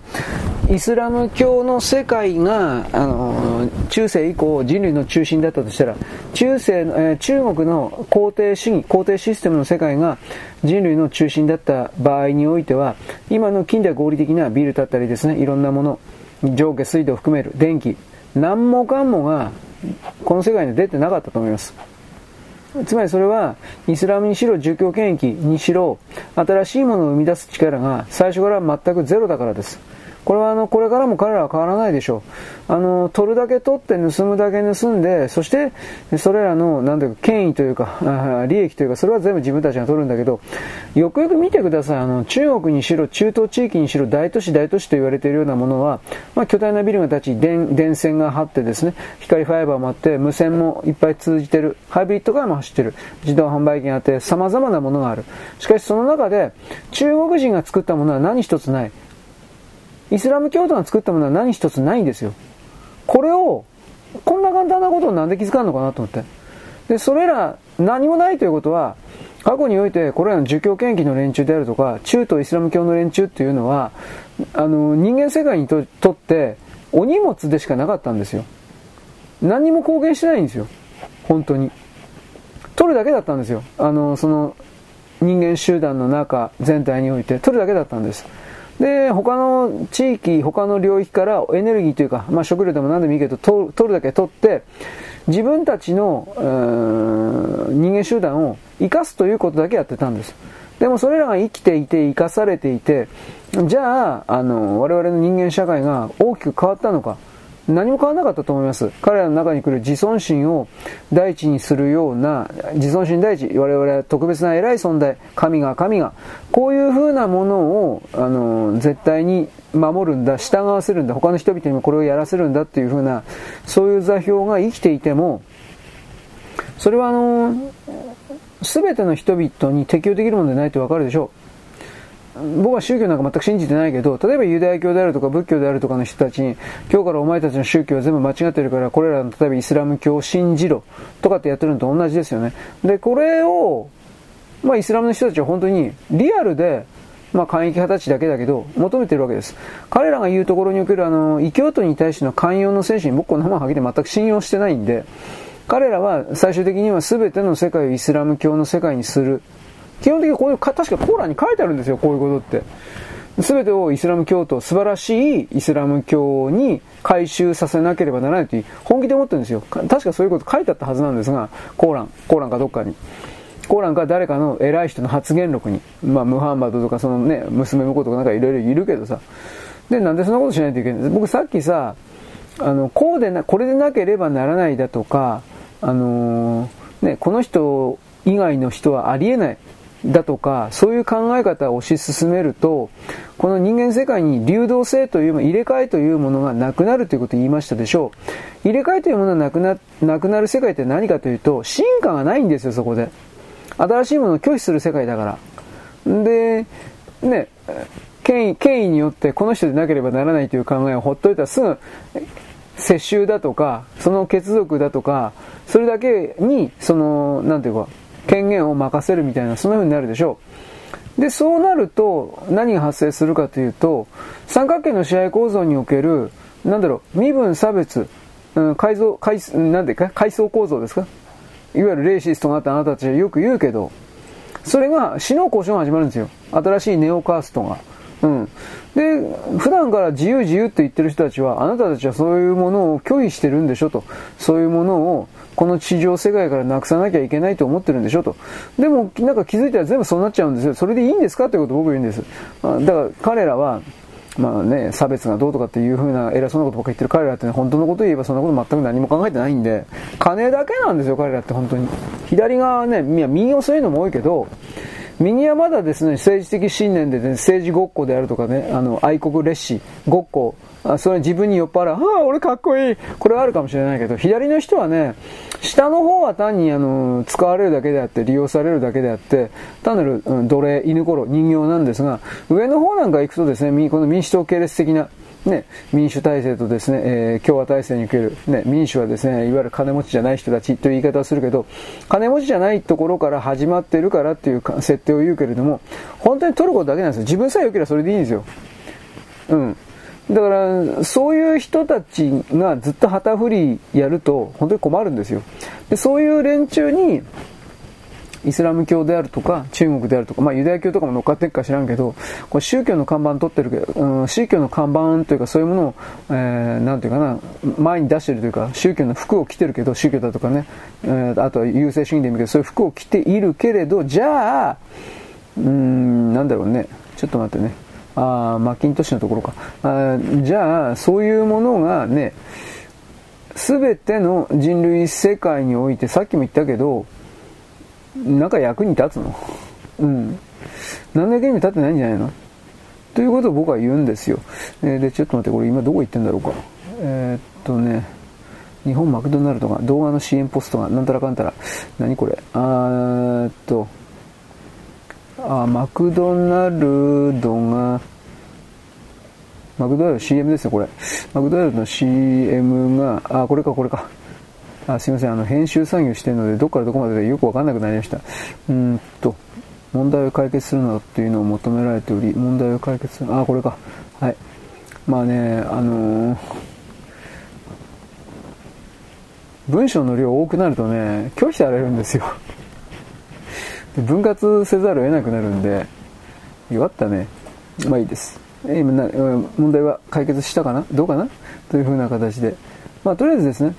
イスラム教の世界が、あの、中世以降人類の中心だったとしたら、中世、えー、中国の皇帝主義、皇帝システムの世界が人類の中心だった場合ににおいては、今の近代合理的なビルだったりですね、いろんなもの、上下水道を含める電気、何もかんもがこの世界に出てなかったと思います。つまりそれは、イスラムにしろ、儒教権益にしろ、新しいものを生み出す力が最初から全くゼロだからです。これはあの、これからも彼らは変わらないでしょう。あの、取るだけ取って盗むだけ盗んで、そして、それらの、なんていうか、権威というか、利益というか、それは全部自分たちが取るんだけど、よくよく見てください。あの、中国にしろ、中東地域にしろ、大都市、大都市と言われているようなものは、まあ、巨大なビルが立ち、電、電線が張ってですね、光ファイバーもあって、無線もいっぱい通じてる、ハイブリッドカーも走ってる、自動販売機があって、様々なものがある。しかしその中で、中国人が作ったものは何一つない。イスラム教徒が作ったものは何一つないんですよ。これを、こんな簡単なことをなんで気づかんのかなと思って。で、それら何もないということは、過去においてこれらの儒教研究の連中であるとか、中東イスラム教の連中っていうのは、あの、人間世界にとって、お荷物でしかなかったんですよ。何にも貢献してないんですよ。本当に。取るだけだったんですよ。あの、その、人間集団の中全体において、取るだけだったんです。で、他の地域、他の領域からエネルギーというか、まあ食料でも何でもいいけど、取るだけ取って、自分たちの、人間集団を生かすということだけやってたんです。でもそれらが生きていて、生かされていて、じゃあ、あの、我々の人間社会が大きく変わったのか。何も変わらなかったと思います。彼らの中に来る自尊心を第一にするような、自尊心第一、我々は特別な偉い存在、神が神が、こういう風なものを、あの、絶対に守るんだ、従わせるんだ、他の人々にもこれをやらせるんだっていう風な、そういう座標が生きていても、それはあの、すべての人々に適用できるものでないとわかるでしょう。僕は宗教なんか全く信じてないけど、例えばユダヤ教であるとか仏教であるとかの人たちに、今日からお前たちの宗教は全部間違ってるから、これらの例えばイスラム教を信じろとかってやってるのと同じですよね。で、これを、まあイスラムの人たちは本当にリアルで、まあ、簡易派たちだけだけど、求めてるわけです。彼らが言うところにおける、あの、異教徒に対しての寛容の精神、僕このままはげて全く信用してないんで、彼らは最終的には全ての世界をイスラム教の世界にする基本的にこういう、確かコーランに書いてあるんですよ、こういうことって。すべてをイスラム教徒、素晴らしいイスラム教に回収させなければならないという本気で思ってるんですよ。確かそういうこと書いてあったはずなんですが、コーラン、コーランかどっかに。コーランか誰かの偉い人の発言録に、まあ、ムハンマドとかそのね、娘婿とかなんかいろいろいるけどさ。で、なんでそんなことしないといけないんです？僕さっきさ、あの、こうでな、これでなければならないだとか、あのー、ね、この人以外の人はありえない。だとか、そういう考え方を推し進めると、この人間世界に流動性という、入れ替えというものがなくなるということを言いましたでしょう。入れ替えというものがなくな、なくなる世界って何かというと、進化がないんですよ、そこで。新しいものを拒否する世界だから。で、ね、権威、権威によってこの人でなければならないという考えをほっといたらすぐ、世襲だとか、その血族だとか、それだけに、その、なんていうか、権限を任せるみたいな、そんな風になるでしょう。で、そうなると、何が発生するかというと、三角形の支配構造における、なんだろう、身分差別、うん、改造、改、なんでか、階層構造ですか？いわゆるレイシストがあってあなたたちはよく言うけど、それが死の交渉が始まるんですよ。新しいネオカーストが。うん。で、普段から自由自由って言ってる人たちは、あなたたちはそういうものを拒否してるんでしょと。そういうものを、この地上世界からなくさなきゃいけないと思ってるんでしょと。でも、なんか気づいたら全部そうなっちゃうんですよ。それでいいんですかということを僕言うんです。だから彼らは、まあね、差別がどうとかっていうふうな偉そうなことばっか言ってる彼らって、ね、本当のことを言えばそんなこと全く何も考えてないんで、金だけなんですよ、彼らって本当に。左側ね、右はそういうのも多いけど、右はまだですね、政治的信念で、ね、政治ごっこであるとかね、あの、愛国列士、ごっこ、あそれ自分に酔っ払う、ああ、俺かっこいい。これはあるかもしれないけど、左の人はね、下の方は単にあの、使われるだけであって、利用されるだけであって、単なる、うん、奴隷、犬頃、人形なんですが、上の方なんか行くとですね、この民主党系列的な、ね、民主体制とですね、えー、共和体制における、ね、民主はですね、いわゆる金持ちじゃない人たちという言い方をするけど、金持ちじゃないところから始まってるからっていう設定を言うけれども、本当に取ることだけなんですよ。自分さえ良ければそれでいいんですよ。うん。だから、そういう人たちがずっと旗振りやると、本当に困るんですよ。で、そういう連中に、イスラム教であるとか、中国であるとか、まあユダヤ教とかも乗っかってるか知らんけど、これ宗教の看板取ってるけど、うん、宗教の看板というかそういうものを、えー、なんていうかな、前に出してるというか、宗教の服を着てるけど、宗教だとかね、えー、あとは優勢主義でもいいけど、そういう服を着ているけれど、じゃあ、うん、なんだろうね、ちょっと待ってね。あ、マッキントッシュのところか。あじゃあ、そういうものがね、すべての人類世界において、さっきも言ったけど、なんか役に立つのうん。何だけに立ってないんじゃないの？ということを僕は言うんですよ。えー、で、ちょっと待って、これ今どこ行ってんだろうか。えー、っとね、日本マクドナルドが、動画の支援ポストが、なんたらかんたら、何これ？あーっと、あ、マクドナルドが、マクドナルド CM ですよ、これ。マクドナルドの CM が、あ、これか、これか。あ、すいません、あの、編集作業してるので、どっからどこまででよくわかんなくなりました。うんと、問題を解決するのっていうのを求められており、問題を解決する、あ、これか。はい。まあね、あのー、文章の量多くなるとね、拒否されるんですよ。分割せざるを得なくなるんで、弱ったね。まあいいです。今な、問題は解決したかな？どうかな？というふうな形で。まあとりあえずですね、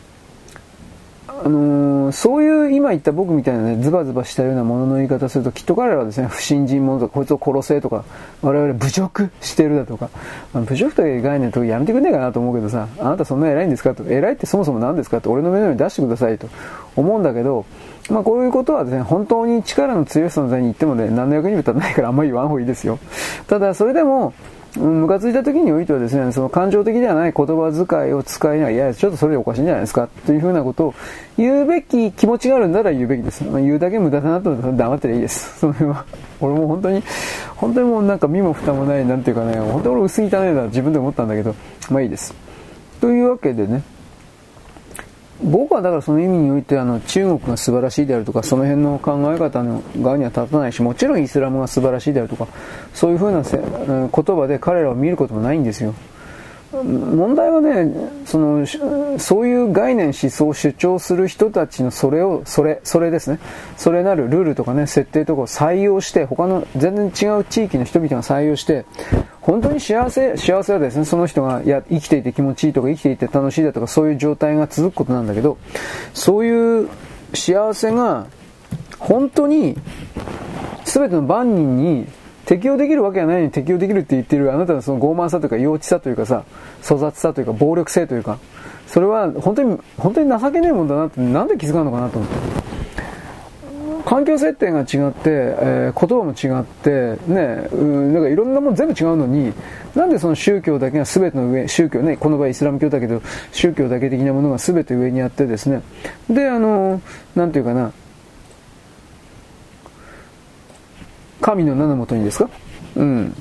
あのー、そういう今言った僕みたいなね、ズバズバしたようなものの言い方すると、きっと彼らはですね、不信心者とか、こいつを殺せとか、我々侮辱してるだとか、あの侮辱という概念とかやめてくんねえかなと思うけどさ、あなたそんな偉いんですか？と、偉いってそもそも何ですか？と、俺の目の上に出してくださいと思うんだけど、まあこういうことはですね、本当に力の強い存在に言ってもね、何の役にも立たないからあんまり言わん方がいいですよ。ただ、それでも、ムカついた時においてはですね、その感情的ではない言葉遣いを使いながら、いや、ちょっとそれでおかしいんじゃないですか、というふうなことを言うべき気持ちがあるんなら言うべきです。まあ、言うだけ無駄だなと黙ってりゃいいです。その辺は。俺も本当に、本当にもうなんか身も蓋もない、なんていうかね、本当に俺薄汚いな自分で思ったんだけど、まあいいです。というわけでね、僕はだからその意味においてあの中国が素晴らしいであるとかその辺の考え方の側には立たないしもちろんイスラムが素晴らしいであるとかそういうふうな言葉で彼らを見ることもないんですよ。問題はねそのそういう概念思想を主張する人たちのそれをそれそれですね。それなるルールとかね設定とかを採用して他の全然違う地域の人々が採用して本当に幸せ幸せはですねその人がいや生きていて気持ちいいとか生きていて楽しいだとかそういう状態が続くことなんだけどそういう幸せが本当に全ての万人に適用できるわけがないのに適用できるって言ってるあなたのその傲慢さというか幼稚さというかさ、粗雑さというか暴力性というか、それは本当に、本当に情けないもんだなってなんで気づかんのかなと思って。環境設定が違って、えー、言葉も違って、ね、うん、なんかいろんなもん全部違うのに、なんでその宗教だけが全ての上、宗教ね、この場合イスラム教だけど、宗教だけ的なものが全て上にあってですね、で、あの、なんていうかな、神の名のもとにですか？うん。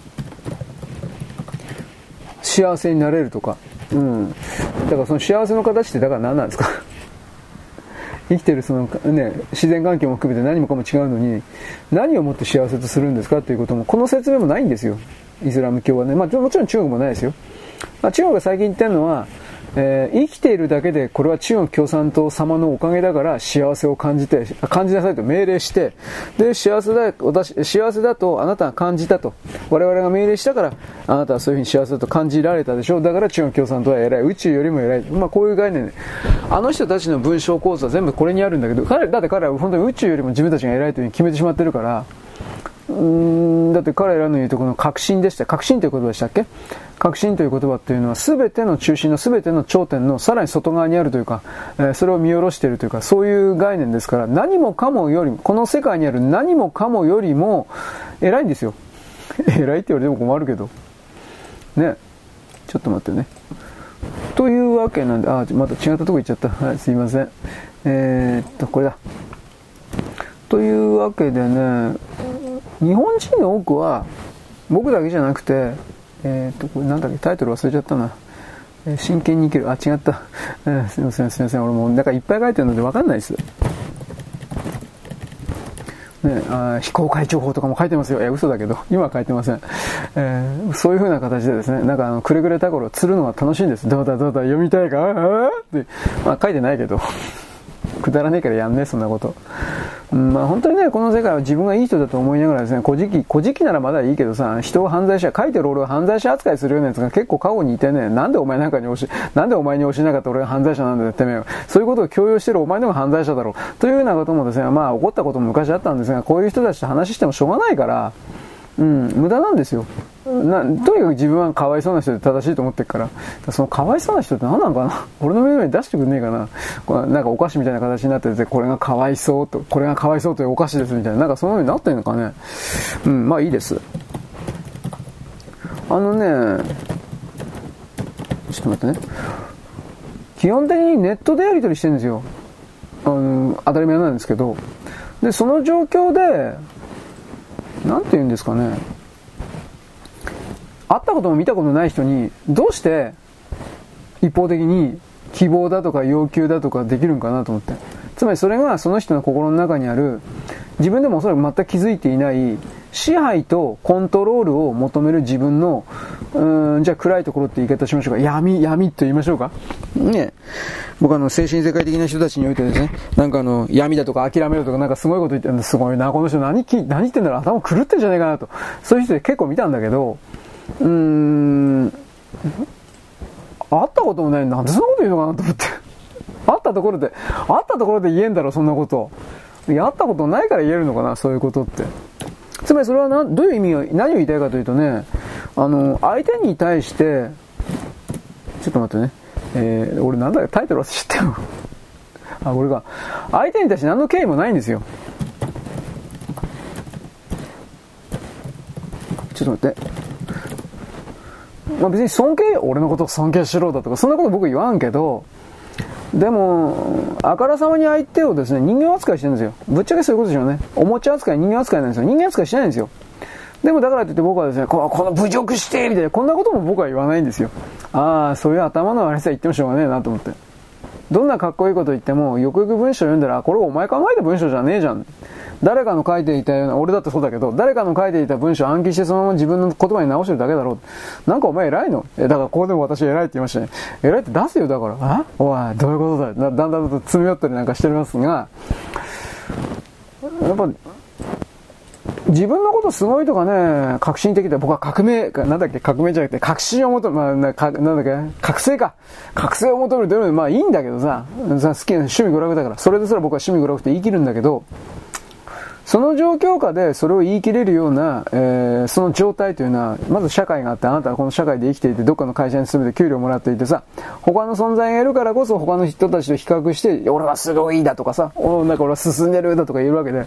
幸せになれるとか。うん。だからその幸せの形ってだから何なんですか？生きてるそのね、自然環境も含めて何もかも違うのに、何をもって幸せとするんですかということも、この説明もないんですよ。イスラム教はね。まあもちろん中国もないですよ。まあ、中国が最近言ってるのは、えー、生きているだけでこれは中国共産党様のおかげだから幸せを感じて、感じなさいと命令して、で、幸せだ、私、幸せだとあなたが感じたと。我々が命令したから、あなたはそういうふうに幸せだと感じられたでしょう。だから中国共産党は偉い。宇宙よりも偉い。まあこういう概念で、あの人たちの文章構図は全部これにあるんだけど、彼、だって彼は本当に宇宙よりも自分たちが偉いというふうに決めてしまってるから、うんだって彼らの言うとこの確信でした。確信という言葉でしたっけ？確信という言葉っていうのは全ての中心の全ての頂点のさらに外側にあるというか、えー、それを見下ろしているというか、そういう概念ですから何もかもよりも、この世界にある何もかもよりも偉いんですよ。偉いって言われても困るけど。ね。ちょっと待ってね。というわけなんで、あ、また違ったとこ行っちゃった。はい、すいません。えー、っと、これだ。というわけでね、日本人の多くは僕だけじゃなくて、えっ、ー、と、これなんだっけ、タイトル忘れちゃったな。真剣に生きる。あ、違った。えー、すいません、すいません。俺もう、なんかいっぱい書いてるのでわかんないです。ね、あ非公開情報とかも書いてますよ。いや、嘘だけど、今は書いてません。えー、そういう風な形でですね、なんかあの、くれぐれた頃釣るのが楽しいんです。どうだどうだ、読みたいか？あって、まあ書いてないけど。くだらねえからやんねそんなこと。うん、まあ本当にね、この世界は自分がいい人だと思いながらですね、古事記、古事記ならまだいいけどさ、人を犯罪者、書いてる俺を犯罪者扱いするようなやつが結構過去にいてね、なんでお前なんかに教え、なんでお前に教えなかった俺が犯罪者なんだよってめえそういうことを強要してるお前のが犯罪者だろう。というようなこともですね、まあ起こったことも昔あったんですが、こういう人たちと話してもしょうがないから、うん、無駄なんですよ。なとにかく自分はかわいそうな人で正しいと思ってるから、そのかわいそうな人って何なのかな？俺の目の前に出してくんねえかな？こなんかお菓子みたいな形になってて、これがかわいそうと、これがかわいそうというお菓子ですみたいな、なんかそのようになってんのかね？うん、まあいいです。あのね、ちょっと待ってね。基本的にネットでやり取りしてるんですよ。あの、当たり前なんですけど。で、その状況で、なんて言うんですかね。会ったことも見たことない人に、どうして一方的に希望だとか要求だとかできるんかなと思って。つまりそれがその人の心の中にある、自分でもおそらく全く気づいていない支配とコントロールを求める自分の、うん、じゃあ暗いところって言い方しましょうか。闇、闇と言いましょうか。ね僕あの、精神世界的な人たちにおいてですね、なんかあの、闇だとか諦めろとかなんかすごいこと言ってるすごいな、この人何何言ってんだろう、頭狂ってんじゃないかなと。そういう人結構見たんだけど、うーん、会ったこともないなんでそんなこと言うのかなと思って。会ったところで、会ったところで言えんだろ、そんなこと。やったことないから言えるのかな、そういうことって。つまりそれはなどういう意味を、何を言いたいかというとね、あの、相手に対して、ちょっと待ってね、えー、俺なんだよ、タイトル忘れちゃったよ。あ、これが、相手に対して何の敬意もないんですよ。ちょっと待って。まあ別に尊敬、俺のことを尊敬しろだとか、そんなこと僕言わんけど、でも、あからさまに相手をですね、人形扱いしてるんですよ。ぶっちゃけそういうことでしょうね。おもちゃ扱い、人間扱いなんですよ。人間扱いしないんですよ。でもだからといって僕はですね、この侮辱してみたいな、こんなことも僕は言わないんですよ。ああ、そういう頭の悪さ言ってもしょうがねえなと思って。どんなかっこいいこと言っても、よくよく文章読んだら、これお前考えた文章じゃねえじゃん。誰かの書いていたような、俺だってそうだけど、誰かの書いていた文章を暗記してそのまま自分の言葉に直してるだけだろう。なんかお前偉いの？え、だからここでも私偉いって言いましたね。偉いって出せよ、だから。あおい、どういうことだよ。だんだんだんと詰め寄ったりなんかしておりますが、やっぱ、自分のことすごいとかね、革新的で、僕は革命、なんだっけ、革命じゃなくて、革新を求め、まあ、ななんだっけ、覚醒か。覚醒を求めるというのは、まあいいんだけどさ、さ好きな趣味娯楽だから、それですら僕は趣味娯楽って言い切るんだけど、その状況下でそれを言い切れるような、えー、その状態というのは、まず社会があって、あなたはこの社会で生きていて、どっかの会社に勤めて給料もらっていてさ、他の存在がいるからこそ他の人たちと比較して、俺はすごいだとかさ、おなんか俺は進んでるだとか言えるわけで、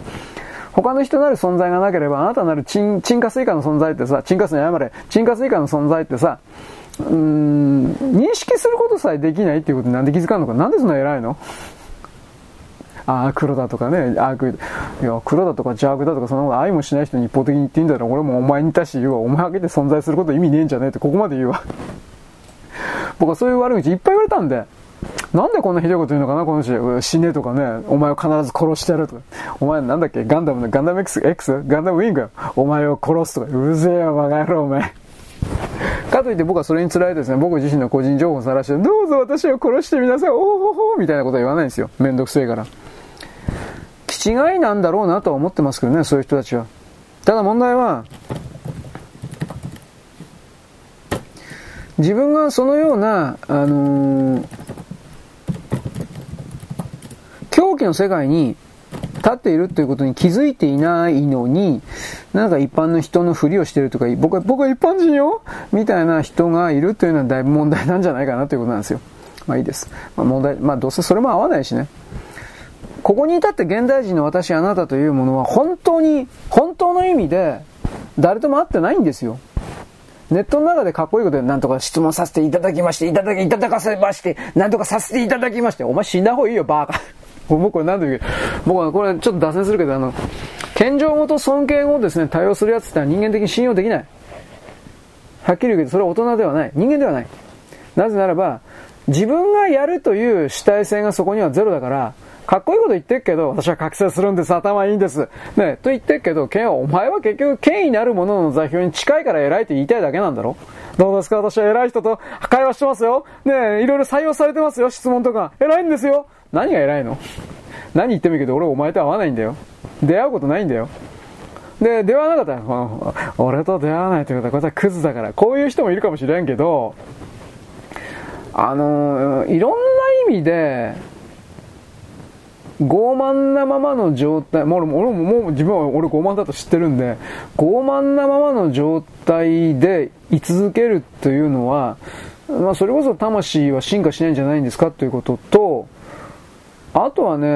他の人なる存在がなければ、あなたなる沈沈下水化の存在ってさ、沈下水に謝れ、沈下水化の存在ってさ、うーん、認識することさえできないっていうことになんで気づかんのか。なんでそんな偉いの？ああ、黒だとかね、悪、いや、黒だとか邪悪だとか、そんなこと愛もしない人に一方的に言っていいんだら、俺もお前に対して言うわ。お前あげて存在すること意味ねえんじゃねえって、ここまで言うわ。僕はそういう悪口いっぱい言われたんで、なんでこんなひどいこと言うのかな、この人。死ねとかね、お前を必ず殺してやるとか。お前なんだっけ、ガンダムの、ガンダム X、X? ガンダムウィング？お前を殺すとか。うぜえよ、バカ野郎、お前。かといって僕はそれにつられてですね、僕自身の個人情報を晒して、どうぞ私を殺してみなさい、おほほみたいなことは言わないんですよ。めんどくせえから。気違いなんだろうなとは思ってますけどね、そういう人たちは。ただ問題は、自分がそのような、あのー、狂気の世界に立っているということに気づいていないのに、なんか一般の人のふりをしてるとか、僕は、僕は一般人よみたいな人がいるというのはだいぶ問題なんじゃないかなということなんですよ。まあいいです。まあ問題、まあどうせそれも合わないしね。ここに至って現代人の私あなたというものは本当に、本当の意味で誰とも会ってないんですよ。ネットの中でかっこいいことで何とか質問させていただきまして、いただき、いただかせまして、何とかさせていただきまして、お前死んだ方がいいよ、バーカ。僕これ何度言う？僕はこれちょっと脱線するけど、あの、謙譲語と尊敬語をですね、対応するやつってのは人間的に信用できない。はっきり言うけど、それは大人ではない。人間ではない。なぜならば、自分がやるという主体性がそこにはゼロだから、かっこいいこと言ってるけど、私は覚醒するんです、頭いいんです。ね、と言ってるけど、お前は結局権威なるものの座標に近いから偉いって言いたいだけなんだろ？どうですか？私は偉い人と会話してますよ。ねいろいろ採用されてますよ、質問とか。偉いんですよ。何が偉いの？何言ってもいいけど、俺お前と会わないんだよ。出会うことないんだよ。で、出会わなかったら、俺と出会わないということは、こいつはクズだから。こういう人もいるかもしれんけど、あのいろんな意味で、傲慢なままの状態、もう俺ももう自分は俺傲慢だと知ってるんで、傲慢なままの状態で居続けるというのは、まあそれこそ魂は進化しないんじゃないんですかということと、あとはね、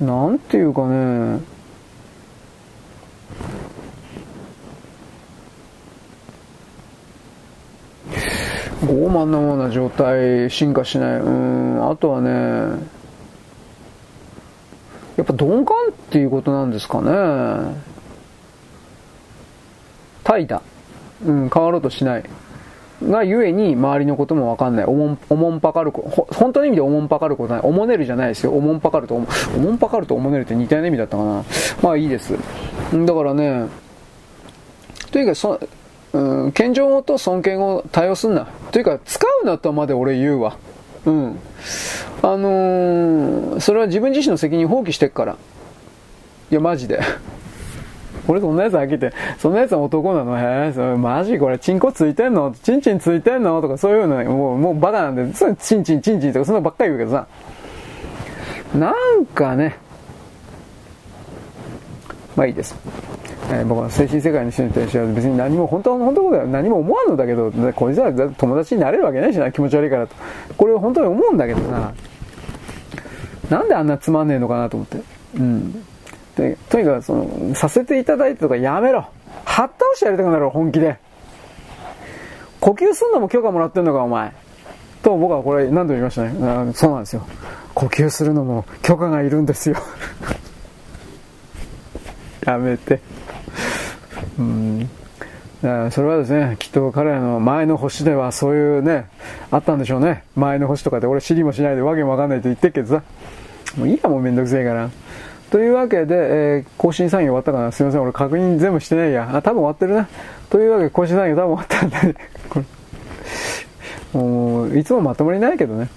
なんていうかね、傲慢なような状態、進化しない。うん、あとはね、やっぱ鈍感っていうことなんですかね。怠惰。うん、変わろうとしない。がゆえに周りのこともわかんない。おもん、おもんぱかるこ、本当の意味でおもんぱかることない。おもねるじゃないですよ。おもんぱかるとおも、おもんぱかるとおもねるって似たような意味だったかな。まあいいです。だからね、とにかくそ、うん、謙譲語と尊敬語を対応すんな。というか、使うなとまで俺言うわ。うん。あのー、それは自分自身の責任放棄してっから。いや、マジで。俺そんなやつ飽きて、そんなやつは男なの？へえ、それマジ？これ、チンコついてんの？チンチンついてんの？とかそういうの、もう、もうバカなんで、それチンチンチンチンとかそんなばっかり言うけどさ。なんかね、まあいいです。えー、僕は精神世界の人に対しては別に何も、本当は本当のことは何も思わんのだけど、こいつは友達になれるわけないしな、気持ち悪いからと。これを本当に思うんだけどさ、なんであんなつまんねえのかなと思って。うん。で、とにかくその、させていただいてとかやめろ。はった押してやりたくなる本気で。呼吸すんのも許可もらってんのか、お前。と僕はこれ何度も言いましたね。そうなんですよ。呼吸するのも許可がいるんですよ。やめて。うん。それはですね、きっと彼らの前の星ではそういうね、あったんでしょうね。前の星とかで俺知りもしないでわけもわかんないと言ってっけどさ。もういいや、もうめんどくせえから。というわけで、えー、更新作業終わったかなすいません、俺確認全部してないや。あ、多分終わってるな。というわけで、更新作業多分終わったんで、これ、もう、いつもまとまりないけどね。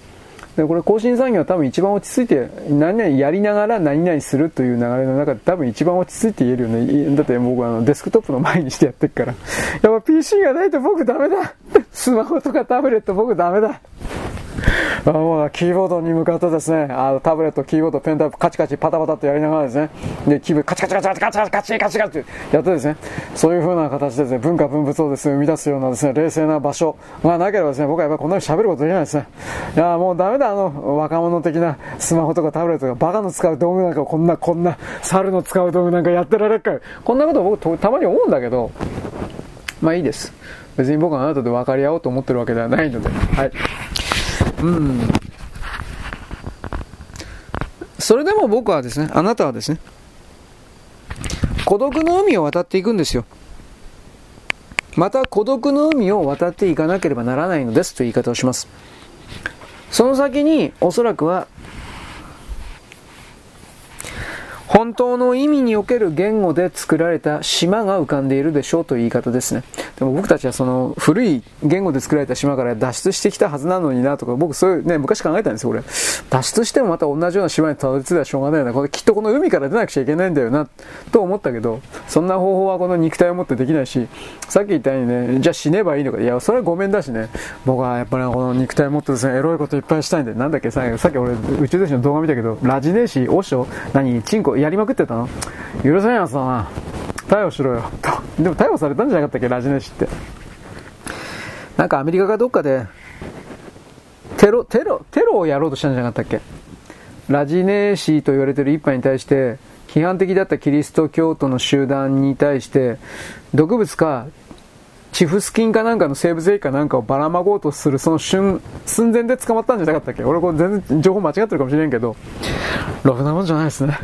で、これ更新産業は多分一番落ち着いて、何々やりながら何々するという流れの中で多分一番落ち着いて言えるよね。だって僕はあのデスクトップの前にしてやってるから。やっぱ PC がないと僕ダメだスマホとかタブレット僕ダメだあもうキーボードに向かってですね、あのタブレット、キーボード、ペンタイプ、カチカチ、パタパタってやりながらですね、で、キーボード、カチカチカチカチカチカチカチカチカチってやってですね、そういう風な形でですね、文化文物をですね、生み出すようなですね、冷静な場所がなければですね、僕はやっぱこんなに喋ることできないですね。いや、もうダメだ、あの、若者的なスマホとかタブレットがバカの使う道具なんかこんな、こんな、猿の使う道具なんかやってられるかこんなこと僕たまに思うんだけど、まあいいです。別に僕はあなたで分かり合おうと思ってるわけではないので、はい。うん。それでも僕はですね、あなたはですね、孤独の海を渡っていくんですよ。また孤独の海を渡っていかなければならないのですという言い方をします。その先におそらくは本当の意味における言語で作られた島が浮かんでいるでしょうという言い方ですね。でも僕たちはその古い言語で作られた島から脱出してきたはずなのになとか、僕そういうね、昔考えたんですよ、俺。脱出してもまた同じような島にたどり着いたらしょうがないな。これきっとこの海から出なくちゃいけないんだよな、と思ったけど、そんな方法はこの肉体を持ってできないし、さっき言ったようにね、じゃあ死ねばいいのか。いや、それはごめんだしね。僕はやっぱりこの肉体を持ってですね、エロいこといっぱいしたいんで、なんだっけ、さっき俺宇宙電子の動画見たけど、ラジネーシー、オショ、何、チンコやりまくってたの？許せないやつだな。逮捕しろよと。でも逮捕されたんじゃなかったっけ、ラジネシって。なんかアメリカがどっかで、テロ、テロ、テロをやろうとしたんじゃなかったっけ？ラジネーシーと言われてる一派に対して、批判的だったキリスト教徒の集団に対して、毒物か、チフスキンかなんかの生物兵器かなんかをばらまごうとするその瞬、寸前で捕まったんじゃなかったっけ？俺これ全然情報間違ってるかもしれんけど、ろくなもんじゃないですね。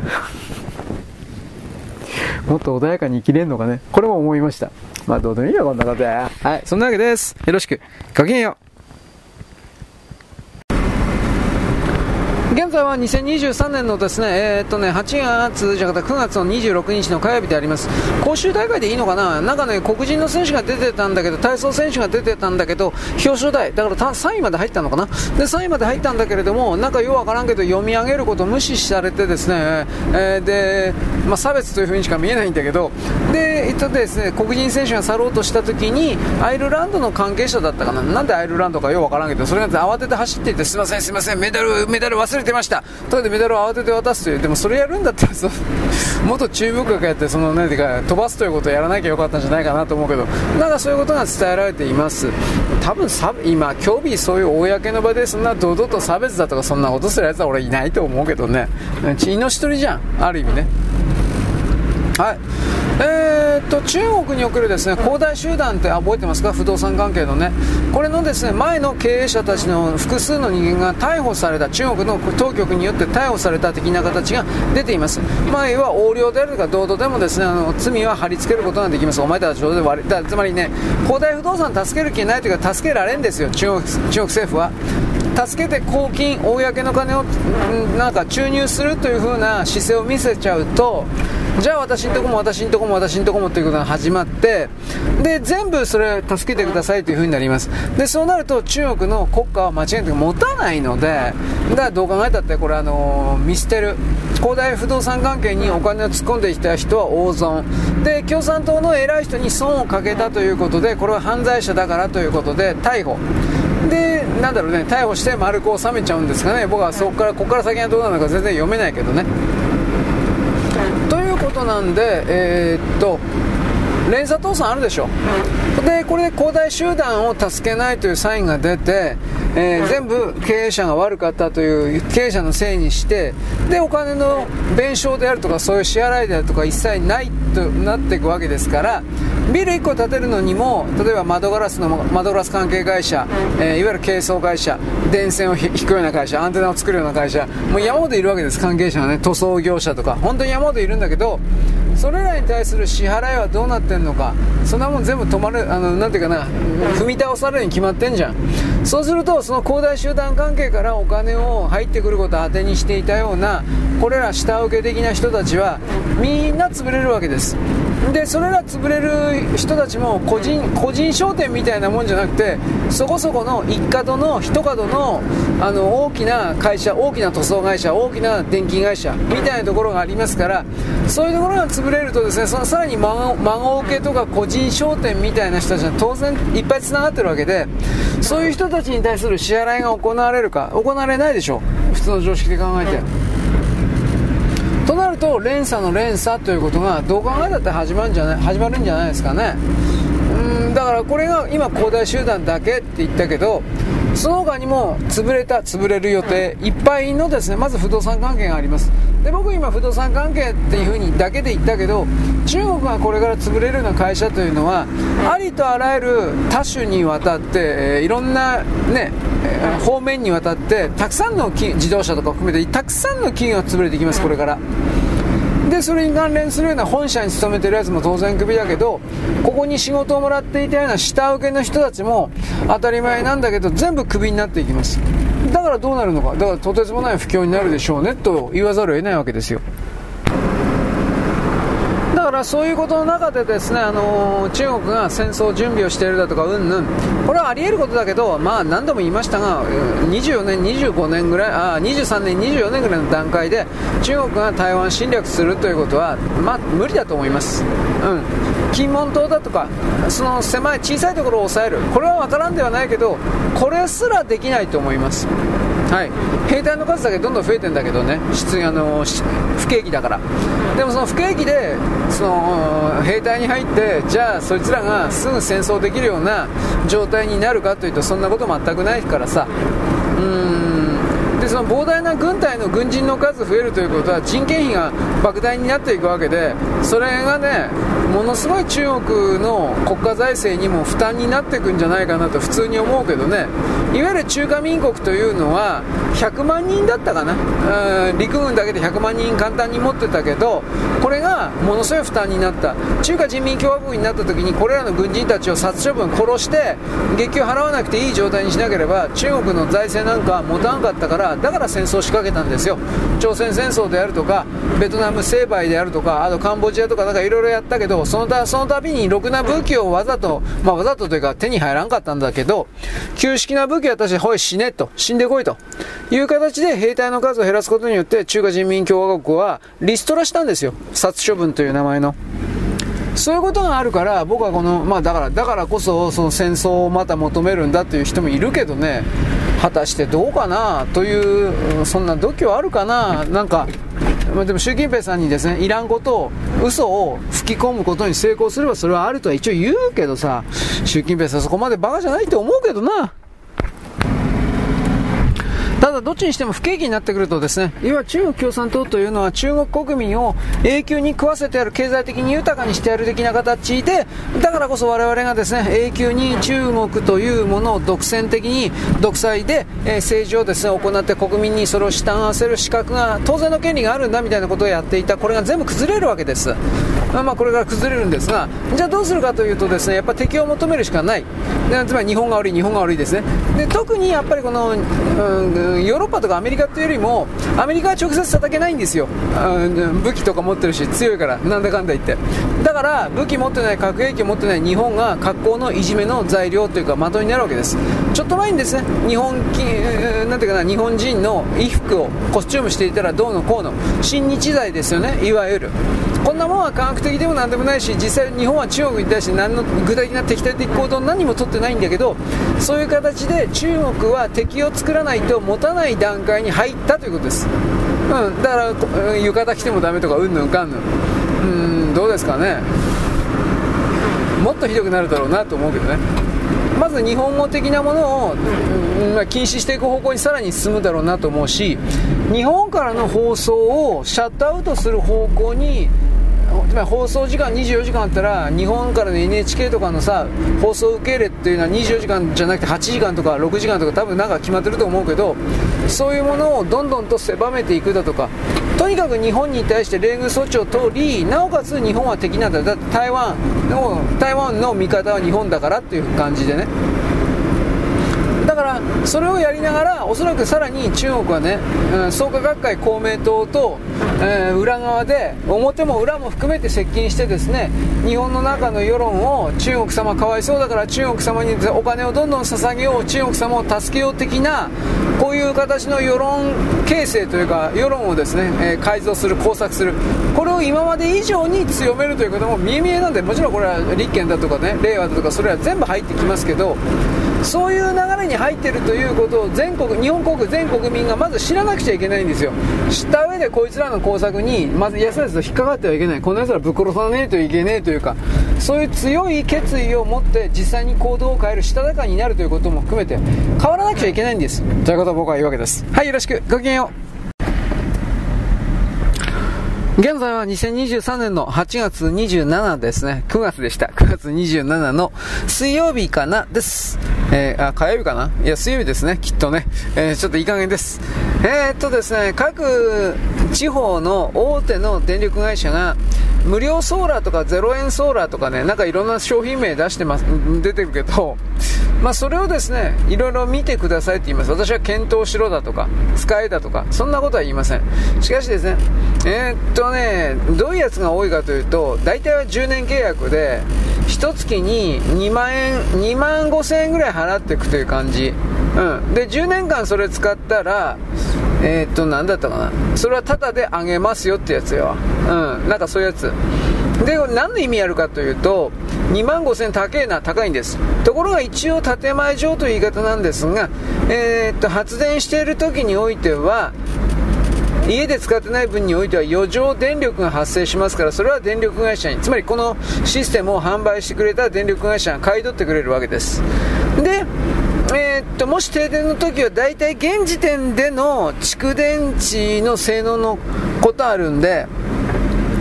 もっと穏やかに生きれんのかね？これも思いました。まあどうでもいいよ、こんなことで。はい、そんなわけです。よろしく。ごきげんよう。現在は2023年のですね、えー、っとね、8月じゃなくて9月の26日の火曜日であります。公衆大会でいいのかな？なんかね、黒人の選手が出てたんだけど、体操選手が出てたんだけど、表彰台、だから3位まで入ったのかな？で、3位まで入ったんだけれども、なんかようわからんけど、読み上げることを無視されてですね、えー、で、まあ、差別というふうにしか見えないんだけど、で、えっとですね、黒人選手が去ろうとした時に、アイルランドの関係者だったかな？なんでアイルランドかようわからんけど、それが慌てて走っていって、すいません、すいません、メダル、メダル忘れてまました。とかでメダルを慌てて渡すという。でもそれやるんだったらそ元 中部学やってその何てか飛ばすということをやらなきゃよかったんじゃないかなと思うけど。なんかそういうことが伝えられています。多分今競技そういう公の場でそんな堂々と差別だとかそんなことするやつは俺いないと思うけどね。血の一人じゃん。ある意味ね。はい。えー、っと中国におけるですね恒大集団って覚えてますか？不動産関係のね。これのですね前の経営者たちの複数の人間が逮捕された中国の当局によって逮捕された的な形が出ています。前は横領であるとか堂々でもですねあの罪は貼り付けることができます。お前たちで割だつまりね恒大不動産助ける気ないというか助けられんですよ中国中国政府は。助けて公金、公の金をなんか注入するという風な姿勢を見せちゃうと、じゃあ私んとこも私んとこも私んとこもということが始まって、で、全部それ助けてくださいという風になります。で、そうなると中国の国家は間違いなく持たないので、だからどう考えたってこれあの見捨てる。恒大不動産関係にお金を突っ込んできた人は大損。で、共産党の偉い人に損をかけたということで、これは犯罪者だからということで逮捕。で、なんだろうね、逮捕して丸く収めちゃうんですかね、僕はそこから、ここから先はどうなのか全然読めないけどね。ということなんで、えー、っと、連鎖倒産あるでしょ、でこれで恒大集団を助けないというサインが出て、えー、全部経営者が悪かったという経営者のせいにしてでお金の弁償であるとかそういう支払いであるとか一切ないとなっていくわけですからビル1個建てるのにも例えば窓ガラスの窓ガラス関係会社、えー、いわゆる軽装会社電線を引くような会社アンテナを作るような会社もう山ほどいるわけです。関係者がね塗装業者とか。本当に山ほどいるんだけどそれらに対する支払いはどうなってんのか。そんなもん全部止まるあのなんていうかな踏み倒されるに決まってんじゃん。そうするとその恒大集団関係からお金を入ってくることを当てにしていたようなこれら下請け的な人たちはみんな潰れるわけですでそれら潰れる人たちも個人個人商店みたいなもんじゃなくてそこそこの一角の一角のあの大きな会社大きな塗装会社大きな電気会社みたいなところがありますからそういうところが潰れるとですねそのさらに孫孫受けとか個人商店みたいな人たちは当然いっぱいつながってるわけでそういう人たちに対する支払いが行われるか行われないでしょ普通の常識で考えて。となると連鎖の連鎖ということがどう考えたって始まるんじゃない始まるんじゃないですかね。うんだからこれが今恒大集団だけって言ったけどその他にも潰れた潰れる予定い。っぱいのですねまず不動産関係があります。で僕今不動産関係っていうふうにだけで言ったけど中国がこれから潰れるような会社というのはありとあらゆる多種にわたって、えー、いろんなね方面にわたってたくさんの自動車とか含めてたくさんの企業が潰れていきますこれからでそれに関連するような本社に勤めてるやつも当然クビだけどここに仕事をもらっていたような下請けの人たちも当たり前なんだけど全部クビになっていきます。だからどうなるのか。だからとてつもない不況になるでしょうねと言わざるを得ないわけですよ。からそういうことの中でですね、あのー、中国が戦争準備をしているだとか、うんぬん、これはあり得ることだけど、まあ何度も言いましたが、24年、25年ぐらい、あ23年、24年ぐらいの段階で、中国が台湾侵略するということは、まあ無理だと思います。うん。金門島だとか、その狭い小さいところを抑える、これは分からんではないけど、これすらできないと思います。はい、兵隊の数だけどんどん増えてんだけどね、出あの不景気だから、でもその不景気でその兵隊に入って、じゃあそいつらがすぐ戦争できるような状態になるかというと、そんなこと全くないからさ。うん。でその膨大な軍隊の軍人の数増えるということは人件費が莫大になっていくわけでそれがねものすごい中国の国家財政にも負担になっていくんじゃないかなと普通に思うけどね。いわゆる中華民国というのは100万人だったかな。陸軍だけで100万人簡単に持ってたけどこれがものすごい負担になった。中華人民共和国になった時にこれらの軍人たちを殺処分殺して月給払わなくていい状態にしなければ中国の財政なんかは持たなかったからだから戦争を仕掛けたんですよ。朝鮮戦争であるとかベトナム成敗であるとかあとカンボジアとかなんかいろいろやったけどそのたその度にろくな武器をわざとまあわざとというか手に入らんかったんだけど旧式な武器は私ほい死ねと死んでこいと。いう形で兵隊の数を減らすことによって中華人民共和国はリストラしたんですよ。殺処分という名前の。そういうことがあるから僕はこの、まあ、だからだからこそその戦争をまた求めるんだという人もいるけどね。果たしてどうかなというそんな度胸あるかな？なんかまあ、でも習近平さんにですねいらんことを嘘を吹き込むことに成功すればそれはあるとは一応言うけどさ習近平さんそこまでバカじゃないって思うけどな。ただどっちにしても不景気になってくるとですね、いわ中国共産党というのは中国国民を永久に食わせてやる、経済的に豊かにしてやる的な形で、だからこそ我々がですね、永久に中国というものを独占的に独裁で、え、政治をですね、行って国民にそれを従わせる資格が、当然の権利があるんだみたいなことをやっていた、これが全部崩れるわけです。まあ、これから崩れるんですが、じゃあどうするかというとですね、やっぱ敵を求めるしかない。つまり日本が悪い、日本が悪いですね。で特にやっぱりこの、うんヨーロッパとかアメリカというよりもアメリカは直接叩けないんですよ、うん武器とか持ってるし強いからなんだかんだ言って。だから武器持ってない核兵器持ってない日本が格好のいじめの材料というか的になるわけです。ちょっと前にですね日本なんていうかな日本人の衣服をコスチュームしていたらどうのこうの。親日罪ですよね。いわゆる。こんなもんは科学的でもなんでもないし実際日本は中国に対して何の具体的な敵対的行動を何も取ってないんだけどそういう形で中国は敵を作らないと持たない段階に入ったということです、うん、だから浴衣着てもダメとかうんぬんかんぬん。うんどうですかね。もっとひどくなるだろうなと思うけどね。まず日本語的なものを、うんまあ、禁止していく方向にさらに進むだろうなと思うし日本からの放送をシャットアウトする方向につまり放送時間24時間あったら日本からの NHK とかのさ放送受け入れっていうのは24時間じゃなくて8時間とか6時間とか多分なんか決まってると思うけどそういうものをどんどんと狭めていくだとかとにかく日本に対して冷遇措置を取りなおかつ日本は敵なんだだって台湾の台湾の味方は日本だからっていう感じでね。からそれをやりながらおそらくさらに中国はね、うん、創価学会公明党と、えー、裏側で表も裏も含めて接近してですね日本の中の世論を中国様かわいそうだから中国様にお金をどんどん捧げよう中国様を助けよう的なこういう形の世論形成というか世論をですね、えー、改造する工作する。これを今まで以上に強めるということも見え見えなんでもちろんこれは立憲だとかね令和だとかそれは全部入ってきますけどそういう流れに入ってるということを全国日本国全国民がまず知らなくちゃいけないんですよ。知った上でこいつらの工作にまずやすやすと引っかかってはいけないこのやつらぶっ殺さねえといけねえというかそういう強い決意を持って実際に行動を変えるしたたかになるということも含めて変わらなくちゃいけないんです。ということは僕は言うわけです。はいよろしく。ごきげんよう。現在は2023年の8月27ですね。9月でした。9月27の水曜日かなです。えー、あ、火曜日かな？いや、水曜日ですね。きっとね。えー、ちょっといい加減です。えー、っとですね、各地方の大手の電力会社が、無料ソーラーとか0円ソーラーとかね、なんかいろんな商品名出してます、出てるけど、まあそれをですね、いろいろ見てくださいって言います。私は検討しろだとか、使えだとか、そんなことは言いません。しかしですね、えー、っとね、どういうやつが多いかというと、大体は10年契約で、1月に2万円、2万5千円ぐらい払っていくという感じ。うん。で、10年間それ使ったら、えー、っと、なんだったかな。それはタダであげますよってやつよ。うん。なんかそういうやつ。で、何の意味あるかというと、2万5000高いな、高いんです。ところが一応建前上という言い方なんですが、えー、っと、発電している時においては、家で使ってない分においては余剰電力が発生しますからそれは電力会社につまりこのシステムを販売してくれた電力会社が買い取ってくれるわけです。でえー、っともし停電の時は大体現時点での蓄電池の性能のことあるんで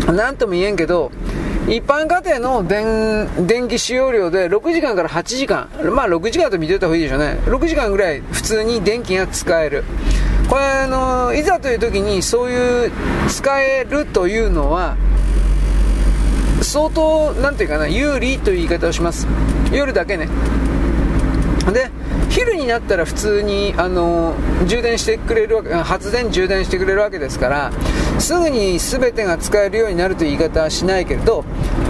何とも言えんけど一般家庭の電電気使用量で6時間から8時間まあ6時間と見ておいた方がいいでしょうね。6時間ぐらい普通に電気が使える。これあのいざという時にそういう使えるというのは相当なんていうかな有利という言い方をします。夜だけね。で昼になったら普通にあの充電してくれるわけ発電充電してくれるわけですからすぐに全てが使えるようになるという言い方はしないけれど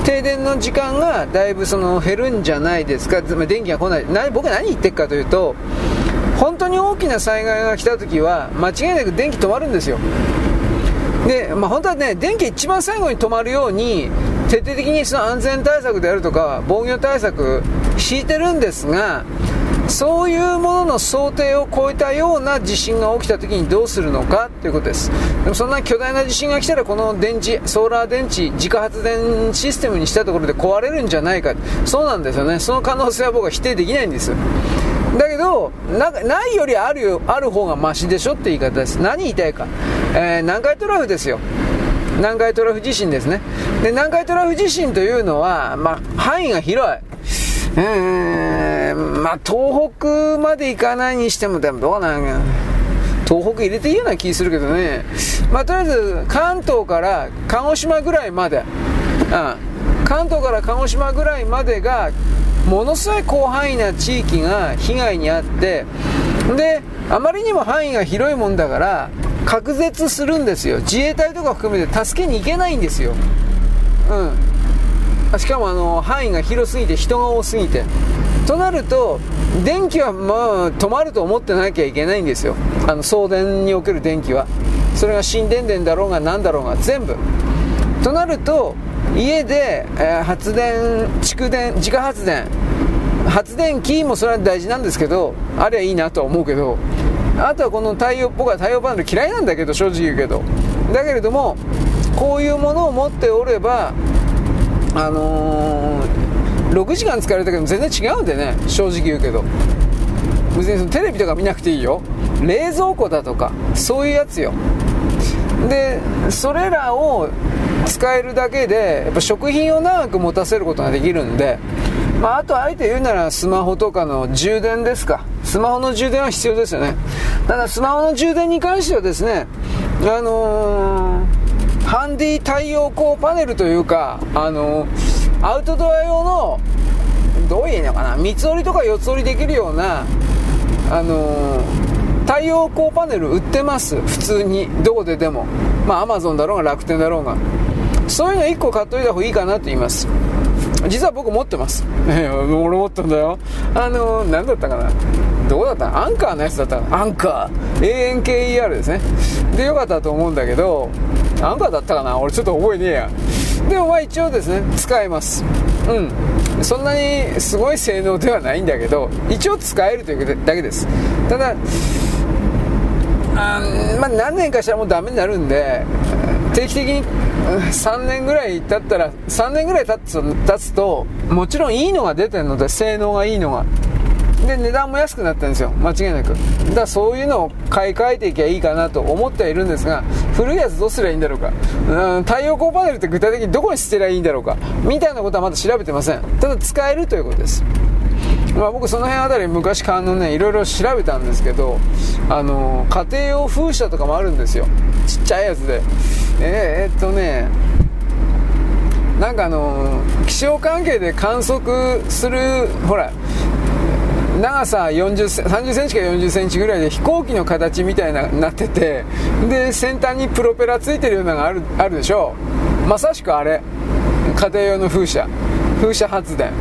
停電の時間がだいぶその減るんじゃないですか電気が来ない。僕は何言ってるかというと本当に大きな災害が来た時は間違いなく電気止まるんですよ。で、まあ、本当はね電気一番最後に止まるように徹底的にその安全対策であるとか防御対策敷いてるんですがそういうものの想定を超えたような地震が起きた時にどうするのかということです。でもそんな巨大な地震が来たらこの電池ソーラー電池自家発電システムにしたところで壊れるんじゃないか。そうなんですよね。その可能性は僕は否定できないんです。だけどないよりあるよある方がマシでしょって言い方です。何言いたいか、えー、南海トラフですよ。南海トラフ地震ですね。で南海トラフ地震というのは、まあ、範囲が広い。えー、まあ、東北まで行かないにしても、でもどうなんや。東北入れていいような気するけどね。まあ、とりあえず、関東から鹿児島ぐらいまで、うん、関東から鹿児島ぐらいまでが、ものすごい広範囲な地域が被害に遭って、で、あまりにも範囲が広いもんだから、隔絶するんですよ。自衛隊とか含めて助けに行けないんですよ。うん。しかもあの範囲が広すぎて人が多すぎて。となると電気はまあ止まると思ってなきゃいけないんですよ。あの送電における電気は。それが新電電だろうが何だろうが全部。となると家で、発電蓄電自家発電。発電機もそれは大事なんですけどあれはいいなとは思うけど。あとはこの太陽僕は太陽パネル嫌いなんだけど正直言うけど。だけれどもこういうものを持っておればあのー、6時間使われたけど全然違うんでね。正直言うけど。別にそのテレビとか見なくていいよ。冷蔵庫だとかそういうやつよ。でそれらを使えるだけでやっぱ食品を長く持たせることができるんで、まあ、あとあえて言うならスマホとかの充電ですか。スマホの充電は必要ですよね。ただスマホの充電に関してはですねあのーハンディ太陽光パネルというか、あの、アウトドア用の、どういうのかな、三つ折りとか四つ折りできるような、あの、太陽光パネル売ってます。普通に。どこででも。まあ、アマゾンだろうが楽天だろうが。そういうの1個買っといた方がいいかなと言います。実は僕持ってます。え俺持ったんだよ。あの何だったかな。どこだった？アンカーのやつだったアンカー。ANKER ですね。で、よかったと思うんだけど、アンカーだったかな？俺ちょっと覚えねえや。でもまあ一応ですね、使えます。うん。そんなにすごい性能ではないんだけど、一応使えるというだけです。ただ、あまあ、何年かしたらもうダメになるんで、定期的に3年ぐらい経ったら、3年ぐらい経つ経つと、もちろんいいのが出てるので、性能がいいのが。で、値段も安くなったんですよ。間違いなく。だからそういうのを買い替えていけばいいかなと思ってはいるんですが、古いやつどうすりゃいいんだろうか。うん、太陽光パネルって具体的にどこに捨てりゃいいんだろうか。みたいなことはまだ調べてません。ただ使えるということです。まあ、僕その辺あたり昔からのねいろいろ調べたんですけどあの家庭用風車とかもあるんですよちっちゃいやつでえー、っとねなんかあの気象関係で観測するほら長さ40 30センチか40センチぐらいで飛行機の形みたいななっててで先端にプロペラついてるようなのがあるあるでしょ。まさしくあれ。家庭用の風車。風車発電。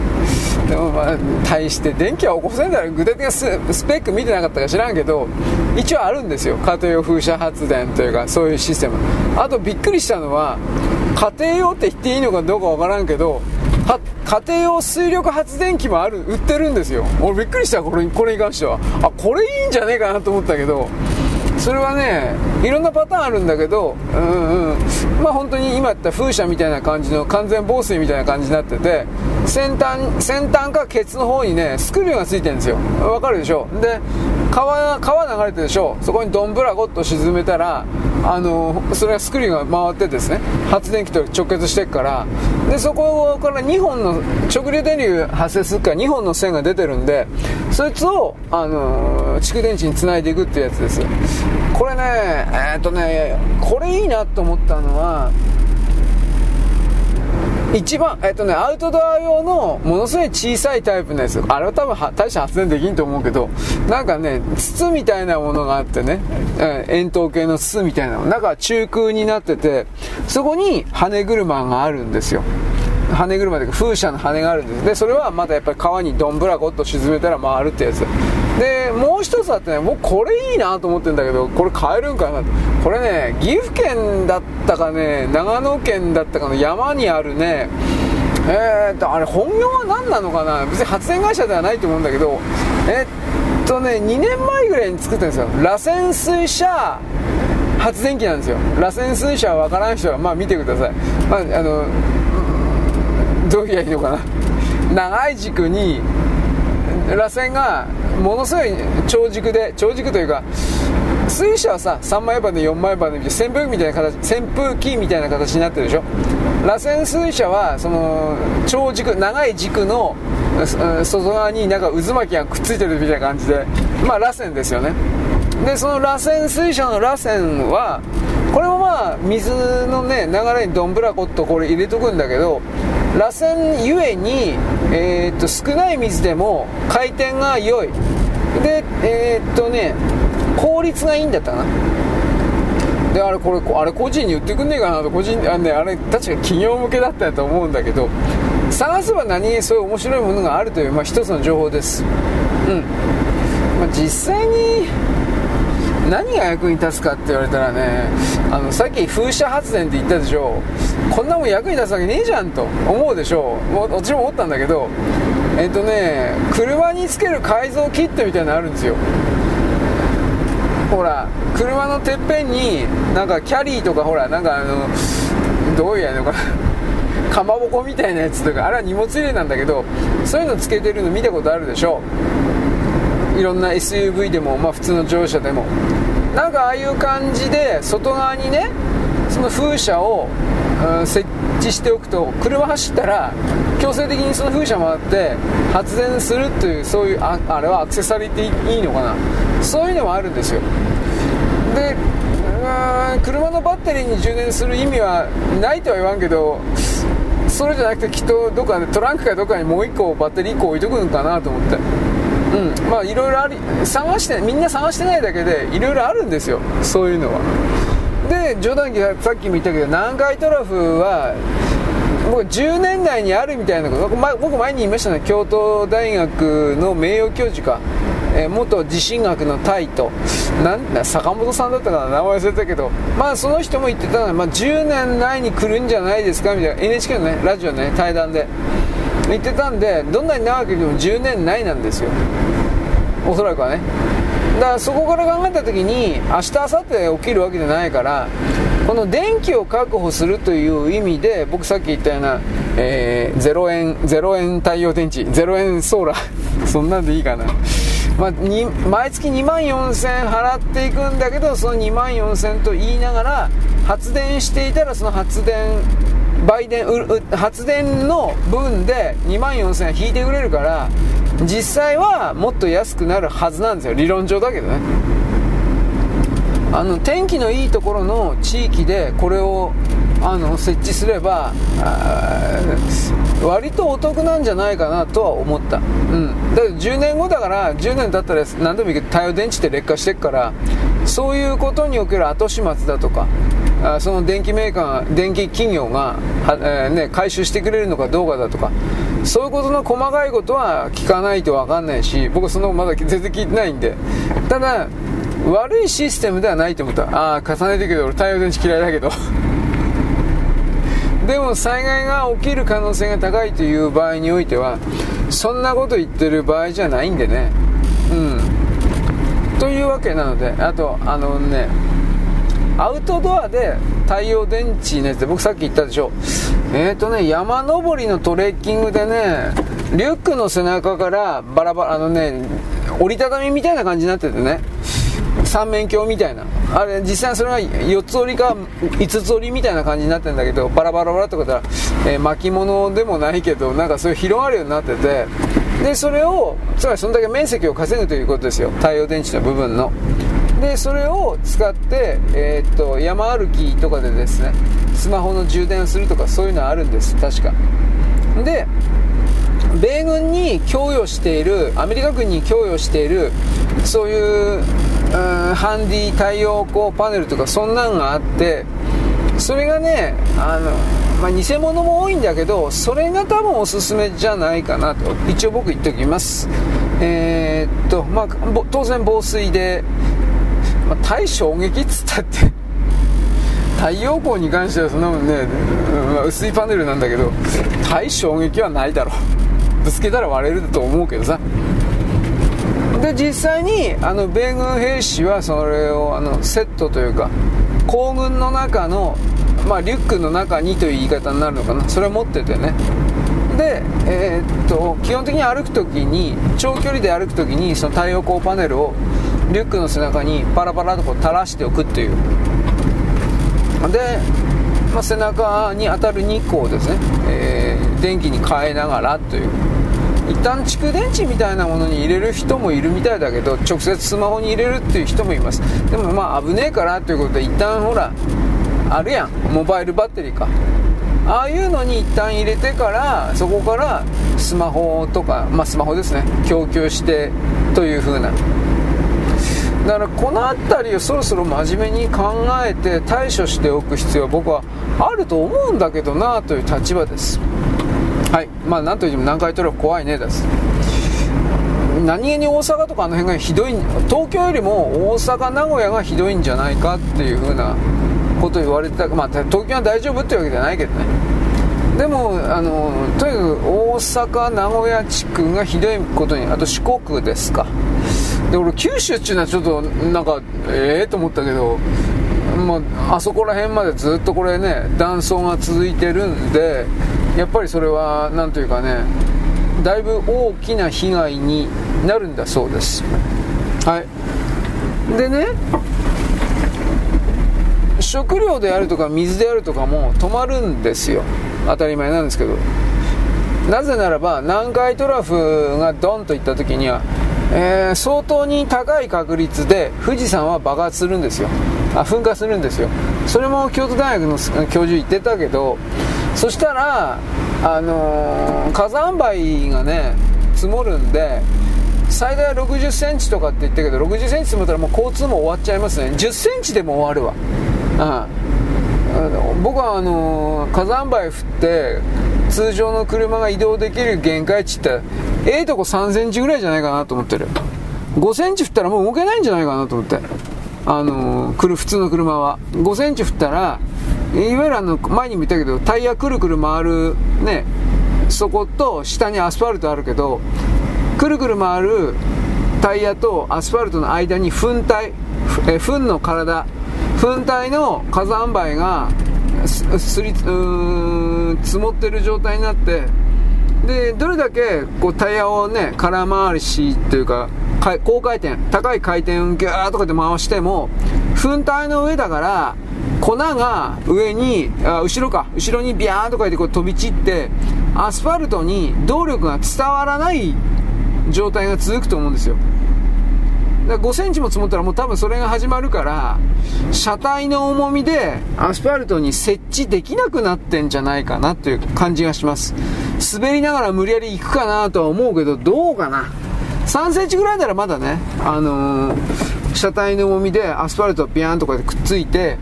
でもまあ対して電気は起こせんだろ。具体的なスペック見てなかったか知らんけど一応あるんですよ。家庭用風車発電というかそういうシステム。あとびっくりしたのは家庭用って言っていいのかどうかわからんけど家庭用水力発電機もある売ってるんですよ。俺びっくりしたこれこれに関しては。あこれいいんじゃねえかなと思ったけど。それはねいろんなパターンあるんだけどうんうん。まあ本当に今言った風車みたいな感じの完全防水みたいな感じになってて先端先端かケツの方にねスクリューがついてるんですよ。わかるでしょ？で川川流れてるでしょ？そこにどんぶらごっと沈めたらあのそれがスクリューが回ってですね。発電機と直結していくから。でそこから2本の直流電流発生するから2本の線が出てるんでそいつを、あの蓄電池につないでいくっていうやつです。これねえー、っとねこれいいなと思ったのは一番、えっとね、アウトドア用のものすごい小さいタイプのやつ。あれは多分大して発電できんと思うけど、なんかね、筒みたいなものがあってね、円筒形の筒みたいなの。中は中空になってて、そこに羽車があるんですよ。羽車というか風車の羽があるんです。で、それはまたやっぱり川にどんぶらこっと沈めたら回るってやつ。で、もう一つあってね僕これいいなと思ってるんだけどこれ買えるんかなこれね岐阜県だったかね長野県だったかの山にあるねえー、っとあれ本業は何なのかな？別に発電会社ではないと思うんだけどえっとね2年前ぐらいに作ったんですよ。螺旋水車発電機なんですよ。螺旋水車は分からん人はまあ見てください、まあ、あのどう言えばいいのかな。長い軸に螺旋がものすごい長軸で長軸というか水車はさ3枚刃で4枚刃で扇風機みたいな形扇風機みたいな形になってるでしょ？螺旋水車はその長軸長い軸の外側になんか渦巻きがくっついてるみたいな感じでまあ螺旋ですよね。でその螺旋水車の螺旋はこれもまあ水のね流れにどんぶらこっとこれ入れとくんだけど螺旋ゆえに、えー、っと少ない水でも回転が良い。でえー、っとね効率がいいんだったな。であれこれあれ個人に言ってくんねえかなと個人あ,、ね、あれ確か企業向けだったと思うんだけど探せば何にそういう面白いものがあるという、まあ、一つの情報です。うん、まあ、実際に何が役に立つかって言われたらねあのさっき風車発電って言ったでしょ。こんなもん役に立つわけねえじゃんと思うでしょもう私も思ったんだけどえっ、とね車につける改造キットみたいなのあるんですよ。ほら車のてっぺんになんかキャリーとかほらなんかあのどういうやのかな。かまぼこみたいなやつとかあれは荷物入れなんだけどそういうのつけてるの見たことあるでしょ。いろんな SUV でも、まあ、普通の乗車でも。なんかああいう感じで外側にねその風車を、うん、設置しておくと車走ったら強制的にその風車回って発電するというそういうああれはアクセサリーっていいのかな。そういうのもあるんですよ。で車のバッテリーに充電する意味はないとは言わんけどそれじゃなくてきっとどっかでトランクかどっかにもう1個バッテリー1個置いとくのかなと思って。うん。まあいろいろあり探してみんな探してないだけでいろいろあるんですよ。そういうのは。で冗談機さっきも言ったけど南海トラフは僕10年代にあるみたいなこと。僕前に言いましたね。京都大学の名誉教授か、えー、元地震学のタイとなん坂本さんだったかな。名前忘れたけど。まあその人も言ってたのは、まあ、10年内に来るんじゃないですか？みたいな。NHK のねラジオのね対談で。言ってたんでどんなに長くても10年内なんですよ。おそらくはね。だからそこから考えた時に明日明後日起きるわけじゃないからこの電気を確保するという意味で僕さっき言ったような、えー、0円0円太陽電池0円ソーラー そんなんでいいかな。まあ、毎月2万4000円払っていくんだけどその2万4000円と言いながら発電していたらその発電売電発電の分で2万4000円引いてくれるから実際はもっと安くなるはずなんですよ理論上だけどねあの天気のいいところの地域でこれをあの設置すれば割とお得なんじゃないかなとは思った、うん、だけど10年後だから10年経ったら何でもいいけど太陽電池って劣化してるからそういうことにおける後始末だとかあその電気メーカー電気企業がえー、ね、回収してくれるのかどうかだとかそういうことの細かいことは聞かないと分かんないし僕そのまだ全然聞いてないんで。ただ悪いシステムではないと思った。ああ重ねてるけど俺太陽電池嫌いだけど。でも災害が起きる可能性が高いという場合においてはそんなこと言ってる場合じゃないんでね。うん。というわけなのであとあのねアウトドアで太陽電池のやつで僕さっき言ったでしょ。えっ、ー、とね山登りのトレッキングでねリュックの背中からバラバラあのね折りたたみみたいな感じになっててね。三面鏡みたいな。あれ実際それが4つ折りか5つ折りみたいな感じになってるんだけどバラバラバラってことは、えー、巻物でもないけどなんかそういう広がるようになってて。でそれをつまりそんだけ面積を稼ぐということですよ。太陽電池の部分の。でそれを使って、えー、っと山歩きとかでですねスマホの充電するとかそういうのはあるんです確か。で米軍に供与しているアメリカ軍に供与しているそういう、ハンディ太陽光パネルとかそんなんがあってそれがねあの、まあ、偽物も多いんだけどそれが多分おすすめじゃないかなと。一応僕言っておきます。えー、っと、まあ、当然防水で、まあ、対衝撃っつったって太陽光に関してはそんなもんね、まあ、薄いパネルなんだけど対衝撃はないだろう。ぶつけたら割れると思うけどさ。で実際にあの米軍兵士はそれをあのセットというか行軍の中の、まあ、リュックの中にという言い方になるのかな。それを持っててね。で、えー、っと基本的に歩く時に長距離で歩く時にその太陽光パネルをリュックの背中にパラパラとこう垂らしておくっていう。で、まあ、背中に当たる日光をですね、えー、電気に変えながらという。一旦蓄電池みたいなものに入れる人もいるみたいだけど直接スマホに入れるっていう人もいます。でもまあ危ねえからということで一旦ほらあるやん。モバイルバッテリーか。ああいうのに一旦入れてからそこからスマホとかまあスマホですね。供給してという風な。だからこの辺りをそろそろ真面目に考えて対処しておく必要は僕はあると思うんだけどなという立場です。はい。まあ何と言っても南海トラフ怖いねです。何気に大阪とかあの辺がひどい東京よりも大阪名古屋がひどいんじゃないかっていう風なこと言われてた。まあ東京は大丈夫っていうわけじゃないけどね。でもあのとにかく大阪名古屋地区がひどいことにあと四国ですか。で俺九州っていうのはちょっとなんかええー、と思ったけどまあ、あそこら辺までずっとこれね断層が続いてるんでやっぱりそれは何というかねだいぶ大きな被害になるんだそうです。はい。でね食料であるとか水であるとかも止まるんですよ。当たり前なんですけど。なぜならば南海トラフがドンといった時にはえー、相当に高い確率で富士山は爆発するんですよ。あ噴火するんですよ。それも京都大学の教授言ってたけどそしたら、あのー、火山灰がね積もるんで最大6 0センチとかって言ったけど6 0センチ積もったらもう交通も終わっちゃいますね。1 0センチでも終わるわ、うん、僕はあの、火山灰降って通常の車が移動できる限界値ってええとこ3センチぐらいじゃないかなと思ってる。5センチ降ったらもう動けないんじゃないかなと思って。あのー、普通の車は。5センチ降ったらいわゆるあの前にも言ったけどタイヤくるくる回るねそこと下にアスファルトあるけどくるくる回るタイヤとアスファルトの間に粉体え糞の体粉体の火山灰がすり積もってる状態になってでどれだけこうタイヤをね空回りしというか高回転高い回転をギューッとかで回しても粉体の上だから粉が上にあ後ろか後ろにビャーンとかでこう飛び散ってアスファルトに動力が伝わらない状態が続くと思うんですよ。だ5センチも積もったらもう多分それが始まるから車体の重みでアスファルトに設置できなくなってんじゃないかなという感じがします。滑りながら無理やり行くかなとは思うけどどうかな。3センチぐらいならまだねあのー、車体の重みでアスファルトピャーンとかでくっついて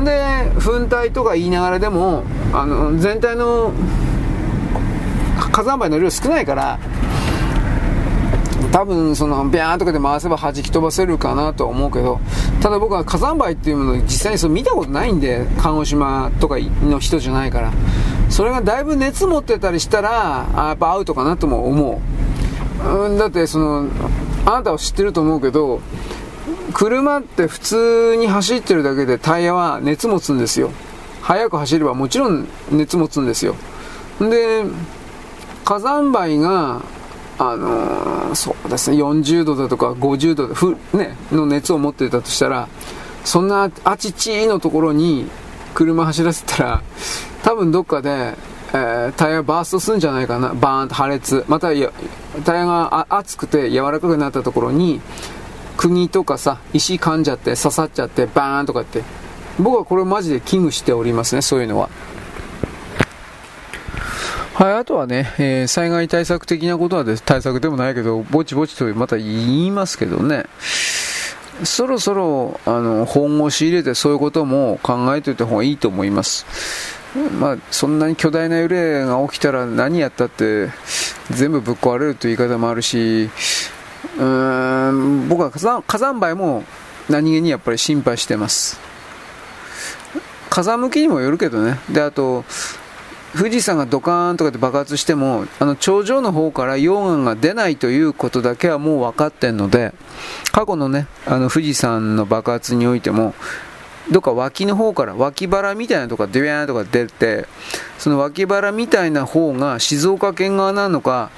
んで粉体とか言いながらでもあの全体の火山灰の量少ないから多分そのビャーンとかで回せば弾き飛ばせるかなとは思うけどただ僕は火山灰っていうものを実際にそ見たことないんで鹿児島とかの人じゃないから。それがだいぶ熱持ってたりしたらあやっぱアウトかなとも思う、うん、だってそのあなたは知ってると思うけど車って普通に走ってるだけでタイヤは熱持つんですよ。速く走ればもちろん熱持つんですよ。で火山灰があのー、そうですね、40度だとか50度ふ、ね、の熱を持ってたとしたら、そんなあちちのところに車走らせたら、多分どっかで、えー、タイヤバーストするんじゃないかな、バーンと破裂。またタイヤが熱くて柔らかくなったところに、釘とかさ、石噛んじゃって刺さっちゃって、バーンとかって。僕はこれマジで危惧しておりますね、そういうのは。はい、あとはね、えー、災害対策的なことはで対策でもないけど、ぼちぼちとまた言いますけどね、そろそろ、あの、本腰入れてそういうことも考えておいた方がいいと思います。まあ、そんなに巨大な揺れが起きたら何やったって全部ぶっ壊れるという言い方もあるし、うーん僕は火山火山灰も何気にやっぱり心配してます。火山向きにもよるけどね。で、あと、富士山がドカーンとかで爆発しても、あの頂上の方から溶岩が出ないということだけはもう分かってんので、過去のね、あの富士山の爆発においても、どっか脇の方から脇腹みたいなとこがデュヤーとか出てその脇腹みたいな方が静岡県側なのか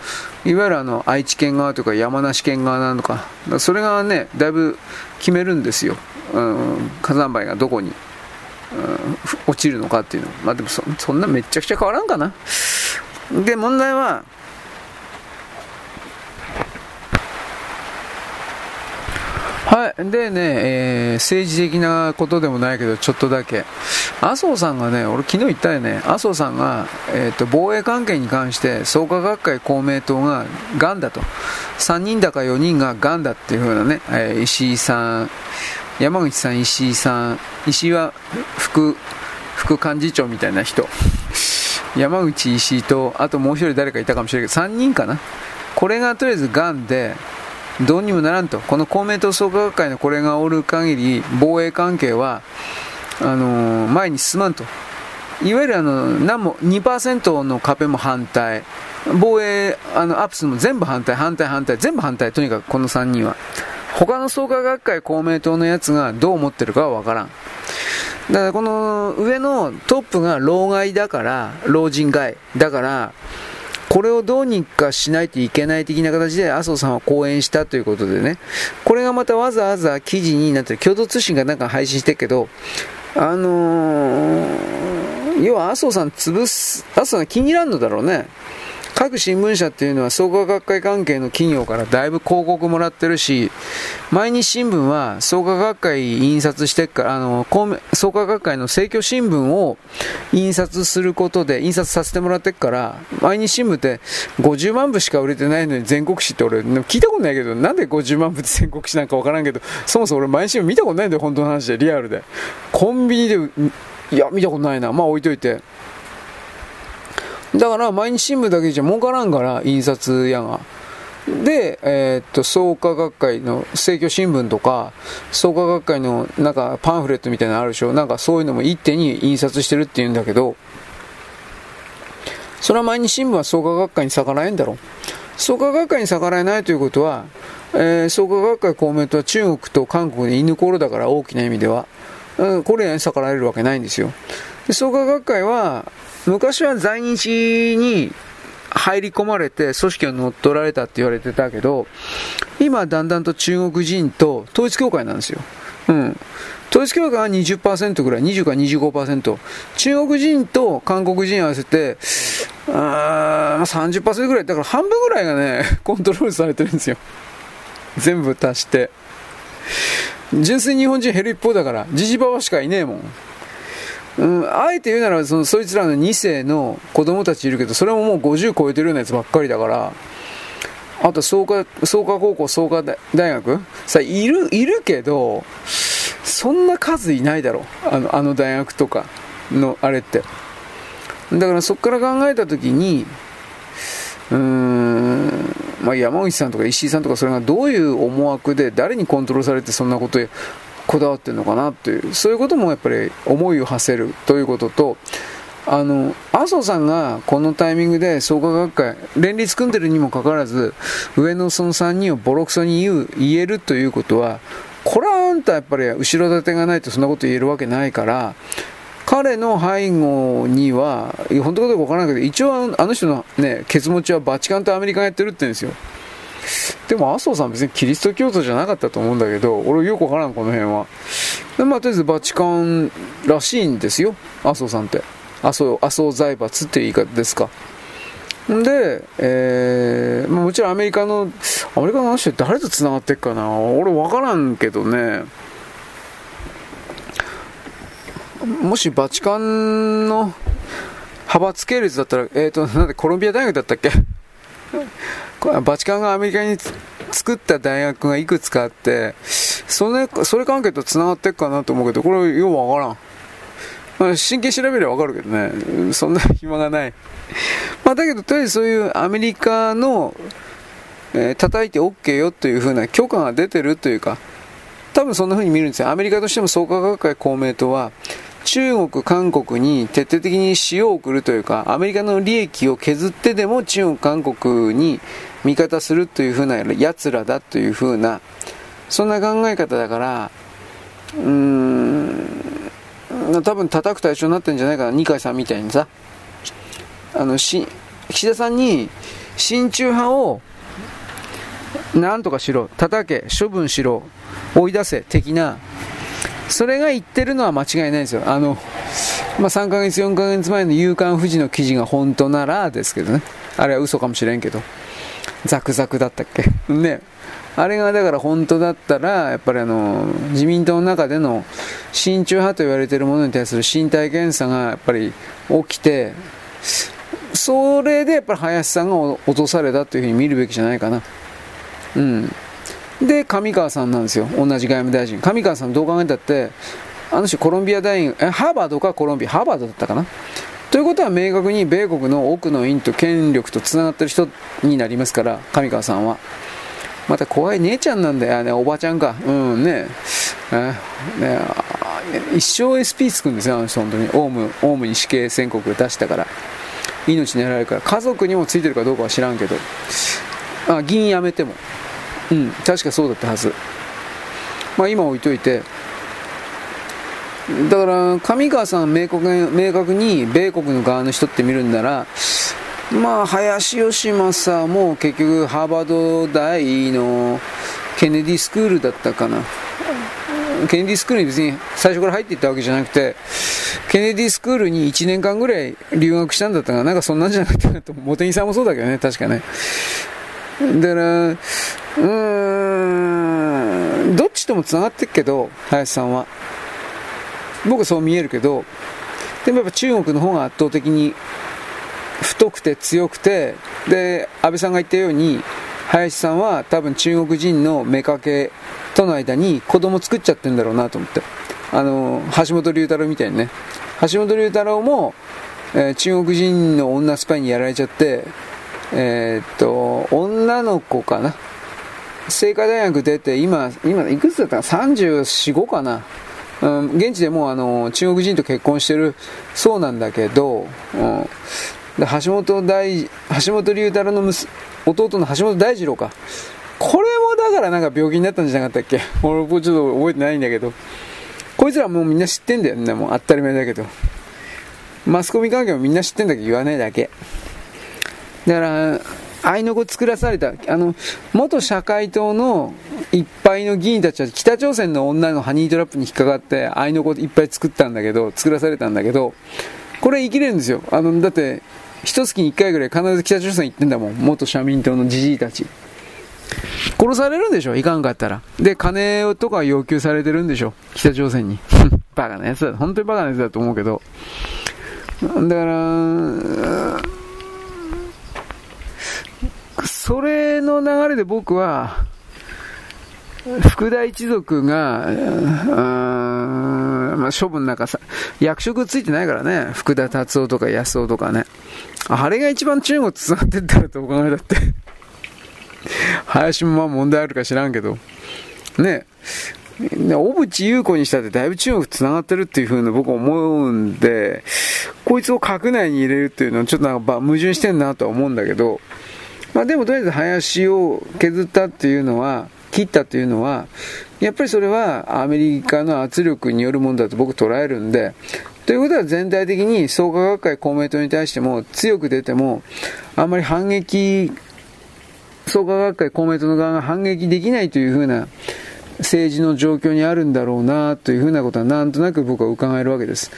いわゆるあの愛知県側とか山梨県側なのかそれがねだいぶ決めるんですよ、うん、火山灰がどこに、落ちるのかっていうのまあでもそそんなめちゃくちゃ変わらんかなで問題ははい。でね、えー、政治的なことでもないけど、ちょっとだけ。麻生さんがね、俺昨日言ったよね、麻生さんが、えーと、防衛関係に関して、創価学会公明党ががんだと。3人だか4人ががんだっていう風なね、えー、石井さん、山口さん、石井さん、石井は副、副幹事長みたいな人。山口、石井と、あともう一人誰かいたかもしれないけど、3人かな。これがとりあえずがんで、どうにもならんと、この公明党創価学会のこれがおる限り、防衛関係はあの前に進まんと、いわゆるあの何も2%の壁も反対、防衛あのアップするのも全部反対、反対、反対、全部反対、とにかくこの3人は。他の創価学会、公明党のやつがどう思ってるかは分からん。だからこの上のトップが老害だから、老人害だから、これをどうにかしないといけない的な形で麻生さんは講演したということでね、これがまたわざわざ記事になって、共同通信がなんか配信してるけど、あのー、要は麻生さん潰す、麻生さん気に入らんのだろうね。各新聞社っていうのは創価学会関係の企業からだいぶ広告もらってるし、毎日新聞は創価学会印刷してから、あの、創価学会の政教新聞を印刷することで、印刷させてもらってっから、毎日新聞って50万部しか売れてないのに全国紙って俺、聞いたことないけど、なんで50万部って全国紙なんかわからんけど、そもそも俺毎日新聞見たことないんだよ、本当の話で、リアルで。コンビニで、いや、見たことないな。まあ置いといて。だから毎日新聞だけじゃ儲からんから、印刷屋が。で、えー、っと、創価学会の政教新聞とか、創価学会のなんかパンフレットみたいなのあるでしょなんかそういうのも一手に印刷してるって言うんだけど、それは毎日新聞は創価学会に逆らえんだろ。創価学会に逆らえないということは、えー、創価学会公明党は中国と韓国で犬ころだから大きな意味では、うん、これに逆らえるわけないんですよ。創価学会は、昔は在日に入り込まれて組織を乗っ取られたって言われてたけど、今だんだんと中国人と統一教会なんですよ。うん。統一教会は20%ぐらい、20か25%。中国人と韓国人合わせて、あ30%ぐらい。だから半分ぐらいがね、コントロールされてるんですよ。全部足して。純粋日本人減る一方だから、ジジババしかいねえもん。うん、あえて言うならそのそいつらの2世の子供たちいるけどそれももう50超えてるようなやつばっかりだからあと創価創価高校創価大学？さいるいるけどそんな数いないだろあのあの大学とかのあれって。だからそこから考えた時にうーん、まあ、山口さんとか石井さんとかそれがどういう思惑で誰にコントロールされてそんなことこだわってるのかなっていう、そういうこともやっぱり思いを馳せるということと、あの、麻生さんがこのタイミングで創価学会、連立組んでるにもかかわらず、上のその3人をボロクソに言う、言えるということは、これはあんたやっぱり後ろ盾がないとそんなこと言えるわけないから、彼の背後には、本当かどうかわからないけど、一応あの人のね、ケツ持ちはバチカンとアメリカがやってるって言うんですよ。でも麻生さん別にキリスト教徒じゃなかったと思うんだけど、俺よくわからん、この辺は。でまあ、とりあえずバチカンらしいんですよ、麻生さんって。麻生、麻生財閥っていう言い方ですか。んで、えー、もちろんアメリカの、アメリカの話って誰と繋がってっかな俺わからんけどね。もしバチカンの派閥系列だったら、えっ、ー、と、なんでコロンビア大学だったっけ？バチカンがアメリカに作った大学がいくつかあって、それ、それ関係と繋がってっかなと思うけど、これようわからん。まあ、真剣調べればわかるけどね、そんな暇がない。まあ、だけど、とりあえずそういうアメリカの、えー、叩いて OK よというふうな許可が出てるというか、多分そんな風に見るんですよ。アメリカとしても創価学会公明党は、中国、韓国に徹底的に塩を送るというか、アメリカの利益を削ってでも中国、韓国に味方するという風な奴らだという風な、そんな考え方だから、うーん、多分叩く対象になってるんじゃないかな、二階さんみたいにさ。あの、し、岸田さんに、親中派を、なんとかしろ、叩け、処分しろ、追い出せ、的な、それが言ってるのは間違いないですよ。あの、まあ、3ヶ月、4ヶ月前の夕刊富士の記事が本当ならですけどね。あれは嘘かもしれんけど。ザクザクだったっけ？ね。あれがだから本当だったら、やっぱりあの、自民党の中での親中派と言われているものに対する身体検査がやっぱり起きて、それでやっぱり林さんが落とされたというふうに見るべきじゃないかな。うん。で、上川さんなんですよ。同じ外務大臣。上川さんどう考えたって、あの人コロンビア大学、え、ハーバードかコロンビア、ハーバードだったかな？ということは明確に米国の奥の院と権力とつながってる人になりますから、上川さんは。また怖い姉ちゃんなんだよね、おばちゃんか。うんね。ね一生 SP つくんですよ、あの人、本当に。オウム、オウムに死刑宣告出したから。命狙われるから。家族にもついてるかどうかは知らんけど。あ、議員辞めても。うん、確かそうだったはず。まあ今置いといて。だから、上川さん明確明確に米国の側の人って見るんなら、まあ、林芳正も結局ハーバード大のケネディスクールだったかな。ケネディスクールに別に最初から入っていったわけじゃなくて、ケネディスクールに1年間ぐらい留学したんだったかな。なんかそんなんじゃなくて、茂木さんもそうだけどね、確かね。だから、うーん、どっちとも繋がってるけど、林さんは。僕はそう見えるけど、でもやっぱ中国の方が圧倒的に太くて強くて、で、安倍さんが言ったように、林さんは多分中国人の妾との間に子供作っちゃってるんだろうなと思って。あの、橋本龍太郎みたいにね。橋本龍太郎も、えー、中国人の女スパイにやられちゃって、えー、っと、女の子かな？清華大学出て、今、今、いくつだったか ?34、5かな？うん、現地でもうあの、中国人と結婚してるそうなんだけど、うん、で橋本大、橋本龍太郎の弟の橋本大二郎か。これもだからなんか病気になったんじゃなかったっけ？俺もちょっと覚えてないんだけど。こいつらもうみんな知ってんだよね。もう当たり前だけど。マスコミ関係もみんな知ってんだけど言わないだけ。だから、愛の子作らされた、あの、元社会党のいっぱいの議員たちは北朝鮮の女のハニートラップに引っかかって愛の子いっぱい作ったんだけど、作らされたんだけど、これ生きれるんですよ。あの、だって、一月に一回ぐらい必ず北朝鮮行ってんだもん。元社民党のじじいたち。殺されるんでしょ？いかんかったら。で、金とか要求されてるんでしょ？北朝鮮に。バカなやつだ。本当にバカなやつだと思うけど。だから、それの流れで僕は、福田一族が、まあ、処分なんかさ、役職ついてないからね。福田達夫とか安夫とかね。あれが一番中国繋がってったらとお考えだって。林もまあ問題あるか知らんけど。ね。小渕優子にしたってだいぶ中国繋がってるっていう風に僕思うんで、こいつを閣内に入れるっていうのはちょっとなんか矛盾してんなとは思うんだけど、まあでもとりあえず林を削ったっていうのは、切ったというのは、やっぱりそれはアメリカの圧力によるものだと僕捉えるんで、ということは全体的に創価学会公明党に対しても強く出ても、あんまり反撃、創価学会公明党の側が反撃できないというふうな政治の状況にあるんだろうなというふうなことはなんとなく僕は伺えるわけです。